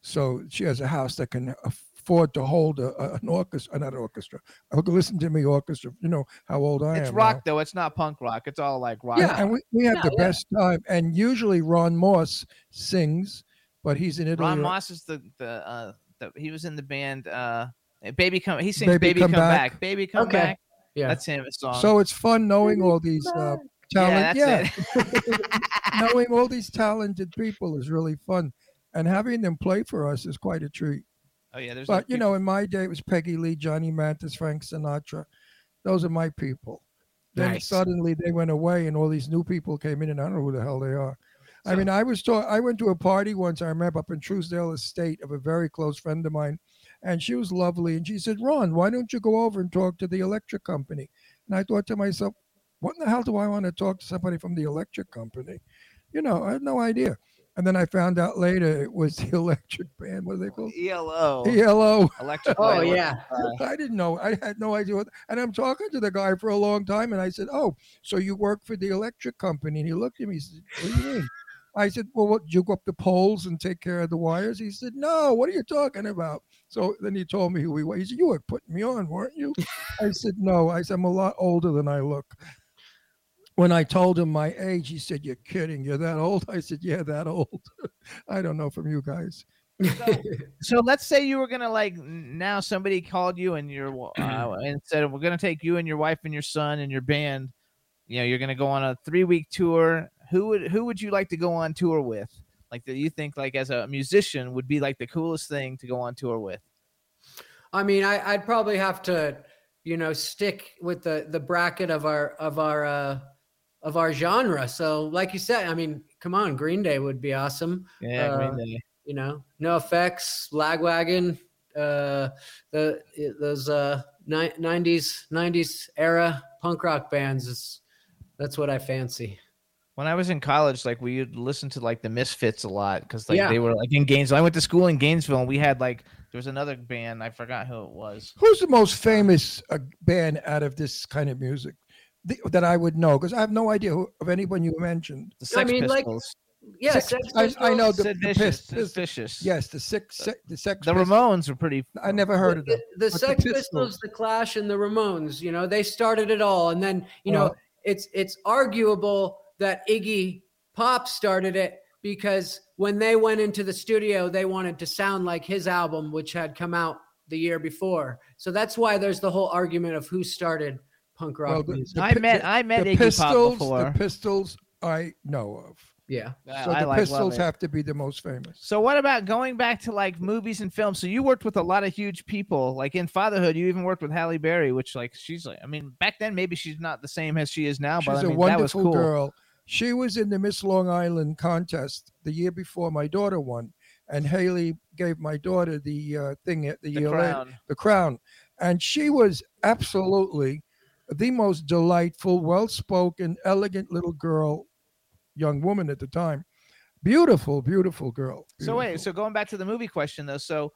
[SPEAKER 4] So she has a house that can afford to hold a, a- an orchestra, not an orchestra. Oh, listen to me, orchestra. You know how old I
[SPEAKER 3] It's
[SPEAKER 4] am.
[SPEAKER 3] It's rock
[SPEAKER 4] now.
[SPEAKER 3] though. It's not punk rock. It's all like rock.
[SPEAKER 4] Yeah, and we, we have
[SPEAKER 5] Yeah,
[SPEAKER 4] the
[SPEAKER 5] yeah.
[SPEAKER 4] best time. And usually Ron Moss sings, but he's in Italy.
[SPEAKER 3] Ron Moss is the the, uh, the he was in the band. Uh, Baby come. He sings
[SPEAKER 4] Baby
[SPEAKER 3] Baby,
[SPEAKER 4] Come
[SPEAKER 3] come,
[SPEAKER 4] Back.
[SPEAKER 3] back. Baby come
[SPEAKER 5] Okay.
[SPEAKER 3] back.
[SPEAKER 5] Yeah.
[SPEAKER 3] That's him. A song.
[SPEAKER 4] So it's fun knowing all these uh, talent.
[SPEAKER 3] yeah,
[SPEAKER 4] Yeah,
[SPEAKER 3] it.
[SPEAKER 4] knowing all these talented people is really fun, and having them play for us is quite a treat.
[SPEAKER 3] oh yeah. There's
[SPEAKER 4] But
[SPEAKER 3] like
[SPEAKER 4] you know, in my day, it was Peggy Lee, Johnny Mathis, Frank Sinatra. Those are my people. Then
[SPEAKER 5] Nice.
[SPEAKER 4] suddenly they went away, and all these new people came in, and I don't know who the hell they are. I mean, I was taught. I went to a party once. I remember up in Trousdale Estate of a very close friend of mine, and she was lovely. And she said, "Ron, why don't you go over and talk to the electric company?" And I thought to myself, "What in the hell do I want to talk to somebody from the electric company?" You know, I had no idea. And then I found out later it was the electric band. What are they called?
[SPEAKER 3] ELO.
[SPEAKER 4] ELO.
[SPEAKER 3] Electric.
[SPEAKER 5] Oh yeah.
[SPEAKER 3] Orchestra.
[SPEAKER 4] I didn't know. I had no idea. What, and I'm talking to the guy for a long time, and I said, "Oh, so you work for the electric company?" And he looked at me. He said, "What do you mean?" I said, "Well, what? You go up the poles and take care of the wires?" He said, "No. What are you talking about?" So then he told me who he was. He said, "You were putting me on, weren't you?" I said, "No." I said, "I'm a lot older than I look." When I told him my age, he said, "You're kidding. You're that old." I said, "Yeah, that old." I don't know from you guys.
[SPEAKER 3] So let's say you were gonna like now somebody called you and you're uh, and said we're gonna take you and your wife and your son and your band. You know, you're gonna go on a three week tour. Who would who would you like to go on tour with? Like that you think like as a musician would be like the coolest thing to go on tour with?
[SPEAKER 5] I mean, I, I'd probably have to, you know, stick with the the bracket of our of our uh, of our genre. So, like you said, I mean, come on, Green Day would be awesome.
[SPEAKER 3] Yeah,
[SPEAKER 5] Uh,
[SPEAKER 3] Green Day.
[SPEAKER 5] You know, NOFX, Lagwagon, uh, the those uh nineties nineties era punk rock bands. Is that's what I fancy.
[SPEAKER 3] When I was in college, like we would listen to like the Misfits a lot because like
[SPEAKER 5] Yeah.
[SPEAKER 3] they were like in Gainesville. I went to school in Gainesville and we had like there was another band I forgot who it was.
[SPEAKER 4] Who's the most famous uh, band out of this kind of music? the, that I would know because I have no idea who, of anyone you mentioned.
[SPEAKER 3] The
[SPEAKER 5] I
[SPEAKER 3] Sex
[SPEAKER 5] mean, like-
[SPEAKER 3] Pistols.
[SPEAKER 5] Yeah,
[SPEAKER 4] Sex-
[SPEAKER 5] Sex
[SPEAKER 4] I, I know the,
[SPEAKER 3] Sid
[SPEAKER 4] the
[SPEAKER 3] Vicious.
[SPEAKER 4] Pist-
[SPEAKER 3] Sid
[SPEAKER 4] Pist-
[SPEAKER 3] Vicious.
[SPEAKER 4] Yes, the six, se- the sex.
[SPEAKER 3] The
[SPEAKER 4] Pist-
[SPEAKER 3] Ramones were pretty.
[SPEAKER 4] I never heard of
[SPEAKER 5] the,
[SPEAKER 4] them.
[SPEAKER 5] the
[SPEAKER 4] But the
[SPEAKER 5] Sex
[SPEAKER 4] Pistols-
[SPEAKER 5] Pistols, the Clash, and the Ramones. You know, they started it all, and then you know it's it's arguable that Iggy Pop started it because when they went into the studio, they wanted to sound like his album, which had come out the year before. So that's why there's the whole argument of who started punk rock
[SPEAKER 4] Well, the-
[SPEAKER 5] music.
[SPEAKER 4] the
[SPEAKER 3] I
[SPEAKER 4] Pi-
[SPEAKER 3] met-
[SPEAKER 4] the-
[SPEAKER 3] I met
[SPEAKER 4] the
[SPEAKER 3] Iggy Pop
[SPEAKER 4] Pistols,
[SPEAKER 3] before.
[SPEAKER 4] The Pistols, I know of.
[SPEAKER 5] yeah.
[SPEAKER 4] So
[SPEAKER 3] I
[SPEAKER 4] the
[SPEAKER 3] like-
[SPEAKER 4] Pistols
[SPEAKER 3] it.
[SPEAKER 4] have to be the most famous.
[SPEAKER 3] So what about going back to like movies and films? So you worked with a lot of huge people. Like in Fatherhood, you even worked with Halle Berry, which like she's like, I mean, back then maybe she's not the same as she is now,
[SPEAKER 4] She's
[SPEAKER 3] but I
[SPEAKER 4] a
[SPEAKER 3] mean that was cool.
[SPEAKER 4] girl. She was in the Miss Long Island contest the year before my daughter won, and Halle gave my daughter the uh, thing at the,
[SPEAKER 3] The
[SPEAKER 4] year later- the crown, and she was absolutely the most delightful, well-spoken, elegant little girl, young woman at the time. Beautiful, beautiful girl.
[SPEAKER 3] So wait, so going back to the movie question though, so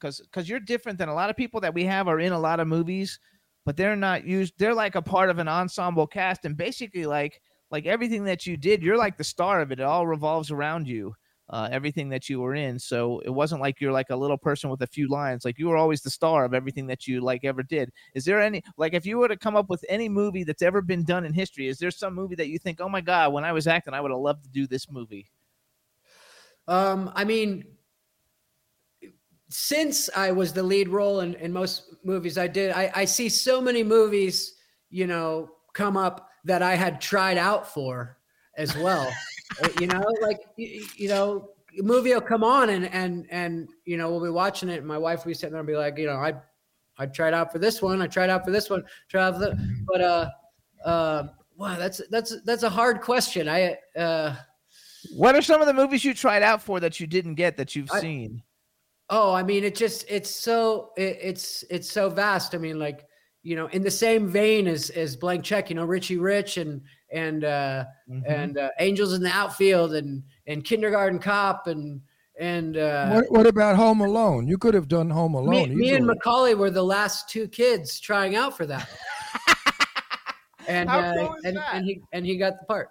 [SPEAKER 3] because because you're different than a lot of people that we have are in a lot of movies, but they're not used. They're like a part of an ensemble cast, and basically like like everything that you did, you're like the star of it. It all revolves around you. Uh, everything that you were in, so it wasn't like you're like a little person with a few lines. Like you were always the star of everything that you like ever did. Is there any like if you were to come up with any movie that's ever been done in history? Is there some movie that you think, oh my god, when I was acting, I would have loved to do this movie?
[SPEAKER 5] Um, I mean, since I was the lead role in, in most movies I did, I, I see so many movies, you know, come up that I had tried out for as well. You know, like you, you know, a movie will come on and and and you know we'll be watching it, and my wife will be sitting there and be like, you know, I I tried out for this one, I tried out for this one, tried out for the, but uh, uh, wow, that's that's that's a hard question. I uh.
[SPEAKER 3] What are some of the movies you tried out for that you didn't get that you've
[SPEAKER 5] I-
[SPEAKER 3] seen?
[SPEAKER 5] Oh, I mean, it just it's so it, it's it's so vast. I mean, like you know, in the same vein as as Blank Check, you know, Richie Rich and and uh,
[SPEAKER 3] Mhm.
[SPEAKER 5] and uh, Angels in the Outfield and and Kindergarten Cop and and uh,
[SPEAKER 4] what, what about Home Alone? You could have done Home Alone.
[SPEAKER 5] me, me and. Macaulay were the last two kids trying out for that. and
[SPEAKER 3] How
[SPEAKER 5] uh,
[SPEAKER 3] cool is
[SPEAKER 5] and,
[SPEAKER 3] that?
[SPEAKER 5] and he and he got the part.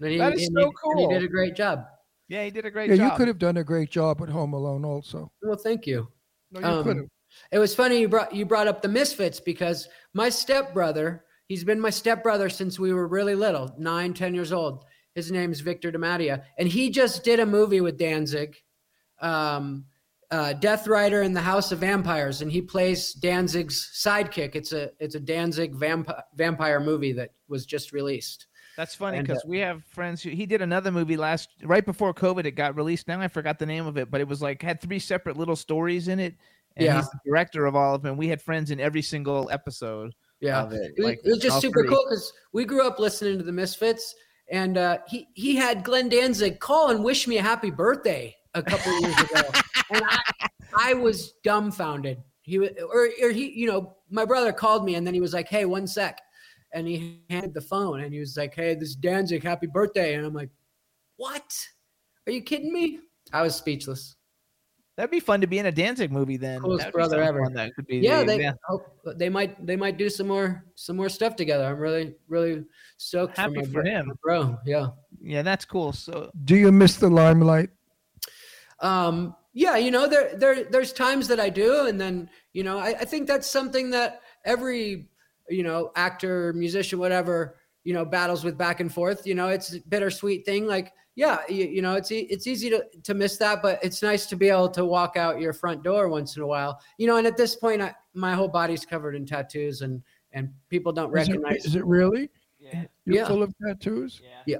[SPEAKER 5] And he,
[SPEAKER 3] That is
[SPEAKER 5] and
[SPEAKER 3] so
[SPEAKER 5] he, and he did a great job.
[SPEAKER 3] Yeah, he did a great
[SPEAKER 4] yeah,
[SPEAKER 3] job.
[SPEAKER 4] you could have done a great job at Home Alone also.
[SPEAKER 5] Well, thank you.
[SPEAKER 4] No, you
[SPEAKER 5] Um,
[SPEAKER 4] could have.
[SPEAKER 5] It was funny you brought you brought up the Misfits because my stepbrother, he's been my stepbrother since we were really little, nine, ten years old. His name's Victor DiMattia, and he just did a movie with Danzig, um, uh, Death Rider in the House of Vampires, and he plays Danzig's sidekick. It's a it's a Danzig vamp- vampire movie that was just released.
[SPEAKER 3] That's funny because
[SPEAKER 5] uh,
[SPEAKER 3] we have friends who he did another movie last right before COVID. It got released. Now I forgot the name of it, but it was like had three separate little stories in it. And
[SPEAKER 5] Yeah.
[SPEAKER 3] he's the director of all of them. We had friends in every single episode.
[SPEAKER 5] Yeah,
[SPEAKER 3] of it. Like,
[SPEAKER 5] it was just super
[SPEAKER 3] three.
[SPEAKER 5] cool because we grew up listening to the Misfits, and uh, he he had Glenn Danzig call and wish me a happy birthday a couple years ago, and I I was dumbfounded. He was, or, or he, you know, my brother called me and then he was like, "Hey, one sec," and he handed the phone and he was like, "Hey, this is Danzig, happy birthday," and I'm like, "What? Are you kidding me?" I was speechless.
[SPEAKER 3] That'd be fun to be in a Danzig movie then.
[SPEAKER 5] Coolest
[SPEAKER 3] That'd
[SPEAKER 5] brother
[SPEAKER 3] something
[SPEAKER 5] ever.
[SPEAKER 3] That could be
[SPEAKER 5] yeah,
[SPEAKER 3] the-
[SPEAKER 5] they
[SPEAKER 3] yeah.
[SPEAKER 5] hope they might they might do some more some more stuff together. I'm really really stoked
[SPEAKER 3] Happy
[SPEAKER 5] my
[SPEAKER 3] for him.
[SPEAKER 5] my bro. Yeah.
[SPEAKER 3] Yeah, that's cool. So
[SPEAKER 4] Do you miss the limelight?
[SPEAKER 5] Um, yeah, you know, there there there's times that I do, and then you know, I, I think that's something that every you know actor, musician, whatever you know battles with back and forth. You know, it's a bittersweet thing. Like, yeah, you, you know, it's e- it's easy to to miss that, but it's nice to be able to walk out your front door once in a while. You know, and at this point, I, my whole body's covered in tattoos, and and people don't
[SPEAKER 4] Is
[SPEAKER 5] recognize.
[SPEAKER 4] is it really?
[SPEAKER 3] Yeah.
[SPEAKER 4] You're
[SPEAKER 5] Yeah.
[SPEAKER 4] full of tattoos?
[SPEAKER 5] Yeah.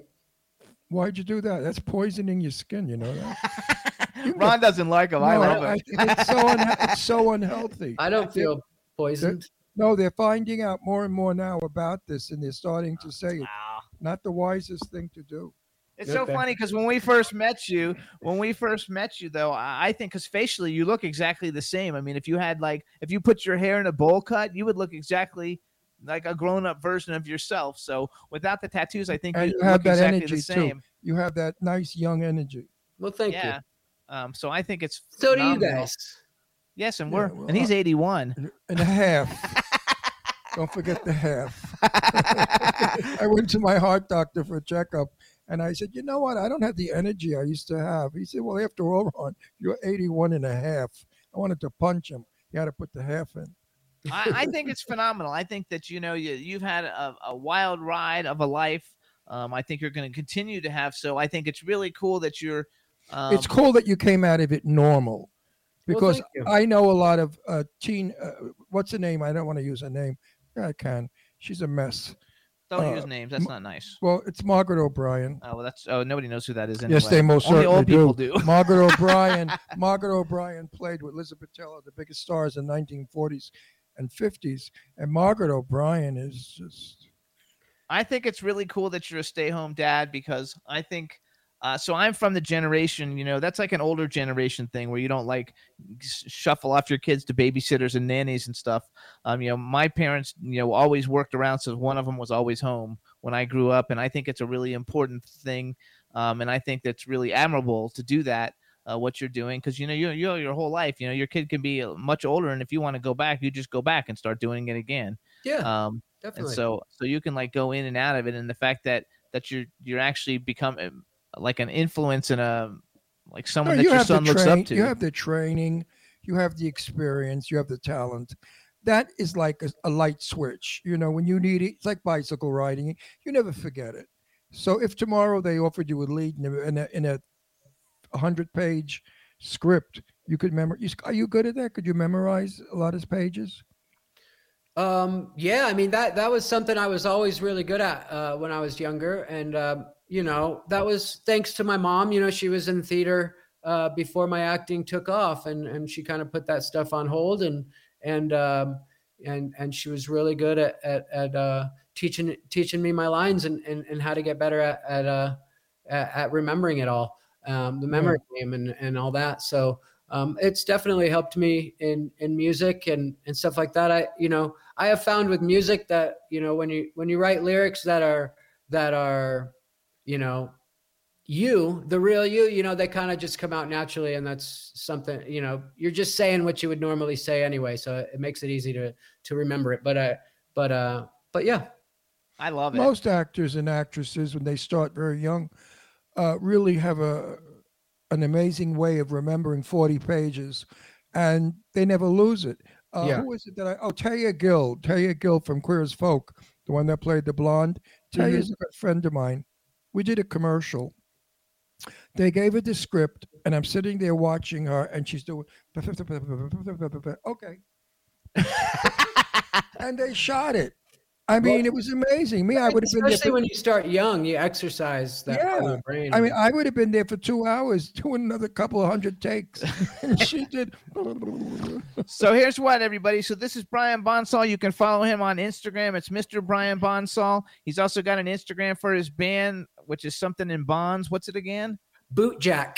[SPEAKER 4] Why'd you do that? That's poisoning your skin, you know that?
[SPEAKER 3] Ron doesn't like him. I love
[SPEAKER 4] I
[SPEAKER 3] it.
[SPEAKER 4] think it's so unha- it's so unhealthy.
[SPEAKER 5] I don't feel poisoned.
[SPEAKER 4] No, they're finding out more and more now about this, and they're starting to say it's not the wisest thing to do.
[SPEAKER 3] It's so funny because when we first met you, when we first met you, though, I I think because facially you look exactly the same. I mean, if you had like, if you put your hair in a bowl cut, you would look exactly like a grown-up version of yourself. So without the tattoos, I think
[SPEAKER 4] And
[SPEAKER 3] you
[SPEAKER 4] you have
[SPEAKER 3] look
[SPEAKER 4] that
[SPEAKER 3] exactly
[SPEAKER 4] energy
[SPEAKER 3] the
[SPEAKER 4] too.
[SPEAKER 3] same.
[SPEAKER 4] You have that nice young energy.
[SPEAKER 5] Well, thank
[SPEAKER 3] yeah.
[SPEAKER 5] you.
[SPEAKER 3] Um, so I think it's
[SPEAKER 5] So do you guys.
[SPEAKER 3] Yes, and
[SPEAKER 4] Yeah,
[SPEAKER 3] we're
[SPEAKER 4] well,
[SPEAKER 3] and he's
[SPEAKER 4] I-
[SPEAKER 3] eighty-one.
[SPEAKER 4] And a half. Don't forget the half. I went to my heart doctor for a checkup, and I said, you know what? I don't have the energy I used to have. He said, well, after all, Ron, you're 81 and a half. I wanted to punch him. He had to put the half in.
[SPEAKER 3] I, I think it's phenomenal. I think that you know you you've had a, a wild ride of a life. Um, I think you're going to continue to have so. I think it's really cool that you're. Um,
[SPEAKER 4] it's cool that you came out of it normal because
[SPEAKER 3] thank you.
[SPEAKER 4] I know a lot of uh, teen. Uh, what's her name? I don't want to use her name. Yeah, I can. She's a mess.
[SPEAKER 3] Don't
[SPEAKER 4] Uh,
[SPEAKER 3] use names. That's not nice.
[SPEAKER 4] Well, it's Margaret O'Brien.
[SPEAKER 3] Oh well, that's oh nobody knows who that is. Anyway.
[SPEAKER 4] Yes, they most
[SPEAKER 3] Only
[SPEAKER 4] certainly
[SPEAKER 3] old people do.
[SPEAKER 4] Margaret O'Brien. Margaret O'Brien played with Elizabeth Taylor, the biggest stars in 1940s and 50s, and Margaret O'Brien is just.
[SPEAKER 3] I think it's really cool that you're a stay-home dad because I think. Uh, so I'm from the generation, you know, that's like an older generation thing where you don't like shuffle off your kids to babysitters and nannies and stuff. Um, you know, my parents, you know, always worked around, so one of them was always home when I grew up, and I think it's a really important thing, um, and I think that's really admirable to do that. Uh, what you're doing because you know you you your whole life you know your kid can be uh, much older and if you want to go back you just go back and start doing it again
[SPEAKER 5] Yeah,
[SPEAKER 3] um
[SPEAKER 5] definitely.
[SPEAKER 3] and so so you can like go in and out of it and the fact that that you're you're actually become uh, like an influence and a like someone
[SPEAKER 4] No,
[SPEAKER 3] that your son looks
[SPEAKER 4] train-
[SPEAKER 3] up to
[SPEAKER 4] You have the training, you have the experience, you have the talent. That is like a, a light switch. You know, when you need it, it's like bicycle riding. You never forget it. So if tomorrow they offered you a lead in a in a, in a hundred page script, you could memorize. Are you good at that? Could you memorize a lot of pages?
[SPEAKER 5] Um, yeah, I mean that that was something I was always really good at uh, when I was younger, and um, you know that was thanks to my mom. You know, she was in theater uh, before my acting took off, and and she kind of put that stuff on hold, and and um, and and she was really good at at, at uh, teaching teaching me my lines and, and and how to get better at at uh, at, at remembering it all, um, the memory game and and all that. So um, it's definitely helped me in in music and and stuff like that. I you know I have found with music that you know when you when you write lyrics that are that are you know you the real you you know they kind of just come out naturally and that's something you know you're just saying what you would normally say anyway so it makes it easy to to remember it but uh but uh but yeah
[SPEAKER 3] i love it
[SPEAKER 4] Most actors and actresses, when they start very young, uh, really have a an amazing way of remembering 40 pages, and they never lose it. Uh,
[SPEAKER 5] Yeah.
[SPEAKER 4] Who is it that I? Oh, Thea Gill. Thea Gill from Queer as Folk, the one that played the blonde. Thea's a good friend of mine. We did a commercial. They gave her the script, and I'm sitting there watching her, and she's doing okay, and they shot it. I mean, it was amazing. Me, I would have been there.
[SPEAKER 5] especially
[SPEAKER 4] For,
[SPEAKER 5] when you start young you exercise that part of
[SPEAKER 4] yeah,
[SPEAKER 5] the brain
[SPEAKER 4] I mean, I would have been there for two hours doing another couple of hundred takes, and she did.
[SPEAKER 3] so here's what everybody so this is brian bonsall you can follow him on instagram it's mr brian bonsall he's also got an instagram for his band which is something in bonds what's it again Bootjack.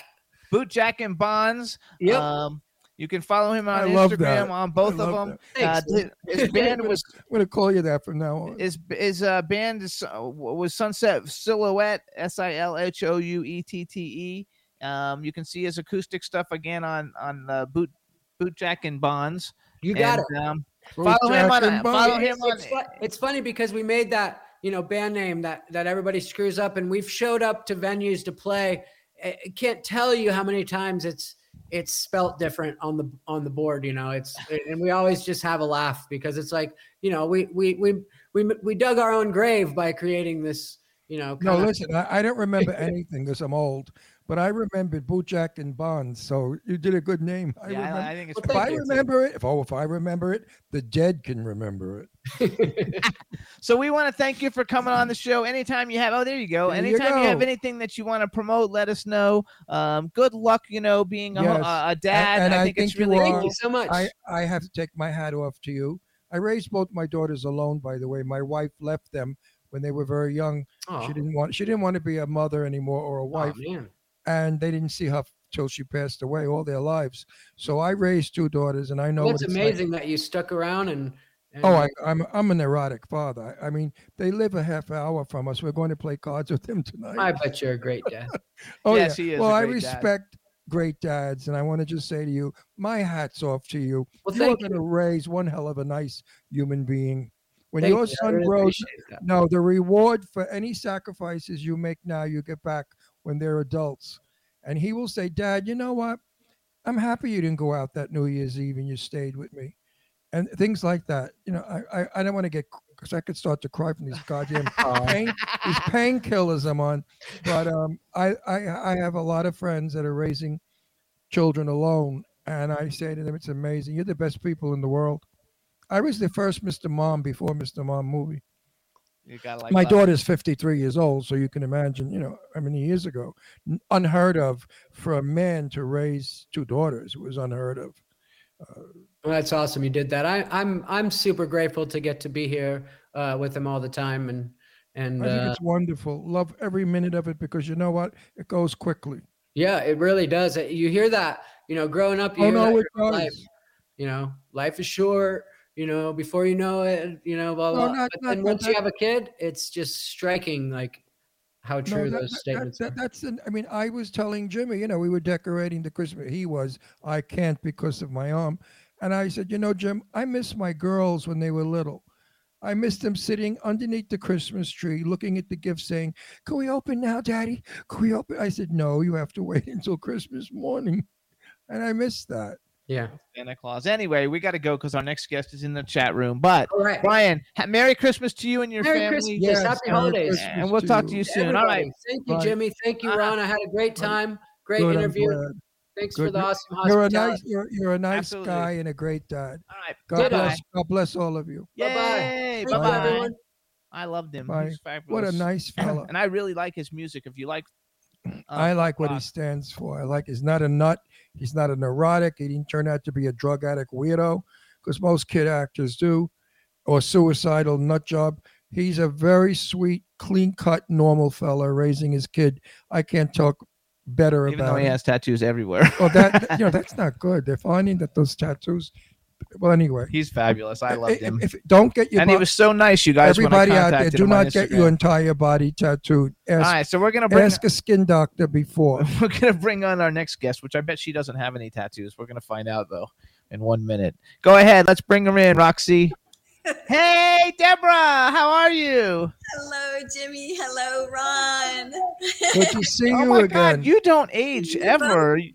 [SPEAKER 3] Bootjack and bonds
[SPEAKER 5] Yep.
[SPEAKER 3] um you can follow him
[SPEAKER 4] I
[SPEAKER 3] on
[SPEAKER 4] love
[SPEAKER 3] instagram
[SPEAKER 4] that.
[SPEAKER 3] on both
[SPEAKER 4] I
[SPEAKER 3] of them
[SPEAKER 4] that.
[SPEAKER 3] uh, his, his band was
[SPEAKER 4] I'm gonna call you that from now on.
[SPEAKER 3] his his uh, band is uh, was Sunset Silhouette S I L H O U E T T E. Um, you can see his acoustic stuff again on on uh, boot boot jack and bonds.
[SPEAKER 5] You got
[SPEAKER 3] And, Um,
[SPEAKER 4] Boot
[SPEAKER 3] follow him on
[SPEAKER 4] and
[SPEAKER 3] follow him on.
[SPEAKER 5] it's, fu- it's funny because we made that you know band name that that everybody screws up and we've showed up to venues to play i I can't tell you how many times it's it's spelt different on the on the board you know it's and we always just have a laugh because it's like you know we we we we, we dug our own grave by creating this you know
[SPEAKER 4] No, listen, I, I don't remember anything because I'm old, but I remembered Boot Jack and Bonds. So you did a good name. I
[SPEAKER 3] Yeah, I-
[SPEAKER 4] remember,
[SPEAKER 3] I think it's
[SPEAKER 4] if I
[SPEAKER 3] good, too.
[SPEAKER 4] remember it, if oh, if I remember it, the dead can remember it.
[SPEAKER 3] So we want to thank you for coming on the show. Anytime you have, oh, there you go.
[SPEAKER 4] There you
[SPEAKER 3] Anytime you, have anything that you want to promote, let us know. Um, good luck, you know, being a,
[SPEAKER 4] Yes.
[SPEAKER 3] a, a dad.
[SPEAKER 4] and
[SPEAKER 3] I
[SPEAKER 4] I
[SPEAKER 3] think, it's
[SPEAKER 4] think you
[SPEAKER 3] really
[SPEAKER 4] are-
[SPEAKER 3] cool.
[SPEAKER 5] so much
[SPEAKER 4] I, I have to take my hat off to you. I raised both my daughters alone, by the way. My wife left them when they were very young.
[SPEAKER 5] Aw.
[SPEAKER 4] She didn't want she didn't want to be a mother anymore or a
[SPEAKER 5] Oh,
[SPEAKER 4] wife,
[SPEAKER 5] man.
[SPEAKER 4] And they didn't see her till she passed away all their lives. So I raised two daughters, and I know
[SPEAKER 5] Well,
[SPEAKER 4] what
[SPEAKER 5] it's
[SPEAKER 4] it's like.
[SPEAKER 5] amazing that you stuck around and, and
[SPEAKER 4] Oh, I, I'm I'm a neurotic father. I I mean, they live a half hour from us. We're going to play cards with them tonight.
[SPEAKER 5] I bet you're a great dad
[SPEAKER 4] oh
[SPEAKER 3] Yes,
[SPEAKER 4] yeah.
[SPEAKER 3] he is
[SPEAKER 4] Well,
[SPEAKER 3] a
[SPEAKER 4] I
[SPEAKER 3] great dad.
[SPEAKER 4] respect great dads, and I want to just say to you, my hats off to you.
[SPEAKER 5] Well,
[SPEAKER 4] you are going to raise one hell of a nice human being. When
[SPEAKER 5] Thank
[SPEAKER 4] your
[SPEAKER 5] you.
[SPEAKER 4] Son
[SPEAKER 5] really
[SPEAKER 4] grows,
[SPEAKER 5] appreciate
[SPEAKER 4] no, the reward for any sacrifices you make now, you get back when they're adults. And he will say, Dad, you know what? I'm happy you didn't go out that New Year's Eve and you stayed with me. And things like that. You know, I I, I don't want to get because I could start to cry from these goddamn pain, these painkillers I'm on. But um, I, I I have a lot of friends that are raising children alone, and I say to them, "It's amazing. You're the best people in the world." I was the first Mr. Mom before Mr. Mom movie.
[SPEAKER 3] You gotta like
[SPEAKER 4] My
[SPEAKER 3] love.
[SPEAKER 4] daughter's 53 years old, so you can imagine, you know, how many years ago, unheard of for a man to raise two daughters. It was unheard of.
[SPEAKER 5] Well, that's awesome. You did that. I, I'm I'm super grateful to get to be here uh, with him all the time, and and
[SPEAKER 4] I think
[SPEAKER 5] uh,
[SPEAKER 4] it's wonderful. Love every minute of it because you know what? It goes quickly.
[SPEAKER 5] yeah, it really does. Uh, You hear that? You know, growing up, you
[SPEAKER 4] Oh
[SPEAKER 5] hear that
[SPEAKER 4] it
[SPEAKER 5] your whole life. You know, life is short. You know, before you know it, you know, blah oh,
[SPEAKER 4] No,
[SPEAKER 5] blah.
[SPEAKER 4] not-
[SPEAKER 5] but then once you have a kid, it's just striking, like how
[SPEAKER 4] No,
[SPEAKER 5] true
[SPEAKER 4] that-
[SPEAKER 5] those
[SPEAKER 4] that-
[SPEAKER 5] statements
[SPEAKER 4] that- that's an, I mean, I was telling Jimmy, you know, we were decorating the Christmas. He was, I can't because of my arm. And I said, you know, Jim, I miss my girls when they were little. I miss them sitting underneath the Christmas tree, looking at the gifts, saying, "Can we open now, Daddy? Can we open?" I said, "No, you have to wait until Christmas morning," and I miss that.
[SPEAKER 5] Yeah.
[SPEAKER 3] Santa Claus. Anyway, we got to go because our next guest is in the chat room. But
[SPEAKER 5] All right.
[SPEAKER 3] Brian, ha- Merry Christmas to you and your family.
[SPEAKER 5] Merry
[SPEAKER 3] family.
[SPEAKER 5] Christmas. Yes, happy
[SPEAKER 4] Merry
[SPEAKER 5] holidays.
[SPEAKER 4] Christmas
[SPEAKER 3] And we'll talk to
[SPEAKER 4] you.
[SPEAKER 3] you soon. All right.
[SPEAKER 5] Thank you,
[SPEAKER 4] Bye.
[SPEAKER 5] Jimmy. Thank you,
[SPEAKER 3] Uh,
[SPEAKER 5] Ron. I had a great time. Great
[SPEAKER 4] Good,
[SPEAKER 5] interview. Thanks
[SPEAKER 4] Good.
[SPEAKER 5] for the awesome
[SPEAKER 4] You're a
[SPEAKER 5] hospitality.
[SPEAKER 4] nice, you're, you're a nice
[SPEAKER 3] Absolutely.
[SPEAKER 4] guy and a great dad.
[SPEAKER 3] All right.
[SPEAKER 4] God
[SPEAKER 5] Ditto.
[SPEAKER 4] bless, God bless all of you.
[SPEAKER 5] Bye-bye.
[SPEAKER 3] Yay.
[SPEAKER 5] Thank
[SPEAKER 3] Bye-bye.
[SPEAKER 5] everyone.
[SPEAKER 3] I loved him.
[SPEAKER 4] Bye.
[SPEAKER 3] He's fabulous.
[SPEAKER 4] What a nice fellow.
[SPEAKER 3] And I really like his music. If you like, um,
[SPEAKER 4] I like what he stands for. I like he's not a nut. He's not a neurotic. He didn't turn out to be a drug addict weirdo, because most kid actors do, or suicidal nut job. He's a very sweet, clean cut, normal fella raising his kid. I can't talk better
[SPEAKER 3] Even
[SPEAKER 4] about
[SPEAKER 3] though he
[SPEAKER 4] him.
[SPEAKER 3] has tattoos everywhere.
[SPEAKER 4] Well, that you know that's not good. They're finding that those tattoos. Well, anyway,
[SPEAKER 3] He's fabulous. I loved him.
[SPEAKER 4] if- don't get your
[SPEAKER 3] and he was so nice, you guys.
[SPEAKER 4] everybody out there. Do not get
[SPEAKER 3] Instagram.
[SPEAKER 4] your entire body tattooed. Ask,
[SPEAKER 3] All right, so we're gonna bring
[SPEAKER 4] ask a skin doctor before.
[SPEAKER 3] we're gonna bring on our next guest, which I bet she doesn't have any tattoos. We're gonna find out though in one minute. Go ahead, let's bring her in, Roxy. Hey, Deborah, how are you?
[SPEAKER 12] Hello, Jimmy. Hello, Ron.
[SPEAKER 4] Good to see
[SPEAKER 3] oh
[SPEAKER 4] you
[SPEAKER 3] my
[SPEAKER 4] again.
[SPEAKER 3] God, you don't age
[SPEAKER 12] You
[SPEAKER 3] ever. You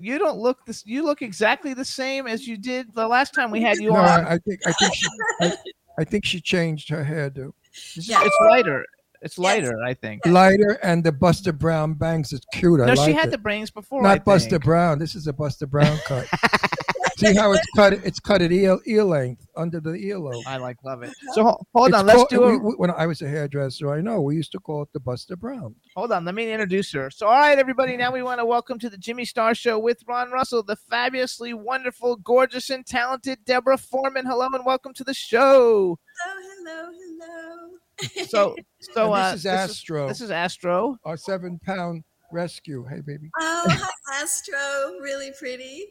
[SPEAKER 3] you don't look this. You look exactly the same as you did the last time we had you
[SPEAKER 4] no,
[SPEAKER 3] on.
[SPEAKER 4] I, I think I think she I, I think she changed her hairdo.
[SPEAKER 3] It's,
[SPEAKER 12] Yeah.
[SPEAKER 3] it's lighter. It's lighter, I think.
[SPEAKER 4] Lighter and the Buster Brown bangs is cute. I
[SPEAKER 3] No,
[SPEAKER 4] like
[SPEAKER 3] she had
[SPEAKER 4] it.
[SPEAKER 3] the bangs before. I
[SPEAKER 4] Not Buster. Brown. This is a Buster Brown cut. See how it's cut? It's cut at ear ear length under the earlobe.
[SPEAKER 3] I like love it. So ho- hold
[SPEAKER 4] It's
[SPEAKER 3] on, let's
[SPEAKER 4] called-
[SPEAKER 3] do
[SPEAKER 4] it.
[SPEAKER 3] a
[SPEAKER 4] when I was a hairdresser. I know we used to call it the Buster Brown.
[SPEAKER 3] Hold on, let me introduce her. So, all right, everybody, now we want to welcome to the Jimmy Star Show with Ron Russell, the fabulously wonderful, gorgeous, and talented Deborah Foreman. Hello and welcome to the show.
[SPEAKER 12] hello, hello.
[SPEAKER 3] So, so uh,
[SPEAKER 4] this is Astro.
[SPEAKER 3] This is Astro.
[SPEAKER 4] Our seven pound rescue. Hey baby,
[SPEAKER 12] Oh, hi, Astro. Really pretty.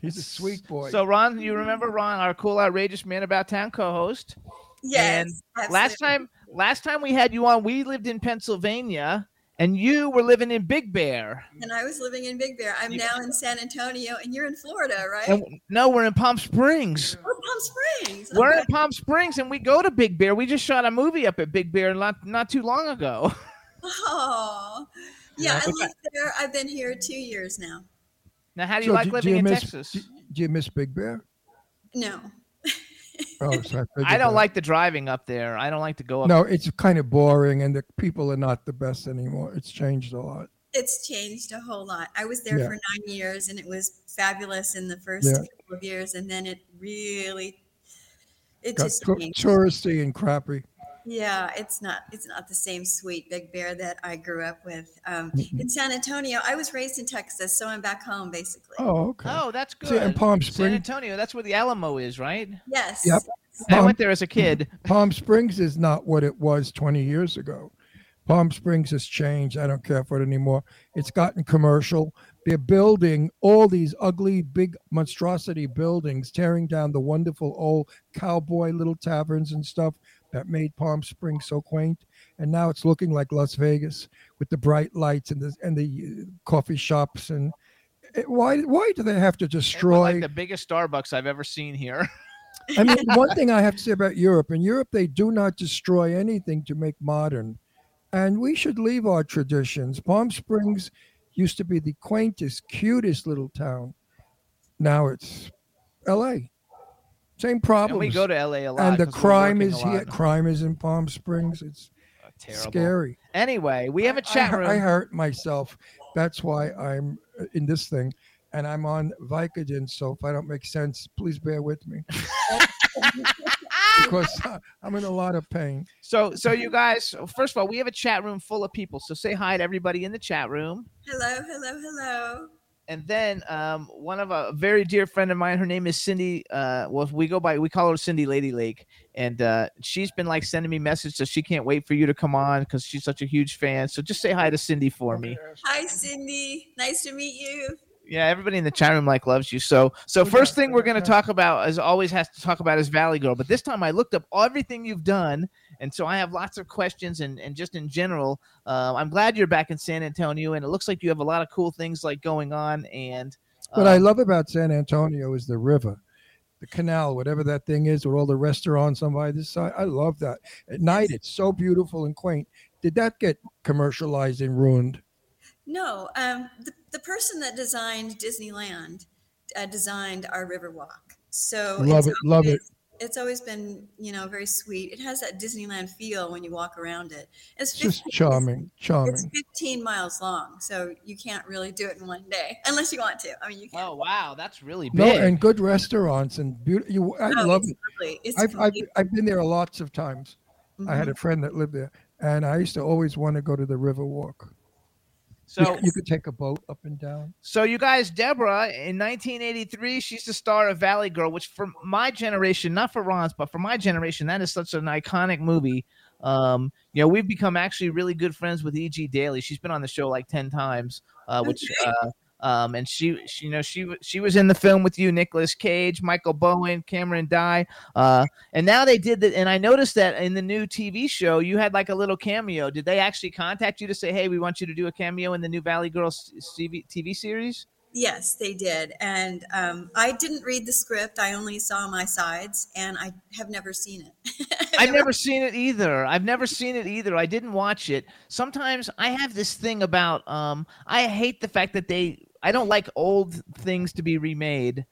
[SPEAKER 4] He's a sweet boy.
[SPEAKER 3] So, Ron, you remember Ron, our cool, outrageous man about town co-host?
[SPEAKER 12] Yes.
[SPEAKER 3] And last time, last time we had you on, we lived in Pennsylvania, and you were living in Big Bear.
[SPEAKER 12] And I was living in Big Bear. I'm now in San Antonio, and you're in Florida, right?
[SPEAKER 3] And no, we're in Palm Springs.
[SPEAKER 12] Oh, Palm Springs.
[SPEAKER 3] We're
[SPEAKER 12] Okay.
[SPEAKER 3] in Palm Springs, and we go to Big Bear. We just shot a movie up at Big Bear not not too long ago.
[SPEAKER 12] Oh, yeah.
[SPEAKER 3] Yeah.
[SPEAKER 12] I lived there. I've been here two years now.
[SPEAKER 3] Now, how do you
[SPEAKER 4] So
[SPEAKER 3] like
[SPEAKER 4] do- do
[SPEAKER 3] living
[SPEAKER 4] you
[SPEAKER 3] in
[SPEAKER 4] miss-
[SPEAKER 3] Texas?
[SPEAKER 4] Do, do you miss Big Bear?
[SPEAKER 12] No.
[SPEAKER 4] Oh, so figured
[SPEAKER 3] I don't
[SPEAKER 4] that.
[SPEAKER 3] like the driving up there. I don't like to go up.
[SPEAKER 4] No, it's kind of boring, and the people are not the best anymore. It's changed a lot.
[SPEAKER 12] It's changed a whole lot. I was there
[SPEAKER 4] Yeah.
[SPEAKER 12] for nine years, and it was fabulous in the first
[SPEAKER 4] Yeah.
[SPEAKER 12] couple of years, and then it really, it
[SPEAKER 4] Got
[SPEAKER 12] just
[SPEAKER 4] tou-
[SPEAKER 12] changed.
[SPEAKER 4] touristy and crappy.
[SPEAKER 12] Yeah, it's not it's not the same sweet Big Bear that I grew up with. Um, in San Antonio, I was raised in Texas, so I'm back home basically.
[SPEAKER 4] Oh, okay.
[SPEAKER 3] Oh, that's good.
[SPEAKER 4] See, in Palm
[SPEAKER 3] San Antonio, that's where the Alamo is, right?
[SPEAKER 12] Yes.
[SPEAKER 4] Yep.
[SPEAKER 3] I went there as a kid.
[SPEAKER 4] Palm Springs is not what it was 20 years ago. Palm Springs has changed. I don't care for it anymore. It's gotten commercial. They're building all these ugly, big monstrosity buildings, tearing down the wonderful old cowboy little taverns and stuff that made Palm Springs so quaint. And now it's looking like Las Vegas with the bright lights and the and the uh, coffee shops. And it, why why do they have to destroy?
[SPEAKER 3] like the biggest Starbucks I've ever seen here.
[SPEAKER 4] I mean, one thing I have to say about Europe, in Europe, they do not destroy anything to make modern. And we should leave our traditions. Palm Springs used to be the quaintest, cutest little town. Now it's LA. Same problem.
[SPEAKER 3] We go to LA a lot.
[SPEAKER 4] And the crime is here. Crime is in Palm Springs. It's
[SPEAKER 3] Terrible.
[SPEAKER 4] scary.
[SPEAKER 3] Anyway, we have a chat
[SPEAKER 4] hu-
[SPEAKER 3] room.
[SPEAKER 4] I hurt myself. That's why I'm uh, in this thing, and I'm on Vicodin. So if I don't make sense, please bear with me, because I'm in a lot of pain.
[SPEAKER 3] So, so you guys, first of all, we have a chat room full of people. So say hi to everybody in the chat room.
[SPEAKER 12] Hello, hello, hello.
[SPEAKER 3] And then um, one of a very dear friend of mine, her name is Cindy. Uh, well, we go by, we call her Cindy Lady Lake, and uh, she's been like sending me messages. So she can't wait for you to come on because she's such a huge fan. So just say hi to Cindy for me.
[SPEAKER 12] Hi, Cindy. Nice to meet you.
[SPEAKER 3] Yeah, everybody in the chat room like loves you. So, so first thing we're going to talk about, as always, has to talk about is Valley Girl. But this time I looked up everything you've done, and so I have lots of questions. And and just in general, uh, I'm glad you're back in San Antonio, and it looks like you have a lot of cool things like going on. And
[SPEAKER 4] What I
[SPEAKER 3] um,
[SPEAKER 4] love about San Antonio is the river, the canal, whatever that thing is, with all the restaurants on either side. I love that. At night, it's so beautiful and quaint. Did that get commercialized and ruined?
[SPEAKER 12] No, um, the, the person that designed Disneyland uh, designed our Riverwalk. So
[SPEAKER 4] Love it, love it.
[SPEAKER 12] Always- It's always been, you know, very sweet. It has that Disneyland feel when you walk around it. It's,
[SPEAKER 4] It's just
[SPEAKER 12] 15
[SPEAKER 4] charming,
[SPEAKER 12] It's
[SPEAKER 4] charming.
[SPEAKER 12] 15 miles long, so you can't really do it in one day unless you want to. I mean, you can.
[SPEAKER 3] Oh wow, that's really big.
[SPEAKER 4] No, and good restaurants and beautiful. You, I
[SPEAKER 12] Oh,
[SPEAKER 4] love
[SPEAKER 12] it's
[SPEAKER 4] it.
[SPEAKER 12] lovely. It's
[SPEAKER 4] I've, I've. I've been there lots of times. I had a mm-hmm. friend that lived there, and I used to always want to go to the river walk.
[SPEAKER 3] So
[SPEAKER 4] you, could take a boat up and down.
[SPEAKER 3] So you guys, Deborah, in 1983, she's the star of Valley Girl, which for my generation, not for Ron's, but for my generation, that is such an iconic movie. Um, you know, we've become actually really good friends with E.G. Daily. She's been on the show like ten times, uh, which. Uh, um, and she, she, you know, she she was in the film with you, Nicolas Cage, Michael Bowen, Cameron Dye, uh, and now they did that. And I noticed that in the new TV show, you had like a little cameo. Did they actually contact you to say, "Hey, we want you to do a cameo in the new Valley Girls TV, TV series"?
[SPEAKER 12] Yes, they did. And um, I didn't read the script. I only saw my sides, and I have never seen it.
[SPEAKER 3] I've never seen it either. I've never seen it either. I didn't watch it. Sometimes I have this thing about um I hate the fact that they I don't like old things to be remade.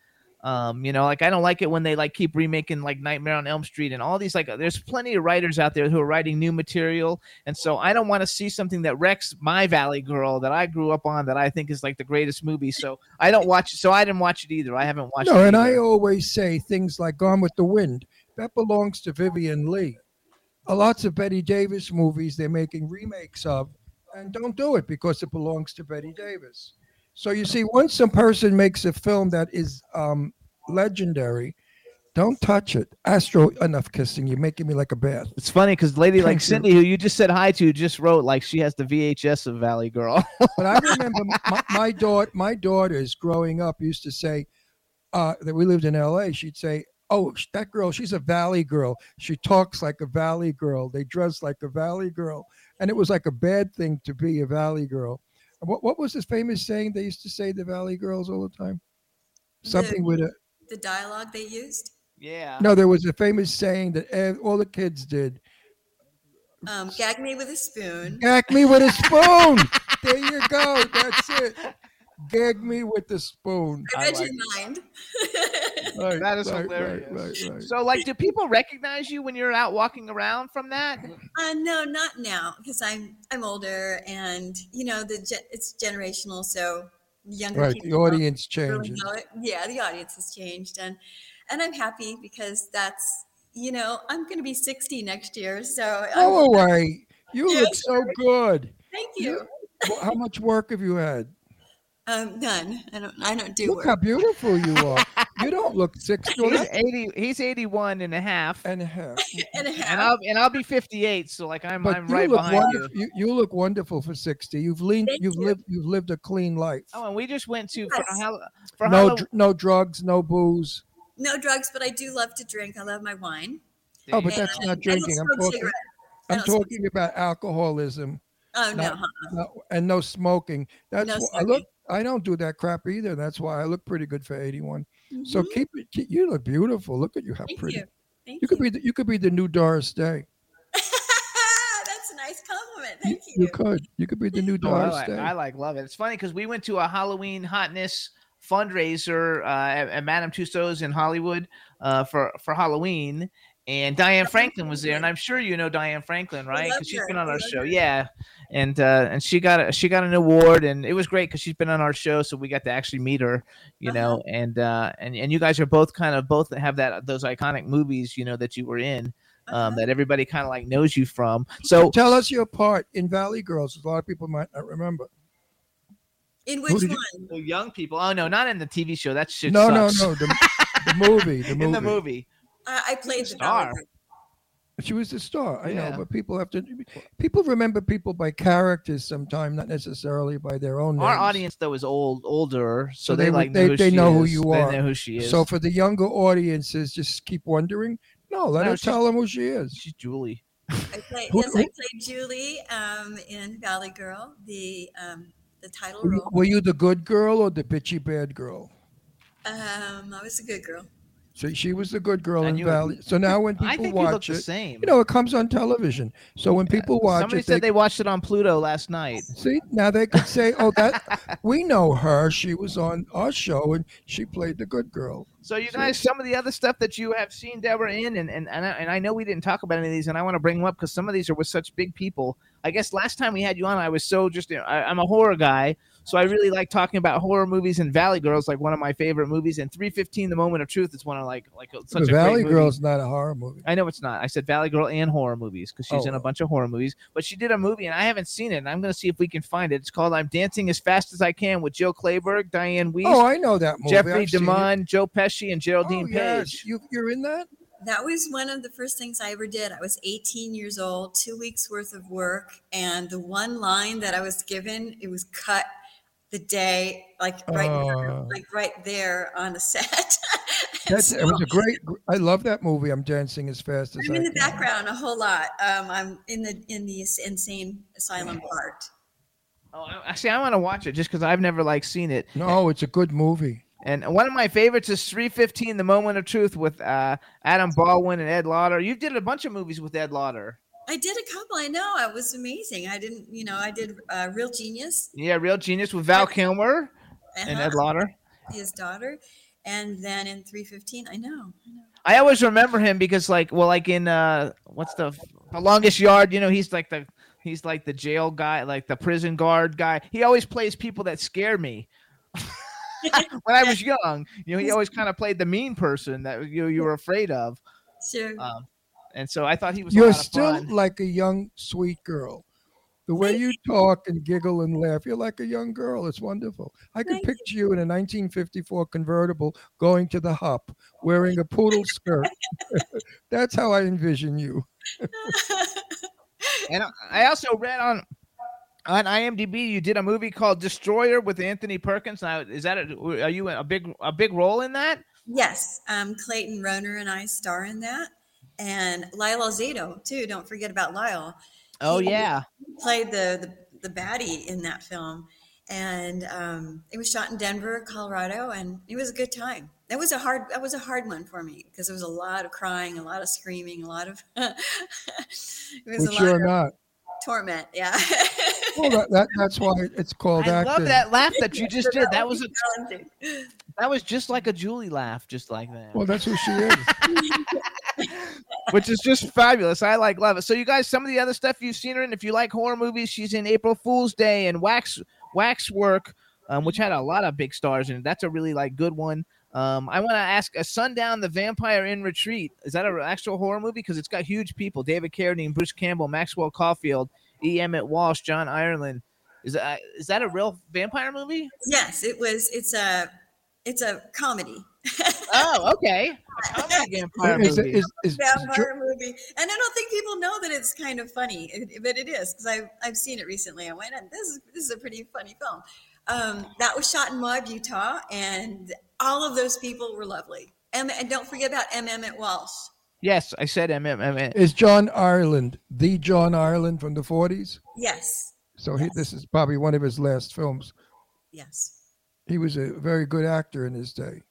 [SPEAKER 3] Um, you know, like I don't like it when they like keep remaking like Nightmare on Elm Street and all these like there's plenty of writers out there who are writing new material and so I don't want to see something that wrecks my Valley Girl that I grew up on that I think is like the greatest movie. So I don't watch. So I didn't watch it either. I haven't watched
[SPEAKER 4] No,
[SPEAKER 3] it.
[SPEAKER 4] and. I always say things like Gone with the Wind. That belongs to Vivien Leigh. A lots of Bette Davis movies they're making remakes of, and don't do it because it belongs to Bette Davis. So you see, once a person makes a film that is um, legendary, don't touch it. Astro, enough kissing. You're making me like a bath.
[SPEAKER 3] It's funny because lady like. Cindy, who you just said hi to, just wrote like she has the VHS of Valley Girl.
[SPEAKER 4] But I remember my, my daughter, my daughters growing up used to say uh, that we lived in L.A. She'd say, "Oh, that girl, she's a Valley girl. She talks like a Valley girl. They dress like a Valley girl." And it was like a bad thing to be a Valley girl. What what was this famous saying they used to say the Valley girls all the time? Something with a
[SPEAKER 12] the dialogue they used.
[SPEAKER 3] yeah.
[SPEAKER 4] no. There was a famous saying that all the kids did.
[SPEAKER 12] Um, gag me with a spoon.
[SPEAKER 4] Gag me with a spoon. there you go. That's it. Gag me with the spoon.
[SPEAKER 12] I read your mind.
[SPEAKER 4] Right,
[SPEAKER 3] That is
[SPEAKER 4] right,
[SPEAKER 3] hilarious.
[SPEAKER 4] Right, right, right.
[SPEAKER 3] So, like, do people recognize you when you're out walking around from that?
[SPEAKER 12] Uh, no, not now because I'm I'm older and you know the ge- it's generational. So younger
[SPEAKER 4] Right,
[SPEAKER 12] people
[SPEAKER 4] the
[SPEAKER 12] don't
[SPEAKER 4] audience
[SPEAKER 12] really
[SPEAKER 4] changes.
[SPEAKER 12] know. Yeah, the audience has changed, and and I'm happy because that's you know I'm going to be 60 next year. So I'm-
[SPEAKER 4] Go away. You look so good.
[SPEAKER 12] Thank you.
[SPEAKER 4] Well, How much work have you had?
[SPEAKER 12] Um, none. I don't. I don't do
[SPEAKER 4] Look
[SPEAKER 12] work.
[SPEAKER 4] how beautiful you are. You don't look 60
[SPEAKER 3] He's 80, he's 81 and a half.
[SPEAKER 4] and a half.
[SPEAKER 12] and a half.
[SPEAKER 3] And I'll and I'll be 58, so like I'm
[SPEAKER 4] But
[SPEAKER 3] I'm
[SPEAKER 4] you
[SPEAKER 3] right
[SPEAKER 4] look
[SPEAKER 3] behind you.
[SPEAKER 4] wonderful. You. you look wonderful for 60. You've leaned
[SPEAKER 12] Thank
[SPEAKER 4] you've
[SPEAKER 12] you.
[SPEAKER 4] lived you've lived a clean life.
[SPEAKER 3] Oh, and we just went to for,
[SPEAKER 12] Yes.
[SPEAKER 3] Hall- for
[SPEAKER 4] No
[SPEAKER 3] Halloween.
[SPEAKER 4] dr- no drugs, no booze.
[SPEAKER 12] no drugs, but I do love to drink. I love my wine.
[SPEAKER 4] Oh, but
[SPEAKER 12] And
[SPEAKER 4] that's not drinking. I'm talking
[SPEAKER 12] cigarettes. I
[SPEAKER 4] I'm talking about alcoholism.
[SPEAKER 12] Oh no.
[SPEAKER 4] not-
[SPEAKER 12] huh?
[SPEAKER 4] not- and no smoking. That's
[SPEAKER 12] No
[SPEAKER 4] wh- I look I don't do that crap either. That's why I look pretty good for 81. So keep it. keep- You look beautiful. Look at you, how
[SPEAKER 12] Thank
[SPEAKER 4] pretty.
[SPEAKER 12] you. Thank
[SPEAKER 4] You could be. The, you could be the new Doris Day.
[SPEAKER 12] That's a nice compliment. Thank you.
[SPEAKER 4] you could. You could be the new
[SPEAKER 3] Oh, I
[SPEAKER 4] Doris
[SPEAKER 3] like,
[SPEAKER 4] Day.
[SPEAKER 3] I like love it. It's funny because we went to a Halloween hotness fundraiser uh, at, at Madame Tussauds in Hollywood uh, for for Halloween, and Diane Franklin was there, and I'm sure you know Diane Franklin, right?
[SPEAKER 12] love
[SPEAKER 3] Because she's
[SPEAKER 12] her.
[SPEAKER 3] been on our show,
[SPEAKER 12] her.
[SPEAKER 3] yeah. And uh, and she got a, she got an award, and it was great because she's been on our show, so we got to actually meet her, you
[SPEAKER 12] Uh-huh.
[SPEAKER 3] know. And uh, and and you guys are both kind of both have that those iconic movies, you know, that you were in.
[SPEAKER 12] Uh-huh.
[SPEAKER 3] Um, that everybody kind of like knows you from. So
[SPEAKER 4] tell us your part in Valley Girls. A lot of people might not remember.
[SPEAKER 12] In which
[SPEAKER 4] did you-
[SPEAKER 12] one?
[SPEAKER 3] Well, young people. Oh no, not in the TV show. That shit.
[SPEAKER 4] no,
[SPEAKER 3] sucks.
[SPEAKER 4] no, no. The, the movie. The movie.
[SPEAKER 3] in the movie.
[SPEAKER 12] Uh, I played the
[SPEAKER 3] Star.
[SPEAKER 12] Valley
[SPEAKER 4] She was the star. I
[SPEAKER 3] Yeah.
[SPEAKER 4] know, but people have to. People remember people by characters sometimes, not necessarily by their own.
[SPEAKER 3] Our audience though is old, older, so,
[SPEAKER 4] So
[SPEAKER 3] they,
[SPEAKER 4] they
[SPEAKER 3] like
[SPEAKER 4] they,
[SPEAKER 3] know who
[SPEAKER 4] they
[SPEAKER 3] she
[SPEAKER 4] know who
[SPEAKER 3] is.
[SPEAKER 4] you
[SPEAKER 3] They
[SPEAKER 4] are.
[SPEAKER 3] know who she is.
[SPEAKER 4] So for the younger audiences, just keep wondering. No, let
[SPEAKER 3] No,
[SPEAKER 4] her tell them who she is.
[SPEAKER 3] she's Julie.
[SPEAKER 12] I played,
[SPEAKER 4] Who-
[SPEAKER 12] yes,
[SPEAKER 4] who-
[SPEAKER 12] I played Julie um, in Valley Girl, the um, the title
[SPEAKER 4] Were you,
[SPEAKER 12] role.
[SPEAKER 4] were you the good girl or the bitchy bad girl?
[SPEAKER 12] Um, I was a good girl.
[SPEAKER 4] So she was the good girl
[SPEAKER 3] And
[SPEAKER 4] in Valley. So now when people
[SPEAKER 3] I think you
[SPEAKER 4] watch
[SPEAKER 3] the
[SPEAKER 4] it,
[SPEAKER 3] same.
[SPEAKER 4] you know, it comes on television. So when people watch
[SPEAKER 3] Somebody
[SPEAKER 4] it,
[SPEAKER 3] said
[SPEAKER 4] they,
[SPEAKER 3] they watched it on Pluto last night.
[SPEAKER 4] see now they could say, "Oh, that we know her. She was on our show and she played the good girl."
[SPEAKER 3] So you guys, some of the other stuff that you have seen Deborah in, and and and I, and I know we didn't talk about any of these, and I want to bring them up because some of these are with such big people. I guess last time we had you on, I was so just I, I'm a horror guy, so I really like talking about horror movies. And Valley Girls, like one of my favorite movies, and 315, The Moment of Truth, is one of like like such
[SPEAKER 4] the
[SPEAKER 3] a
[SPEAKER 4] Valley
[SPEAKER 3] great movie.
[SPEAKER 4] Girl's not a horror movie.
[SPEAKER 3] I know it's not. I said Valley Girl and horror movies because she's oh, in a
[SPEAKER 4] Oh.
[SPEAKER 3] bunch of horror movies. But she did a movie and I haven't seen it. And I'm going to see if we can find it. It's called "I'm Dancing as Fast as I Can" with Jill Clayburgh, Dianne Wiest,
[SPEAKER 4] Oh, I know that movie.
[SPEAKER 3] Jeffrey
[SPEAKER 4] I've.
[SPEAKER 3] DeMunn, Joe Pesci, and Geraldine
[SPEAKER 4] Oh, yes.
[SPEAKER 3] Page.
[SPEAKER 4] You, you're in that?
[SPEAKER 12] That was one of the first things I ever did. I was 18 years old, two weeks worth of work, and the one line that I was given, it was cut the day, like right,
[SPEAKER 4] Oh.
[SPEAKER 12] like right there on the set.
[SPEAKER 4] That's, it was a great. I love that movie. I'm dancing as fast as
[SPEAKER 12] I'm
[SPEAKER 4] I
[SPEAKER 12] in the
[SPEAKER 4] can.
[SPEAKER 12] background a whole lot. Um, I'm in the in the insane asylum part.
[SPEAKER 3] Oh, I- actually, I want to watch it just because I've never like seen it.
[SPEAKER 4] No, it's a good movie.
[SPEAKER 3] And one of my favorites is 315, The Moment of Truth with uh, Adam Baldwin and Ed Lauter. You did a bunch of movies with Ed Lauter.
[SPEAKER 12] I did a couple. I know it was amazing. I didn't, you know, I did uh, Real Genius,
[SPEAKER 3] Yeah, Real Genius with Val Kilmer and Ed
[SPEAKER 12] Uh-huh.
[SPEAKER 3] Lauter.
[SPEAKER 12] his daughter, and then in 315, I know, I know.
[SPEAKER 3] I always remember him because, like, well, like in uh, what's the the longest yard? You know, he's like the he's like the jail guy, like the prison guard guy. He always plays people that scare me. when I was young, you know, he always kind of played the mean person that you you were afraid of.
[SPEAKER 12] Sure.
[SPEAKER 3] Um, and so I thought he was.
[SPEAKER 4] You're
[SPEAKER 3] lot of
[SPEAKER 4] still
[SPEAKER 3] fun.
[SPEAKER 4] like a young, sweet girl. The way you talk and giggle and laugh, you're like a young girl. It's wonderful. I could
[SPEAKER 12] Thank
[SPEAKER 4] picture you in a 1954 convertible going to the hop, wearing a poodle skirt. That's how I envision you.
[SPEAKER 3] And I- I also read on on IMDb you did a movie called Destroyer with Anthony Perkins. Now, is that a, are you a big a big role in that?
[SPEAKER 12] Yes, um, Clayton Rohner and I star in that, and Lyle Alzado too. Don't forget about Lyle.
[SPEAKER 3] Oh
[SPEAKER 12] He
[SPEAKER 3] yeah.
[SPEAKER 12] played the the, the baddie in that film, and um, it was shot in Denver, Colorado, and it was a good time. That was a hard that was a hard one for me because there was a lot of crying, a lot of screaming, a lot of it was
[SPEAKER 4] Which
[SPEAKER 12] a lot
[SPEAKER 4] you're
[SPEAKER 12] of
[SPEAKER 4] not.
[SPEAKER 12] torment. Yeah.
[SPEAKER 4] Well, that, that, that's why it's called
[SPEAKER 3] I
[SPEAKER 4] acting.
[SPEAKER 3] love that laugh that you just
[SPEAKER 12] So
[SPEAKER 3] did. That
[SPEAKER 12] was
[SPEAKER 3] was a,
[SPEAKER 12] challenging.
[SPEAKER 3] that was just like a Julie laugh, just like that.
[SPEAKER 4] Well, that's who she is.
[SPEAKER 3] which is just fabulous. I like love it. So you guys, some of the other stuff you've seen her in. If you like horror movies, she's in April Fool's Day and Wax Waxwork, um, which had a lot of big stars in it. That's a really like good one. Um, I want to ask a Sundown, the Vampire in Retreat. Is that an actual horror movie? Because it's got huge people: David Carradine, Bruce Campbell, Maxwell Caulfield, E. Emmet Walsh, John Ireland. Is that is that a real vampire movie?
[SPEAKER 12] Yes, it was. It's a it's a comedy.
[SPEAKER 3] Oh, okay. A comedy vampire
[SPEAKER 4] Is,
[SPEAKER 3] movie.
[SPEAKER 4] is, is, is,
[SPEAKER 12] vampire movie, and I don't think people know that it's kind of funny, but it is because I've I've seen it recently. I went, and this is this is a pretty funny film. Um, that was shot in Moab, Utah, and all of those people were lovely. And, and don't forget about M. Emmet Walsh.
[SPEAKER 3] yes, I said MMM.
[SPEAKER 4] is John Ireland the John Ireland from the 40s?
[SPEAKER 12] Yes,
[SPEAKER 4] So he, this is probably one of his last films.
[SPEAKER 12] yes.
[SPEAKER 4] He was a very good actor in his day.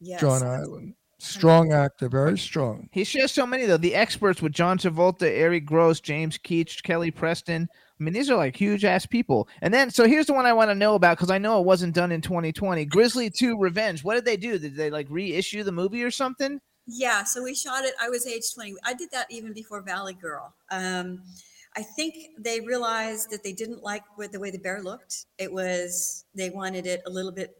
[SPEAKER 12] Yes.
[SPEAKER 4] John Ireland. Strong actor, very strong.
[SPEAKER 3] He shares so many though. The experts with John Travolta, Arye Gross, James Keach, Kelly Preston. I mean, these are like huge ass people. And then, so here's the one I want to know about because I know it wasn't done in 2020. Grizzly 2 Revenge. What did they do? Did they like reissue the movie or something?
[SPEAKER 12] Yeah, so we shot it. I was age 20. I did that even before Valley Girl. Um, I think they realized that they didn't like what, the way the bear looked. It was, they wanted it a little bit,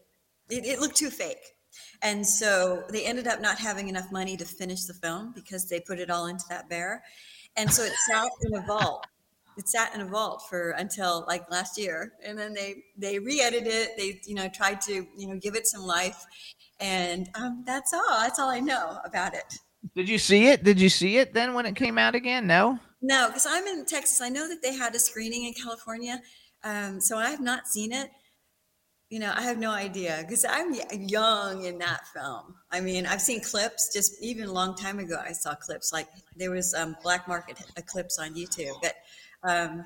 [SPEAKER 12] it, it looked too fake. And so they ended up not having enough money to finish the film because they put it all into that bear. And so it sat in a vault. It sat in a vault for until like last year. And then they, they re-edited it. They, you know, tried to, you know, give it some life. And um, that's all. That's all I know about it.
[SPEAKER 3] Did you see it? Did you see it then when it came out again? No.
[SPEAKER 12] No, because I'm in Texas. I know that they had a screening in California, um, so I have not seen it. You know, I have no idea because I'm young in that film. I mean, I've seen clips. Just even a long time ago, I saw clips. Like there was um, black market clips on YouTube, but um,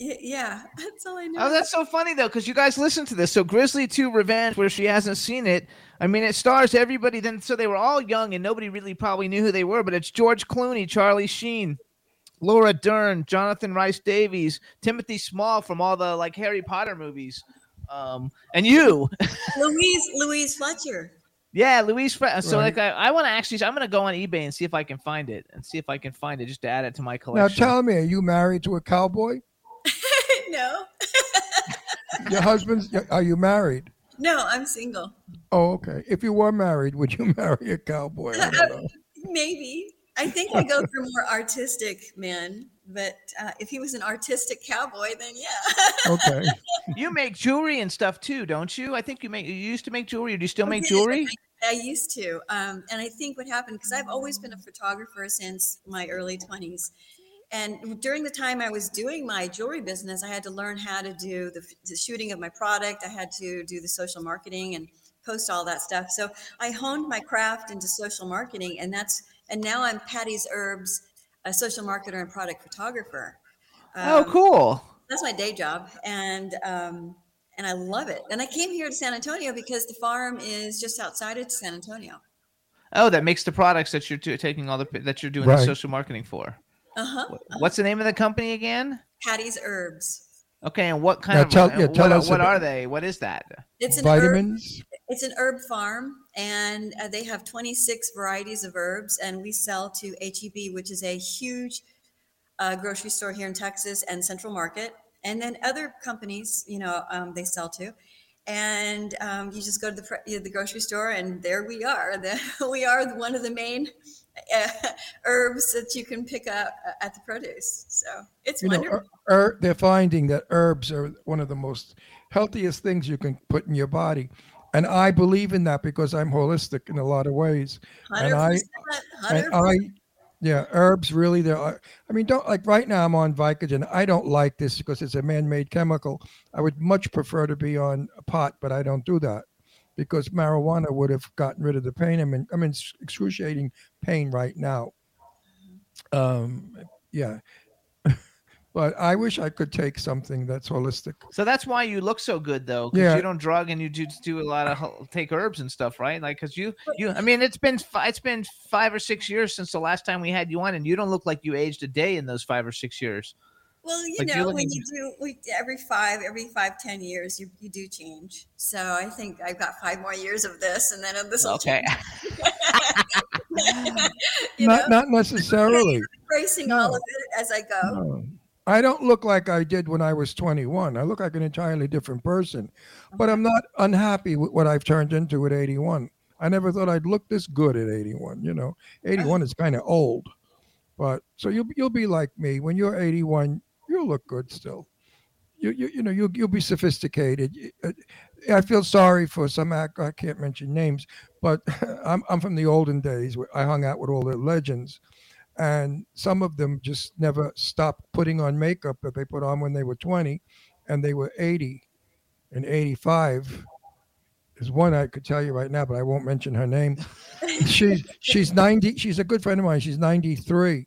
[SPEAKER 12] yeah, that's all I know.
[SPEAKER 3] Oh, that's so funny though, because you guys listen to this. So Grizzly 2 Revenge, where she hasn't seen it. I mean, it stars everybody. Then, so they were all young, and nobody really probably knew who they were. But it's George Clooney, Charlie Sheen, Laura Dern, Jonathan Rhys-Davies, Timothy Spall from all the like Harry Potter movies, um, and you.
[SPEAKER 12] Louise Louise Fletcher.
[SPEAKER 3] Yeah, Louise. Fre- So,
[SPEAKER 4] Right.
[SPEAKER 3] like, I, I want to actually, I'm going to go on eBay and see if I can find it, and see if I can find it just to add it to my collection.
[SPEAKER 4] Now tell me, are you married to a cowboy?
[SPEAKER 12] no,
[SPEAKER 4] Your husband's are you married?
[SPEAKER 12] no, I'm single.
[SPEAKER 4] Oh, okay. If you were married, would you marry a cowboy? I don't know.
[SPEAKER 12] Maybe. I think I go for more artistic men, but uh, if he was an artistic cowboy, then yeah.
[SPEAKER 4] Okay.
[SPEAKER 3] you make jewelry and stuff too, don't you? I think you make. You used to make jewelry, do you still make jewelry?
[SPEAKER 12] I used to. Um, and I think what happened, because I've always been a photographer since my early 20s. And during the time I was doing my jewelry business, I had to learn how to do the, the shooting of my product. I had to do the social marketing and post all that stuff. So I honed my craft into social marketing, and that's and now I'm Patty's Herbs, a social marketer and product photographer.
[SPEAKER 3] oh,
[SPEAKER 12] Um,
[SPEAKER 3] cool.
[SPEAKER 12] that's my day job and um and i love it and i came here to san antonio because the farm is just outside of san antonio
[SPEAKER 3] Oh, that makes the products that you're do- taking all the that you're doing the social marketing for.
[SPEAKER 12] uh-huh
[SPEAKER 3] What's the name of the company again?
[SPEAKER 12] patty's herbs
[SPEAKER 3] Okay, and what kind
[SPEAKER 4] Now
[SPEAKER 3] of
[SPEAKER 4] tell-
[SPEAKER 3] uh,
[SPEAKER 4] yeah,
[SPEAKER 3] what,
[SPEAKER 4] tell
[SPEAKER 3] are-
[SPEAKER 4] us
[SPEAKER 3] what are they? What is that?
[SPEAKER 12] it's an
[SPEAKER 4] Vitamins?
[SPEAKER 12] It's an herb farm and uh, they have 26 varieties of herbs and we sell to heb which is a huge uh, grocery store here in texas and central market and then other companies you know um, they sell to. And um, you just go to the, fr- the grocery store and there we are. The, we are one of the main uh, herbs that you can pick up uh, at the produce. So it's
[SPEAKER 4] You know,
[SPEAKER 12] wonderful.
[SPEAKER 4] er, er, they're finding that herbs are one of the most healthiest things you can put in your body. And I believe in that because I'm holistic in a lot of ways. And I
[SPEAKER 12] 100%,
[SPEAKER 4] and I yeah, herbs really there are I mean don't like right now I'm on Vicodin. I don't like this because it's a man-made chemical. I would much prefer to be on a pot, but I don't do that because marijuana would have gotten rid of the pain. I'm in I'm in excruciating pain right now. Um yeah. But I wish I could take something that's holistic.
[SPEAKER 3] So that's why you look so good, though, because
[SPEAKER 4] Yeah.
[SPEAKER 3] you don't drug and you just do a lot of take herbs and stuff, right? Like, because you, you, I mean, it's been fi- it's been five or six years since the last time we had you on, and you don't look like you aged a day in those five or six years.
[SPEAKER 12] Well, you
[SPEAKER 3] Like, you're
[SPEAKER 12] know,
[SPEAKER 3] looking-
[SPEAKER 12] when you do we, every five, every five, ten years, you, you do change. So I think I've got five more years of this, and then this will
[SPEAKER 3] Okay.
[SPEAKER 12] change. you
[SPEAKER 4] not
[SPEAKER 12] know,
[SPEAKER 4] not necessarily.
[SPEAKER 12] embracing all of it as I go.
[SPEAKER 4] No. I don't look like I did when I was 21. I look like an entirely different person, but I'm not unhappy with what I've turned into at 81. I never thought I'd look this good at 81. You know, 81 is kind of old, but so you'll you'll be like me when you're 81. You'll look good still. You you, you know you'll you'll be sophisticated. Uh, I feel sorry for some act. I can't mention names, but I'm I'm from the olden days. where I hung out with all the legends and some of them just never stopped putting on makeup that they put on when they were 20 and they were 80 and 85 there's one i could tell you right now but i won't mention her name. She's she's 90 she's a good friend of mine. She's 93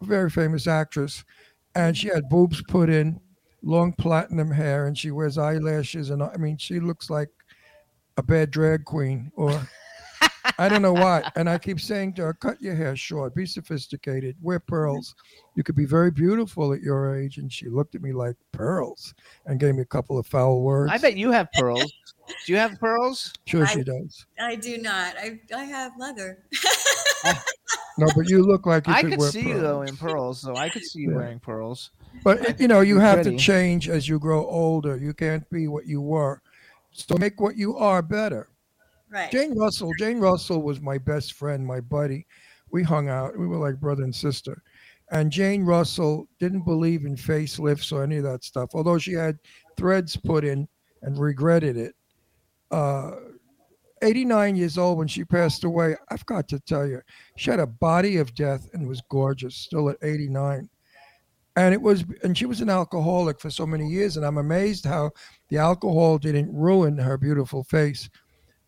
[SPEAKER 4] very famous actress and she had boobs put in long platinum hair and she wears eyelashes and i mean she looks like a bad drag queen or I don't know why. And I keep saying to her, cut your hair short, be sophisticated, wear pearls. You could be very beautiful at your age. And she looked at me like pearls and gave me a couple of foul words.
[SPEAKER 3] I bet you have pearls. Do you have pearls?
[SPEAKER 4] Sure,
[SPEAKER 12] I-
[SPEAKER 4] she does.
[SPEAKER 12] I do not. I I have leather.
[SPEAKER 4] No, but you look like you
[SPEAKER 3] I
[SPEAKER 4] could,
[SPEAKER 3] could
[SPEAKER 4] wear
[SPEAKER 3] see
[SPEAKER 4] pearls.
[SPEAKER 3] you though in pearls, so I could see you
[SPEAKER 4] Yeah.
[SPEAKER 3] wearing pearls.
[SPEAKER 4] But
[SPEAKER 3] I
[SPEAKER 4] you know, you have
[SPEAKER 3] pretty.
[SPEAKER 4] to change as you grow older. You can't be what you were. So make what you are better.
[SPEAKER 12] Right.
[SPEAKER 4] Jane Russell. Jane Russell was my best friend, my buddy. We hung out. We were like brother and sister. And Jane Russell didn't believe in facelifts or any of that stuff, although she had threads put in and regretted it. Uh, 89 years old when she passed away. I've got to tell you, she had a body of death and was gorgeous, still at 89 and it was and she was an alcoholic for so many years and i'm amazed how the alcohol didn't ruin her beautiful face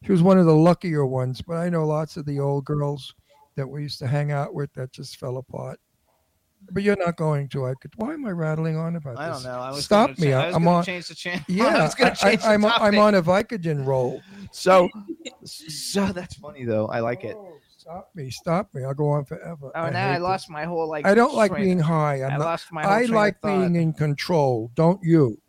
[SPEAKER 4] she was one of the luckier ones but i know lots of the old girls that we used to hang out with that just fell apart but you're not going to i could why am i rattling on about this?
[SPEAKER 3] I
[SPEAKER 4] this
[SPEAKER 3] don't know. I was
[SPEAKER 4] stop me
[SPEAKER 3] cha- I
[SPEAKER 4] I,
[SPEAKER 3] was
[SPEAKER 4] am on
[SPEAKER 3] change the channel. I
[SPEAKER 4] yeah
[SPEAKER 3] was gonna change the
[SPEAKER 4] I, am I'm on a vicodin roll
[SPEAKER 3] So, so that's funny though. I like it.
[SPEAKER 4] stop me stop me i'll go on forever
[SPEAKER 3] Oh, now
[SPEAKER 4] hate
[SPEAKER 3] I lost
[SPEAKER 4] this.
[SPEAKER 3] my whole like.
[SPEAKER 4] i don't like
[SPEAKER 3] train-
[SPEAKER 4] being high i'm
[SPEAKER 3] I
[SPEAKER 4] not
[SPEAKER 3] lost my whole
[SPEAKER 4] i
[SPEAKER 3] train
[SPEAKER 4] like
[SPEAKER 3] thought.
[SPEAKER 4] being in control don't you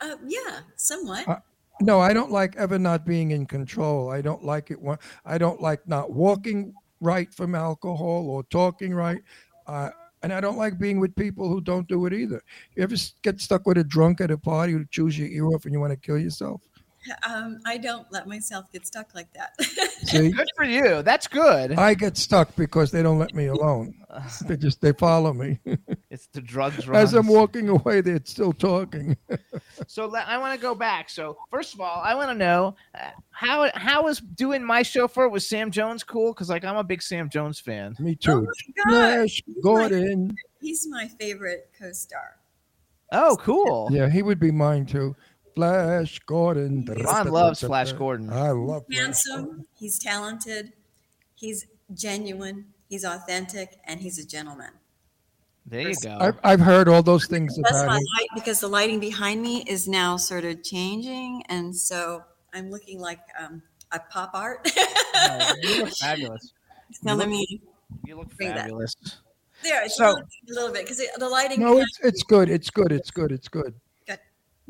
[SPEAKER 12] Uh, yeah, somewhat.
[SPEAKER 4] Uh, No, I don't like ever not being in control. I don't like it. When, I don't like not walking right from alcohol or talking right. Uh, and I don't like being with people who don't do it either. You ever get stuck with a drunk at a party who chews your ear off and you want to kill yourself?
[SPEAKER 12] Um, I don't let myself get stuck like that.
[SPEAKER 4] See,
[SPEAKER 3] Good for you. That's good.
[SPEAKER 4] I get stuck because they don't let me alone. They just they follow me.
[SPEAKER 3] It's the drugs.
[SPEAKER 4] As I'm walking away, they're still talking.
[SPEAKER 3] So le- I want to go back. So first of all, I want to know uh, how how was doing my show chauffeur was Sam Jones cool? Because like I'm a big Sam Jones fan.
[SPEAKER 4] me too.
[SPEAKER 12] God,
[SPEAKER 4] Flash
[SPEAKER 12] he's my-
[SPEAKER 4] Gordon.
[SPEAKER 12] He's my favorite co-star.
[SPEAKER 3] Oh, cool.
[SPEAKER 4] Yeah, he would be mine too. Flash Gordon.
[SPEAKER 3] Ron loves Flash Gordon.
[SPEAKER 4] I love Flash
[SPEAKER 12] Handsome. He's talented. He's genuine. He's authentic, and he's a gentleman.
[SPEAKER 3] There you go.
[SPEAKER 4] I've, I've heard all those things
[SPEAKER 12] That's
[SPEAKER 4] about
[SPEAKER 12] my light because the lighting behind me is now sort of changing, and so I'm looking like um, a pop art.
[SPEAKER 3] Oh, you look fabulous.
[SPEAKER 12] Telling
[SPEAKER 3] look-
[SPEAKER 12] me
[SPEAKER 3] You look
[SPEAKER 12] Bring that.
[SPEAKER 3] fabulous.
[SPEAKER 12] there, it's
[SPEAKER 3] So-
[SPEAKER 12] a little bit because the lighting.
[SPEAKER 4] No, it's it's good. It's good. It's good. It's good.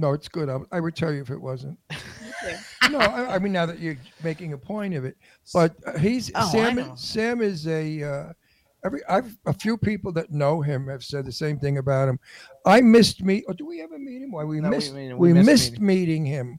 [SPEAKER 4] No, it's good. I, I would tell you if it wasn't. no, I, I mean now that you're making a point of it, but uh, he's
[SPEAKER 3] Oh,
[SPEAKER 4] Sam. Sam is a uh, every. I've a few people that know him have said the same thing about him. I missed meet. Or do we ever meet him? Why we
[SPEAKER 3] No,
[SPEAKER 4] missed
[SPEAKER 3] we-
[SPEAKER 4] we,
[SPEAKER 3] we missed
[SPEAKER 4] missed meeting him,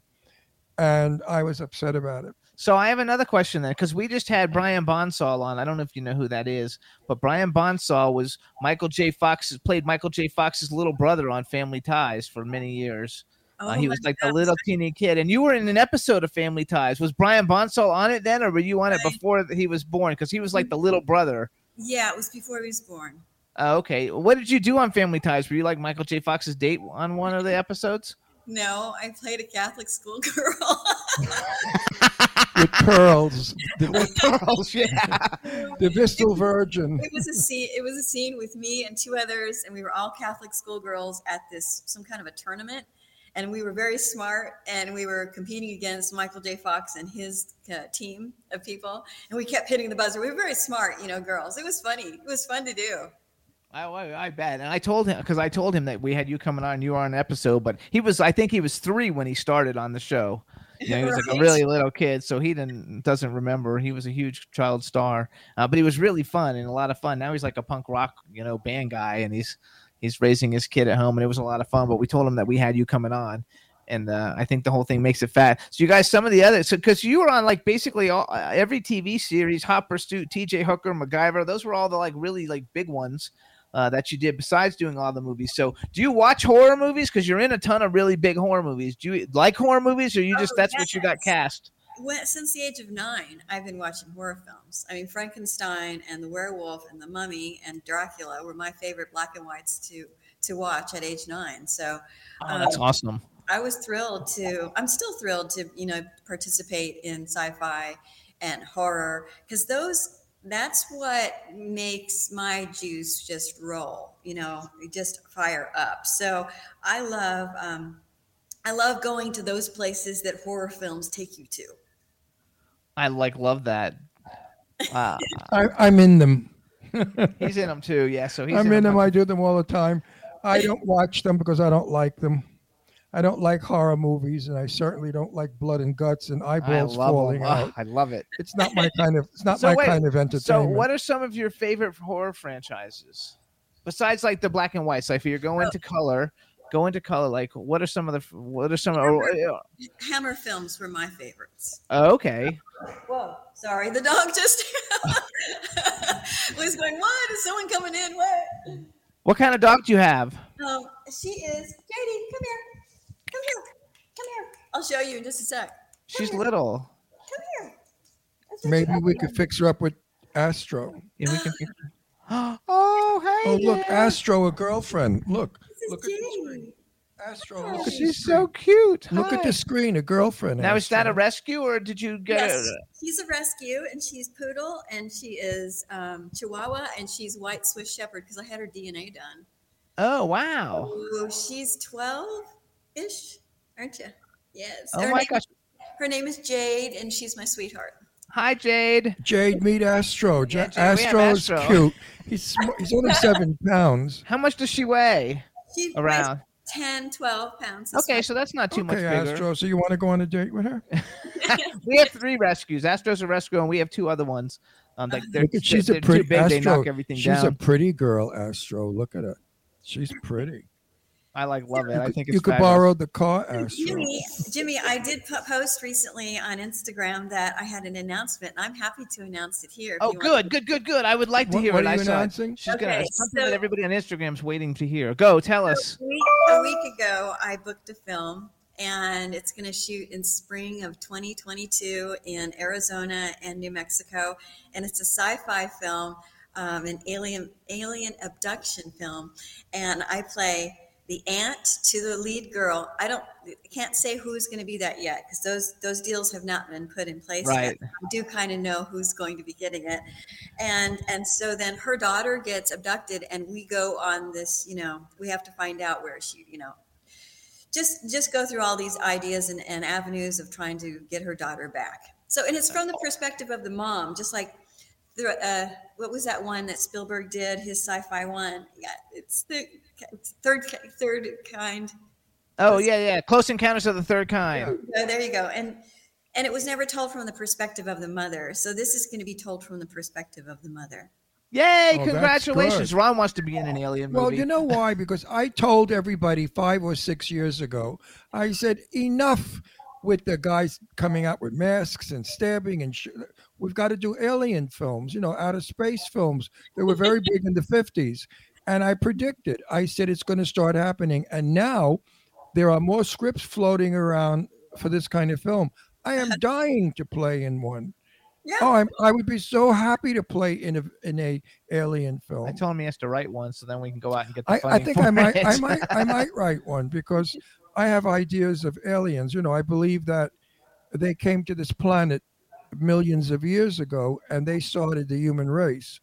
[SPEAKER 4] and I was upset about it.
[SPEAKER 3] So I have another question then, because we just had Brian Bonsall on. I don't know if you know who that is, but Brian Bonsall was Michael J. Fox played Michael J. Fox's little brother on Family Ties for many years. Uh,
[SPEAKER 12] Oh
[SPEAKER 3] he was like the little teeny kid, and you were in an episode of Family Ties. Was Brian Bonsall on it then, or were you on it before he was born? Because he was like the little brother.
[SPEAKER 12] Yeah, it was before he was born.
[SPEAKER 3] Oh, okay. What did you do on Family Ties? Were you like Michael J. Fox's date on one of the episodes?
[SPEAKER 12] No, I played a Catholic schoolgirl.
[SPEAKER 4] With pearls, the,
[SPEAKER 3] Girls, yeah.
[SPEAKER 4] the Vestal Virgin.
[SPEAKER 12] it was a scene. It was a scene with me and two others, and we were all Catholic schoolgirls at this some kind of a tournament. And we were very smart, and we were competing against Michael J. Fox and his uh, team of people. And we kept hitting the buzzer. We were very smart, you know, girls. It was funny. It was fun to do.
[SPEAKER 3] I, I, I bet. And I told him because I told him that we had you coming on. You were on an episode, but he was. I think he was three when he started on the show. You know, he was like a really little kid, so he didn't doesn't remember. He was a huge child star, uh, but he was really fun and a lot of fun. Now he's like a punk rock, you know, band guy, and he's he's raising his kid at home, and it was a lot of fun. But we told him that we had you coming on. And uh, I think the whole thing makes it fat. So you guys, some of the others, so because you were on like basically all uh, every TV series, Hot Pursuit, T.J. Hooker, MacGyver, those were all the like really like big ones uh, that you did besides doing all the movies. So, do you watch horror movies? Because you're in a ton of really big horror movies. Do you like horror movies, or you just
[SPEAKER 12] Oh,
[SPEAKER 3] that's what you got cast?
[SPEAKER 12] When, since the age of nine, I've been watching horror films. I mean, Frankenstein and the Werewolf and the Mummy and Dracula were my favorite black and whites to to watch at age nine. So
[SPEAKER 3] Oh, that's
[SPEAKER 12] um,
[SPEAKER 3] awesome.
[SPEAKER 12] I was thrilled to. I'm still thrilled to you know participate in sci-fi and horror because those that's what makes my juice just roll. You know, just fire up. So I love um, I love going to those places that horror films take you to.
[SPEAKER 3] I like love that. Uh,
[SPEAKER 4] I, I'm in them.
[SPEAKER 3] he's in them too. Yeah, so he's
[SPEAKER 4] I'm
[SPEAKER 3] in
[SPEAKER 4] in them.
[SPEAKER 3] 'em.
[SPEAKER 4] I do them all the time. I don't watch them because I don't like them. I don't like horror movies, and I certainly don't like blood and guts and eyeballs falling
[SPEAKER 3] Oh,
[SPEAKER 4] out.
[SPEAKER 3] I love it.
[SPEAKER 4] It's not my kind of. It's not
[SPEAKER 3] So
[SPEAKER 4] my
[SPEAKER 3] wait,
[SPEAKER 4] kind of entertainment.
[SPEAKER 3] So, what are some of your favorite horror franchises besides like the black and white? So, if you're going to color, go into color. Like, what are some of the? What are some? Of, oh,
[SPEAKER 12] Hammer films were my favorites.
[SPEAKER 3] oh, okay.
[SPEAKER 12] Whoa, sorry, the dog just was going. What is someone coming in? What?
[SPEAKER 3] What kind of dog do you have?
[SPEAKER 12] Um, she is Katie. Come here. Come here. Come here. I'll show you in just a sec.
[SPEAKER 3] She's little.
[SPEAKER 12] Come here.
[SPEAKER 4] Maybe we could fix her up with Astro.
[SPEAKER 3] Yeah, we can. oh, hey.
[SPEAKER 4] Oh, look, Astro, a girlfriend. Look,
[SPEAKER 12] This is
[SPEAKER 4] look at the screen. Astro, look at
[SPEAKER 3] She's so cute.
[SPEAKER 4] Look at the screen, a girlfriend.
[SPEAKER 3] Now, is that a rescue or did you get
[SPEAKER 12] Yes,
[SPEAKER 3] it?
[SPEAKER 12] she's a rescue, and she's poodle, and she is um, Chihuahua, and she's white Swiss Shepherd because I had her DNA done.
[SPEAKER 3] Oh, wow.
[SPEAKER 12] Oh, she's twelve ish, aren't you? Yes.
[SPEAKER 3] Oh,
[SPEAKER 12] her
[SPEAKER 3] my
[SPEAKER 12] name,
[SPEAKER 3] gosh.
[SPEAKER 12] Her name is Jade, and she's my sweetheart.
[SPEAKER 3] Hi, Jade.
[SPEAKER 4] Jade, meet Astro.
[SPEAKER 3] Yeah,
[SPEAKER 4] Ja-
[SPEAKER 3] Jade, we have
[SPEAKER 4] Astro's
[SPEAKER 3] Astro.
[SPEAKER 4] cute. He's he's only seven pounds.
[SPEAKER 3] How much does she weigh?
[SPEAKER 12] She
[SPEAKER 3] Around.
[SPEAKER 12] weighs 10, 12 pounds.
[SPEAKER 3] Okay,
[SPEAKER 12] fine.
[SPEAKER 3] so that's not too much
[SPEAKER 4] Okay,
[SPEAKER 3] bigger.
[SPEAKER 4] Astro. So you want to go on a date with her?
[SPEAKER 3] we have three rescues. Astro's a rescue, and we have two other ones. Um, like they're,
[SPEAKER 4] Look at she's
[SPEAKER 3] they're
[SPEAKER 4] a pretty
[SPEAKER 3] too big. They
[SPEAKER 4] Astro.
[SPEAKER 3] knock everything
[SPEAKER 4] she's
[SPEAKER 3] down.
[SPEAKER 4] a pretty girl, Astro. Look at her. She's pretty.
[SPEAKER 3] I like love it.
[SPEAKER 4] You
[SPEAKER 3] I
[SPEAKER 4] could-
[SPEAKER 3] think it's
[SPEAKER 4] you could
[SPEAKER 3] fabulous.
[SPEAKER 4] borrow the car, Astro.
[SPEAKER 12] Jimmy, Jimmy, I did post recently on Instagram that I had an announcement, and I'm happy to announce it here.
[SPEAKER 3] Oh, good, good, good, good. I would like to
[SPEAKER 4] What-
[SPEAKER 3] hear
[SPEAKER 4] what
[SPEAKER 3] it.
[SPEAKER 4] are
[SPEAKER 3] I
[SPEAKER 4] you
[SPEAKER 3] saw it.
[SPEAKER 4] announcing?
[SPEAKER 3] She's gonna
[SPEAKER 12] Okay,
[SPEAKER 3] something
[SPEAKER 12] so-
[SPEAKER 3] that everybody on Instagram's waiting to hear. Go, tell us.
[SPEAKER 12] A week, a week ago, I booked a film, and it's going to shoot in spring of 2022 in Arizona and New Mexico, and it's a sci-fi film, um, an alien alien abduction film, and I play the aunt to the lead girl. I don't I can't say who's going to be that yet because those those deals have not been put in place
[SPEAKER 3] Right.
[SPEAKER 12] yet. I do kind of know who's going to be getting it, and and so then her daughter gets abducted, and we go on this. You know, we have to find out where she. You know, just just go through all these ideas and, and avenues of trying to get her daughter back. So, and it's from the perspective of the mom, just like the uh, what was that one that Spielberg did? His sci-fi one. Yeah, it's the third third kind.
[SPEAKER 3] Oh yeah, yeah. Close Encounters of the Third Kind.
[SPEAKER 12] So there you go. And and it was never told from the perspective of the mother. So this is going to be told from the perspective of the mother.
[SPEAKER 3] Yay!
[SPEAKER 4] Oh,
[SPEAKER 3] congratulations. Ron wants to be in an alien movie.
[SPEAKER 4] Well, you know why? Because I told everybody five or six years ago, I said, enough with the guys coming out with masks and stabbing and sh- we've got to do alien films, you know, outer space films. They were very big in the 50s. And I predicted, I said it's going to start happening. And now there are more scripts floating around for this kind of film. I am dying to play in one.
[SPEAKER 12] Yeah.
[SPEAKER 4] Oh, I'm, I would be so happy to play in a in a alien film.
[SPEAKER 3] I told him he has to write one, so then we can go out and get the
[SPEAKER 4] I, I think I might I might I might write one because I have ideas of aliens. You know, I believe that they came to this planet millions of years ago and they started the human race.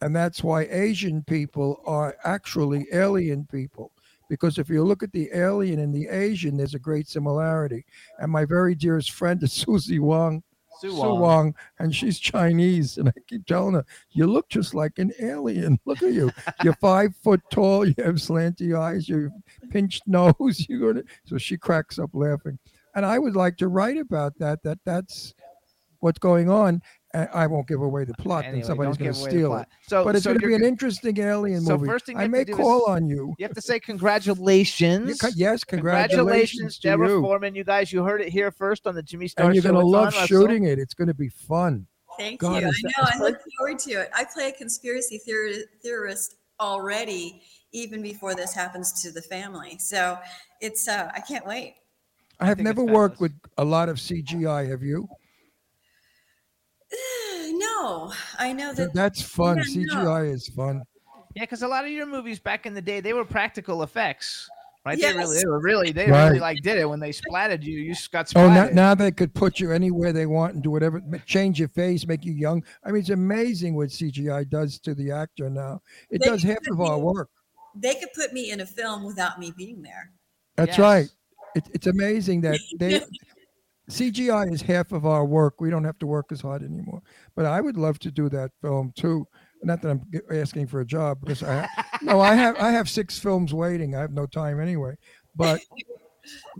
[SPEAKER 4] And that's why Asian people are actually alien people. Because if you look at the alien and the Asian, there's a great similarity. And my very dearest friend is Susie Wong.
[SPEAKER 3] Sue Wong.
[SPEAKER 4] Wong, and she's Chinese, and I keep telling her, "You look just like an alien. Look at you. You're five foot tall. You have slanty eyes. You pinched nose. You're gonna." So she cracks up laughing, and I would like to write about that. That that's what's going on. And I won't give away the plot,
[SPEAKER 3] Anyway,
[SPEAKER 4] and somebody's going to steal it.
[SPEAKER 3] So-
[SPEAKER 4] but it's
[SPEAKER 3] so
[SPEAKER 4] going to be an interesting alien
[SPEAKER 3] So
[SPEAKER 4] movie.
[SPEAKER 3] first thing
[SPEAKER 4] I may
[SPEAKER 3] do is-
[SPEAKER 4] call on you.
[SPEAKER 3] You have to say congratulations.
[SPEAKER 4] You yes,
[SPEAKER 3] Congratulations,
[SPEAKER 4] congratulations to
[SPEAKER 3] Deborah
[SPEAKER 4] you.
[SPEAKER 3] Foreman. You guys, you heard it here first on the Jimmy Star
[SPEAKER 4] and you're going to
[SPEAKER 3] with
[SPEAKER 4] love
[SPEAKER 3] Ron Russell.
[SPEAKER 4] shooting it. It's going to be fun.
[SPEAKER 12] Thank
[SPEAKER 4] God,
[SPEAKER 12] you. I know. I look forward to it. I play a conspiracy theor- theorist already, even before this happens to the family. So it's. Uh, I can't wait.
[SPEAKER 4] I have
[SPEAKER 3] think it's
[SPEAKER 4] never worked with a lot of CGI. Have you?
[SPEAKER 12] No, I know that.
[SPEAKER 4] That's fun.
[SPEAKER 12] Yeah, no.
[SPEAKER 4] CGI is fun.
[SPEAKER 3] Yeah, because a lot of your movies back in the day, they were practical effects, right?
[SPEAKER 12] Yes.
[SPEAKER 3] They really, they were really, they
[SPEAKER 4] Right.
[SPEAKER 3] really like did it when they splatted you. You just got
[SPEAKER 4] Oh, now, now they could put you anywhere they want and do whatever, change your face, make you young. I mean, it's amazing what CGI does to the actor now. It
[SPEAKER 12] They
[SPEAKER 4] does half
[SPEAKER 12] put
[SPEAKER 4] of our
[SPEAKER 12] me-
[SPEAKER 4] work.
[SPEAKER 12] They could put me in a film without me being there.
[SPEAKER 4] That's
[SPEAKER 3] Yes.
[SPEAKER 4] right. It, it's amazing that they. CGI is half of our work. We don't have to work as hard anymore. But I would love to do that film too. Not that I'm asking for a job because I no, I have I have six films waiting. I have no time anyway. But,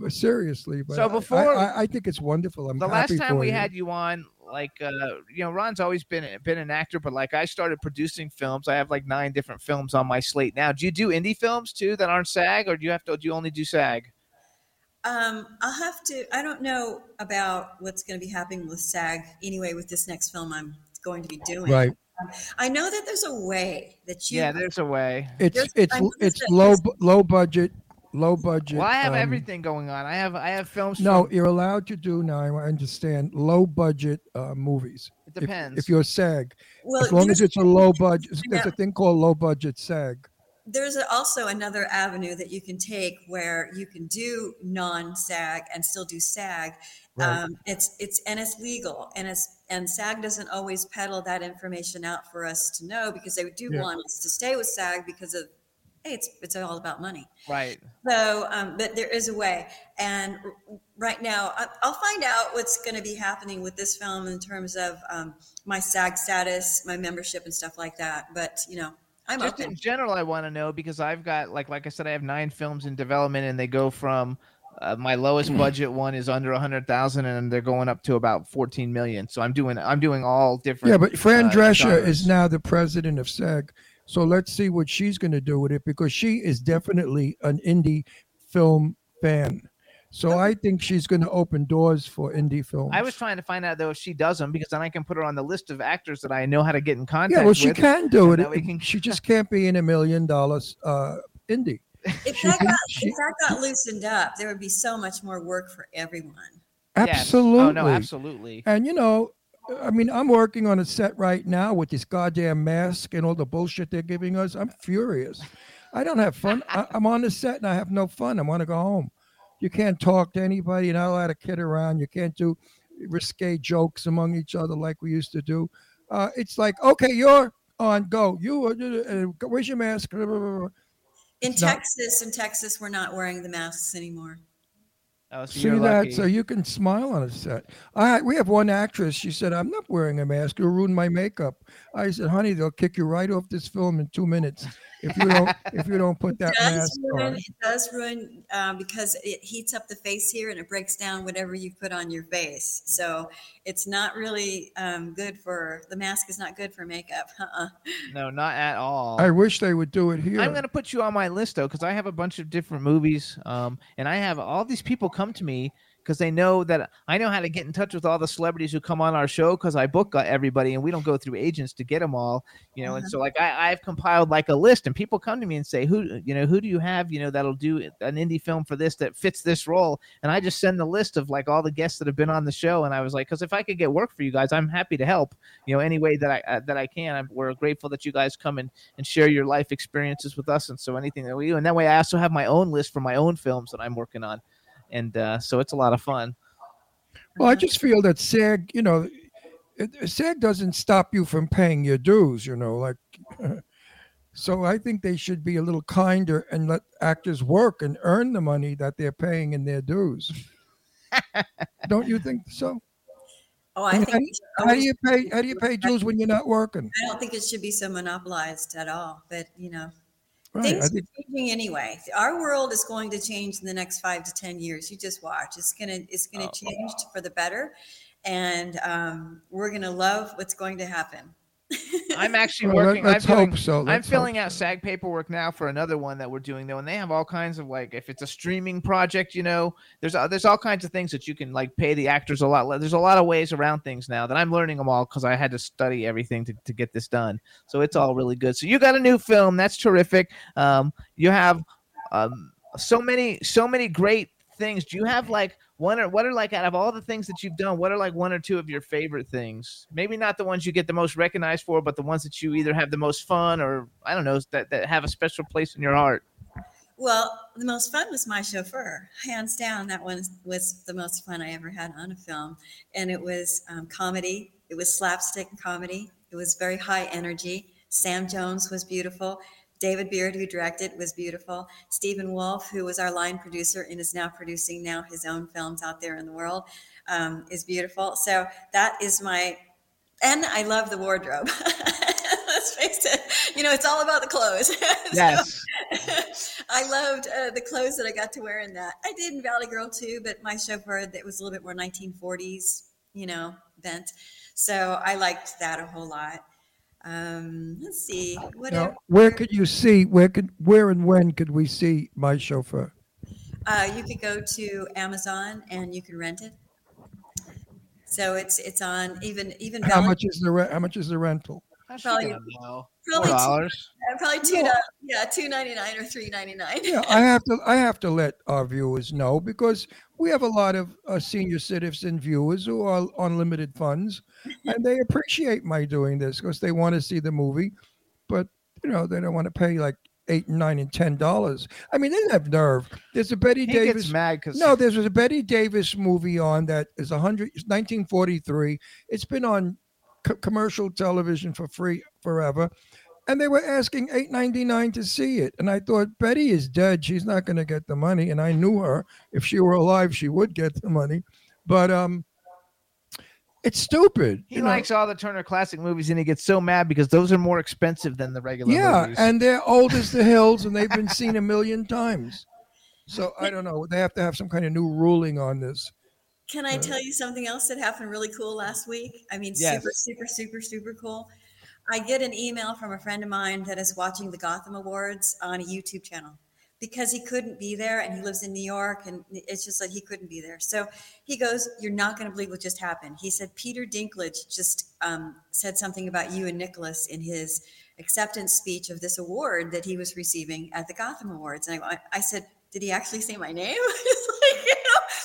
[SPEAKER 4] seriously, but
[SPEAKER 3] So before-
[SPEAKER 4] I, I, I think it's wonderful. I'm
[SPEAKER 3] the last time we
[SPEAKER 4] you.
[SPEAKER 3] had you on like uh you know ron's always been been an actor but like i started producing films i have like nine different films on my slate now do you do indie films too that aren't sag or do you have to do you only do sag
[SPEAKER 12] Um, I'll have to. I don't know about what's going to be happening with SAG anyway with this next film I'm going to be doing.
[SPEAKER 4] Right.
[SPEAKER 12] Um, I know that there's a way that you.
[SPEAKER 3] yeah there's a way
[SPEAKER 4] It's
[SPEAKER 12] There's-
[SPEAKER 4] it's
[SPEAKER 12] I know
[SPEAKER 4] it's
[SPEAKER 12] that
[SPEAKER 4] low low budget, low budget.
[SPEAKER 3] well i have
[SPEAKER 4] um,
[SPEAKER 3] everything going on i have i have films
[SPEAKER 4] No,
[SPEAKER 3] from-
[SPEAKER 4] you're allowed to do now. I understand low budget uh, movies.
[SPEAKER 3] it depends
[SPEAKER 4] If, you're SAG,
[SPEAKER 12] Well,
[SPEAKER 4] as long as it's a low budget, there's a thing called low budget SAG.
[SPEAKER 12] There's also another avenue that you can take where you can do non-SAG and still do SAG.
[SPEAKER 4] Right.
[SPEAKER 12] Um, it's it's and it's legal and it's and SAG doesn't always peddle that information out for us to know because they do
[SPEAKER 4] Yeah.
[SPEAKER 12] want us to stay with SAG because of hey, it's it's all about money.
[SPEAKER 3] right
[SPEAKER 12] So, um, but there is a way. And right now, I'll find out what's going to be happening with this film in terms of um, my SAG status, my membership, and stuff like that. But you know, I'm
[SPEAKER 3] just
[SPEAKER 12] open.
[SPEAKER 3] in general i want to know because i've got like like i said i have nine films in development and they go from uh, my lowest budget one is under a hundred thousand and they're going up to about 14 million so i'm doing i'm doing all different
[SPEAKER 4] Yeah, but Fran
[SPEAKER 3] uh,
[SPEAKER 4] Drescher
[SPEAKER 3] genres.
[SPEAKER 4] is now the president of SAG. So let's see what she's going to do with it because she is definitely an indie film fan. So I think she's going to open doors for indie films.
[SPEAKER 3] I was trying to find out though if she does them because then I can put her on the list of actors that I know how to get in contact. With.
[SPEAKER 4] Yeah, well, she
[SPEAKER 3] with,
[SPEAKER 4] can do it.
[SPEAKER 3] we can-
[SPEAKER 4] She just can't be in a million dollars uh, indie.
[SPEAKER 12] If
[SPEAKER 4] she
[SPEAKER 12] that,
[SPEAKER 4] can-
[SPEAKER 12] got,
[SPEAKER 4] she-
[SPEAKER 12] if that got loosened up, there would be so much more work for everyone.
[SPEAKER 3] Yes.
[SPEAKER 4] Absolutely.
[SPEAKER 3] Oh no, absolutely.
[SPEAKER 4] And you know, I mean, I'm working on a set right now with this goddamn mask and all the bullshit they're giving us. I'm furious. I don't have fun. I, I'm on the set and I have no fun. I want to go home. You can't talk to anybody. You're not allowed to kid around. You can't do risque jokes among each other like we used to do. Uh, it's like, okay, you're on, go. You, uh, uh, where's your mask?
[SPEAKER 12] In
[SPEAKER 4] No.
[SPEAKER 12] Texas, in Texas, we're not wearing the masks anymore.
[SPEAKER 3] Oh, so
[SPEAKER 4] See that?
[SPEAKER 3] lucky.
[SPEAKER 4] So you can smile on a set. I we have one actress. She said, "I'm not wearing a mask. You'll ruin my makeup." I said, "Honey, they'll kick you right off this film in two minutes if you don't if you don't put that
[SPEAKER 12] It does
[SPEAKER 4] mask
[SPEAKER 12] ruin,
[SPEAKER 4] on."
[SPEAKER 12] it does ruin uh, because it heats up the face here and it breaks down whatever you put on your face. So it's not really um, good for the mask. Is not good for makeup. Uh-uh.
[SPEAKER 3] no, not at all.
[SPEAKER 4] I wish they would do it here.
[SPEAKER 3] I'm gonna put you on my list though, because I have a bunch of different movies, um, and I have all these people come to me because they know that I know how to get in touch with all the celebrities who come on our show because I book uh, everybody, and we don't go through agents to get them all, you know. And so like I, I've compiled like a list, and people come to me and say, who, you know, who do you have, you know, that'll do an indie film for this that fits this role, and I just send the list of like all the guests that have been on the show, and I was like, because if I could get work for you guys, I'm happy to help, you know, any way that I uh, that I can. I'm, we're grateful that you guys come and and share your life experiences with us, and so anything that we do, and that way I also have my own list for my own films that I'm working on, and uh, so it's a lot of fun.
[SPEAKER 4] Well, I just feel that SAG, you know, it, SAG doesn't stop you from paying your dues. You know, like. So I think they should be a little kinder and let actors work and earn the money that they're paying in their dues. Don't you think so?
[SPEAKER 12] Oh, I
[SPEAKER 4] And
[SPEAKER 12] think. we should
[SPEAKER 4] how do you pay? How do you pay dues when you're not working?
[SPEAKER 12] I don't think it should be so monopolized at all. But you know,
[SPEAKER 4] Right.
[SPEAKER 12] things
[SPEAKER 4] I
[SPEAKER 12] are changing anyway. Our world is going to change in the next five to ten years. You just watch. It's gonna it's gonna
[SPEAKER 3] Oh.
[SPEAKER 12] change for the better, and um, we're gonna love what's going to happen.
[SPEAKER 3] I'm actually
[SPEAKER 4] Well,
[SPEAKER 3] working.
[SPEAKER 4] let's
[SPEAKER 3] I'm filling,
[SPEAKER 4] hope so.
[SPEAKER 3] I'm
[SPEAKER 4] Let's hope
[SPEAKER 3] filling out SAG paperwork now for another one that we're doing though, and they have all kinds of like if it's a streaming project, you know, there's uh, there's all kinds of things that you can like pay the actors a lot. There's a lot of ways around things now that I'm learning them all because I had to study everything to, to get this done. So it's all really good. So you got a new film, that's terrific. Um, you have um so many so many great things. Do you have like one or what are like out of all the things that you've done, what are like one or two of your favorite things? Maybe not the ones you get the most recognized for, but the ones that you either have the most fun or I don't know that, that have a special place in your heart.
[SPEAKER 12] Well, the most fun was my chauffeur, hands down. That one was the most fun I ever had on a film, and it was um, comedy. It was slapstick comedy. It was very high energy. Sam Jones was beautiful. David Beaird, who directed, was beautiful. Stephen Wolf, who was our line producer and is now producing now his own films out there in the world, um, is beautiful. So that is my, and I love the wardrobe. Let's face it, you know, it's all about the clothes. So,
[SPEAKER 3] Yes.
[SPEAKER 12] I loved uh, the clothes that I got to wear in that. I did in Valley Girl too, but my chauffeur that was a little bit more 1940s, you know, bent. So I liked that a whole lot. Um, let's see. What
[SPEAKER 4] Now, where could you see? Where could? Where and when could we see my chauffeur?
[SPEAKER 12] uh, you could go to Amazon and you can rent it. So it's it's on even even
[SPEAKER 4] How
[SPEAKER 12] Valley.
[SPEAKER 4] much is the re- how much is the rental?
[SPEAKER 12] Probably, probably two,
[SPEAKER 3] $4.
[SPEAKER 12] uh, probably two
[SPEAKER 4] Yeah.
[SPEAKER 12] dollars. Yeah, two ninety nine or three ninety nine.
[SPEAKER 4] Yeah, I have to I have to let our viewers know because we have a lot of uh, senior citizen viewers who are on limited funds, and they appreciate my doing this because they want to see the movie, but you know they don't want to pay like eight, nine, and ten dollars. I mean, they have nerve. There's a Bette
[SPEAKER 3] He
[SPEAKER 4] Davis.
[SPEAKER 3] gets mad because
[SPEAKER 4] No, there's a Bette Davis movie on that is a 100, it's 1943. It's been on co- commercial television for free forever. And they were asking 8.99 to see it. And I thought Bette is dead. She's not going to get the money. And I knew her. If she were alive, she would get the money. But um it's stupid.
[SPEAKER 3] he
[SPEAKER 4] you know?
[SPEAKER 3] likes all the Turner Classic movies, and he gets so mad because those are more expensive than the regular
[SPEAKER 4] Yeah,
[SPEAKER 3] movies.
[SPEAKER 4] and they're old as the hills and they've been seen a million times. So I don't know. They have to have some kind of new ruling on this.
[SPEAKER 12] Can I uh, tell you something else that happened really cool last week? I mean,
[SPEAKER 4] Yes.
[SPEAKER 12] super, super, super, super cool. I get an email from a friend of mine that is watching the Gotham Awards on a YouTube channel because he couldn't be there and he lives in New York and it's just like he couldn't be there. So he goes, You're not going to believe what just happened. He said, Peter Dinklage just um, said something about you and Nicolas in his acceptance speech of this award that he was receiving at the Gotham Awards. And I, I said, Did he actually say my name?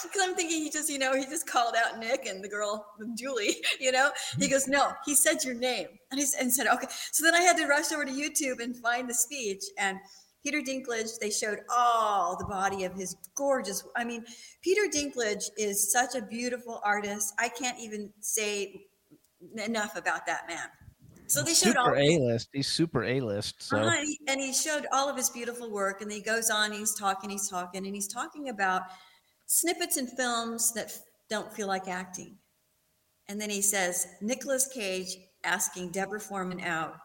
[SPEAKER 12] Because I'm thinking he just, you know, he just called out Nick and the girl Julie, you know. He goes, no, he said your name, and he and said, okay. So then I had to rush over to YouTube and find the speech, and Peter Dinklage. They showed all the body of his gorgeous. I mean, Peter Dinklage is such a beautiful artist. I can't even say enough about that man. So they showed all
[SPEAKER 3] super
[SPEAKER 12] his-
[SPEAKER 3] A list. He's super A list. So
[SPEAKER 12] uh-huh, and he- showed all of his beautiful work, and he goes on, he's talking, he's talking, and he's talking about snippets in films that f- don't feel like acting. And then he says, Nicolas Cage asking Deborah Foreman out,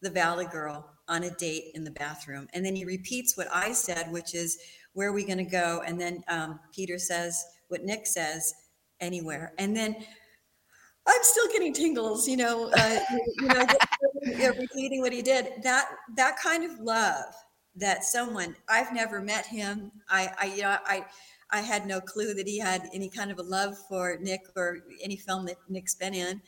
[SPEAKER 12] the Valley Girl, on a date in the bathroom. And then he repeats what I said, which is, where are we going to go? And then um, Peter says what Nick says, anywhere. And then I'm still getting tingles, you know, uh, you know, uh, repeating what he did. That that kind of love that someone I've never met him. I, I, you know, I, I had no clue that he had any kind of a love for Nick or any film that Nick's been in.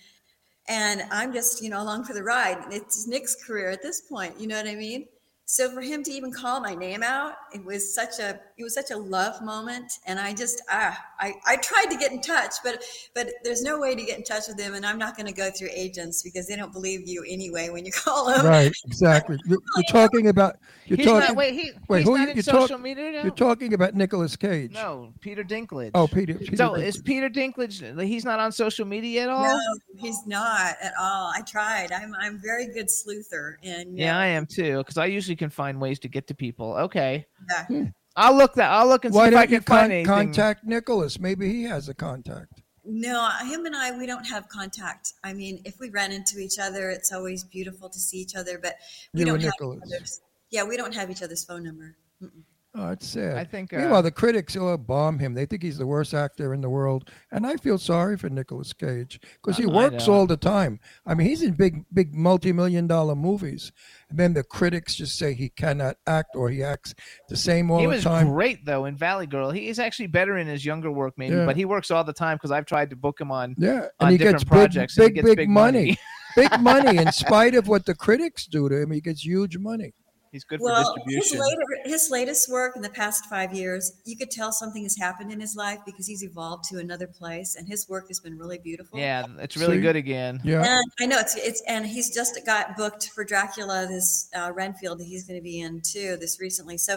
[SPEAKER 12] And I'm just, you know, along for the ride. It's Nick's career at this point. You know what I mean? So for him to even call my name out, it was such a it was such a love moment. And I just ah I, I tried to get in touch, but but there's no way to get in touch with them and I'm not going to go through agents because they don't believe you anyway when you call them.
[SPEAKER 4] Right, exactly. You're, you're talking about. You're
[SPEAKER 3] He's not-
[SPEAKER 4] talking.
[SPEAKER 3] wait, he-
[SPEAKER 4] wait,
[SPEAKER 3] he's
[SPEAKER 4] who
[SPEAKER 3] not
[SPEAKER 4] you-
[SPEAKER 3] in
[SPEAKER 4] you're
[SPEAKER 3] media now?
[SPEAKER 4] You're talking about Nicolas Cage.
[SPEAKER 3] no, Peter Dinklage.
[SPEAKER 4] Oh, Peter. Peter
[SPEAKER 3] so
[SPEAKER 4] Dinklage.
[SPEAKER 3] is Peter Dinklage? He's not on social media at all.
[SPEAKER 12] No, he's not at all. I tried. I'm I'm very good sleuther, and
[SPEAKER 3] Yeah, I am too, because I usually can find ways to get to people. Okay,
[SPEAKER 12] yeah. Hmm.
[SPEAKER 3] I'll look that. I'll look and
[SPEAKER 4] Why
[SPEAKER 3] see if I
[SPEAKER 4] don't
[SPEAKER 3] can find anything.
[SPEAKER 4] contact Nicolas? Maybe he has a contact.
[SPEAKER 12] No, him and I, we don't have contact. I mean, if we ran into each other, it's always beautiful to see each other, but we
[SPEAKER 4] You
[SPEAKER 12] don't
[SPEAKER 4] and
[SPEAKER 12] have
[SPEAKER 4] Nicolas.
[SPEAKER 12] each other's. Yeah, we don't have each other's phone number. Mm-mm.
[SPEAKER 4] Oh, it's sad.
[SPEAKER 3] I think, uh,
[SPEAKER 4] Meanwhile, the critics will bomb him. They think he's the worst actor in the world, and I feel sorry for Nicolas Cage because he works all the time. I mean, he's in big, big multi-million dollar movies, and then the critics just say he cannot act or he acts the same all
[SPEAKER 3] he
[SPEAKER 4] the
[SPEAKER 3] was
[SPEAKER 4] time.
[SPEAKER 3] great though in Valley Girl. He is actually better in his younger work, maybe,
[SPEAKER 4] Yeah.
[SPEAKER 3] but he works all the time because I've tried to book him on
[SPEAKER 4] Yeah,
[SPEAKER 3] on
[SPEAKER 4] and he
[SPEAKER 3] different
[SPEAKER 4] gets
[SPEAKER 3] projects.
[SPEAKER 4] big,
[SPEAKER 3] and he
[SPEAKER 4] big,
[SPEAKER 3] gets
[SPEAKER 4] big, money, big money. In spite of what the critics do to him, he gets huge money.
[SPEAKER 3] He's good
[SPEAKER 12] Well,
[SPEAKER 3] for
[SPEAKER 12] his,
[SPEAKER 3] distribution.
[SPEAKER 12] later, his latest work in the past five years, you could tell something has happened in his life because he's evolved to another place, and his work has been really beautiful.
[SPEAKER 3] yeah, it's really
[SPEAKER 4] See?
[SPEAKER 3] good again.
[SPEAKER 4] Yeah,
[SPEAKER 12] And I know it's it's and he's just got booked for Dracula this uh, Renfield that he's going to be in too this recently. So,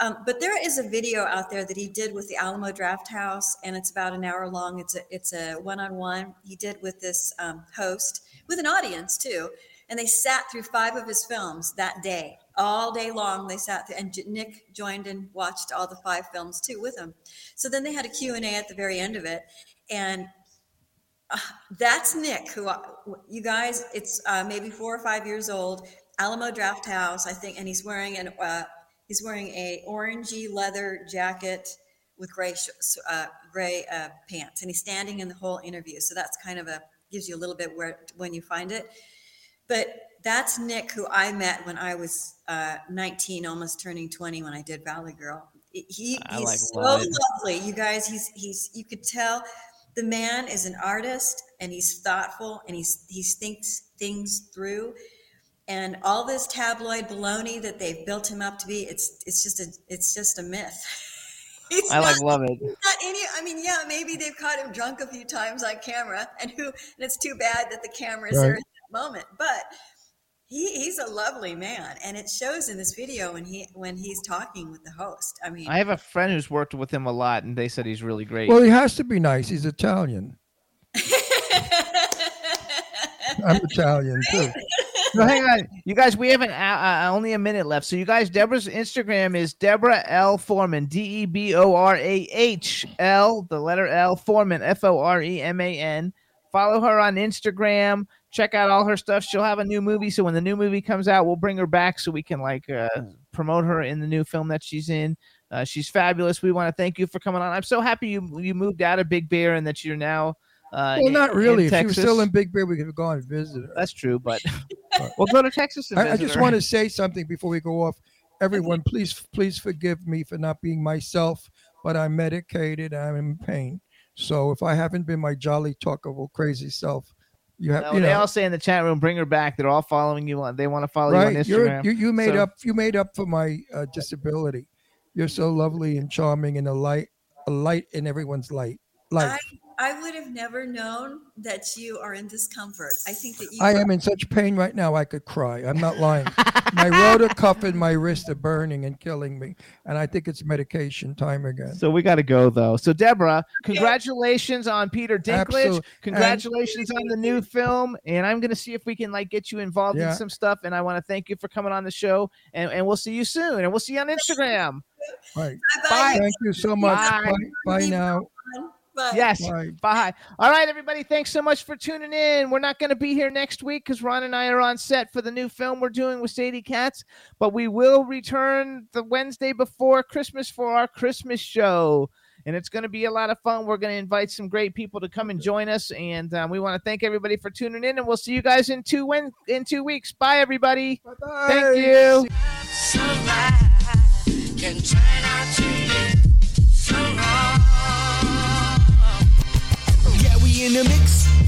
[SPEAKER 12] um, but there is a video out there that he did with the Alamo Drafthouse, and it's about an hour long. It's a it's a one on one he did with this um, host with an audience too, and they sat through five of his films that day, all day long. They sat there, and Nick joined and watched all the five films too with him. So then they had a Q and A at the very end of it, and uh, that's Nick. Who I- you guys? It's uh, maybe four or five years old. Alamo Drafthouse, I think, and he's wearing an uh, he's wearing a orangey leather jacket with gray uh, gray uh, pants, and he's standing in the whole interview. So that's kind of a gives you a little bit where when you find it. But that's Nick, who I met when I was uh, 19, almost turning 20, when I did Valley Girl. He, he's
[SPEAKER 3] like
[SPEAKER 12] so
[SPEAKER 3] love
[SPEAKER 12] lovely, you guys. He's he's you could tell the man is an artist and he's thoughtful and he's he thinks things through. And all this tabloid baloney that they've built him up to be, it's it's just a it's just a myth. He's
[SPEAKER 3] I like
[SPEAKER 12] not-
[SPEAKER 3] love it.
[SPEAKER 12] not any i mean yeah maybe they've caught him drunk a few times on camera and who and it's too bad that the camera is there
[SPEAKER 4] Right.
[SPEAKER 12] at that moment but he, he's a lovely man and it shows in this video when he when he's talking with the host i mean
[SPEAKER 3] I have a friend who's worked with him a lot, and they said he's really great.
[SPEAKER 4] Well, he has to be nice. He's Italian. I'm Italian too.
[SPEAKER 3] So hang on, you guys. We have an uh, uh, only a minute left. So you guys, Deborah's Instagram is Deborah L Foreman, D E B O R A H L, the letter L Foreman, F O R E M A N. Follow her on Instagram. Check out all her stuff. She'll have a new movie, so when the new movie comes out, we'll bring her back so we can like uh, promote her in the new film that she's in. Uh, she's fabulous. We want to thank you for coming on. I'm so happy you you moved out of Big Bear and that you're now. Uh,
[SPEAKER 4] Well,
[SPEAKER 3] in-
[SPEAKER 4] not really. If
[SPEAKER 3] Texas.
[SPEAKER 4] still in Big Bear, we could have gone and visited her.
[SPEAKER 3] That's true, but we'll go to Texas. And
[SPEAKER 4] I, I just
[SPEAKER 3] her.
[SPEAKER 4] want to say something before we go off. Everyone, please, please forgive me for not being myself, but I'm medicated. I'm in pain. So if I haven't been my jolly, talkable, crazy self, you have,
[SPEAKER 3] No,
[SPEAKER 4] you
[SPEAKER 3] they
[SPEAKER 4] know,
[SPEAKER 3] all say in the chat room, bring her back. They're all following you on. They want to follow you on
[SPEAKER 4] right? You're,
[SPEAKER 3] Instagram.
[SPEAKER 4] you you made
[SPEAKER 3] So-
[SPEAKER 4] up you made up for my uh, disability. You're so lovely and charming and a light a light in everyone's light life.
[SPEAKER 12] I, I would have never known that you are in discomfort i think that you
[SPEAKER 4] I am in such pain right now. I could cry. I'm not lying. my rotor cuff and my wrist are burning and killing me, and I think it's medication time again.
[SPEAKER 3] So we got to go though. So Deborah, congratulations on Peter Dinklage.
[SPEAKER 4] Absolute-
[SPEAKER 3] Congratulations on the new film, and I'm gonna see if we can like get you involved
[SPEAKER 4] Yeah.
[SPEAKER 3] in some stuff. And I want to thank you for coming on the show, and, and we'll see you soon, and we'll see you on Instagram.
[SPEAKER 4] Right.
[SPEAKER 3] Bye.
[SPEAKER 4] Thank you so much.
[SPEAKER 3] Bye.
[SPEAKER 4] Bye, Bye now.
[SPEAKER 12] Bye.
[SPEAKER 3] Yes.
[SPEAKER 4] Bye.
[SPEAKER 3] Bye. All right, everybody. Thanks so much for tuning in. We're not going to be here next week because Ron and I are on set for the new film we're doing with Sadie Katz, but we will return the Wednesday before Christmas for our Christmas show. And it's going to be a lot of fun. We're going to invite some great people to come and join us, and um, we want to thank everybody for tuning in. And we'll see you guys in two wen- in two weeks. Bye, everybody.
[SPEAKER 4] Bye.
[SPEAKER 3] Thank you.
[SPEAKER 1] can
[SPEAKER 13] in the mix.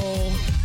[SPEAKER 13] Oh.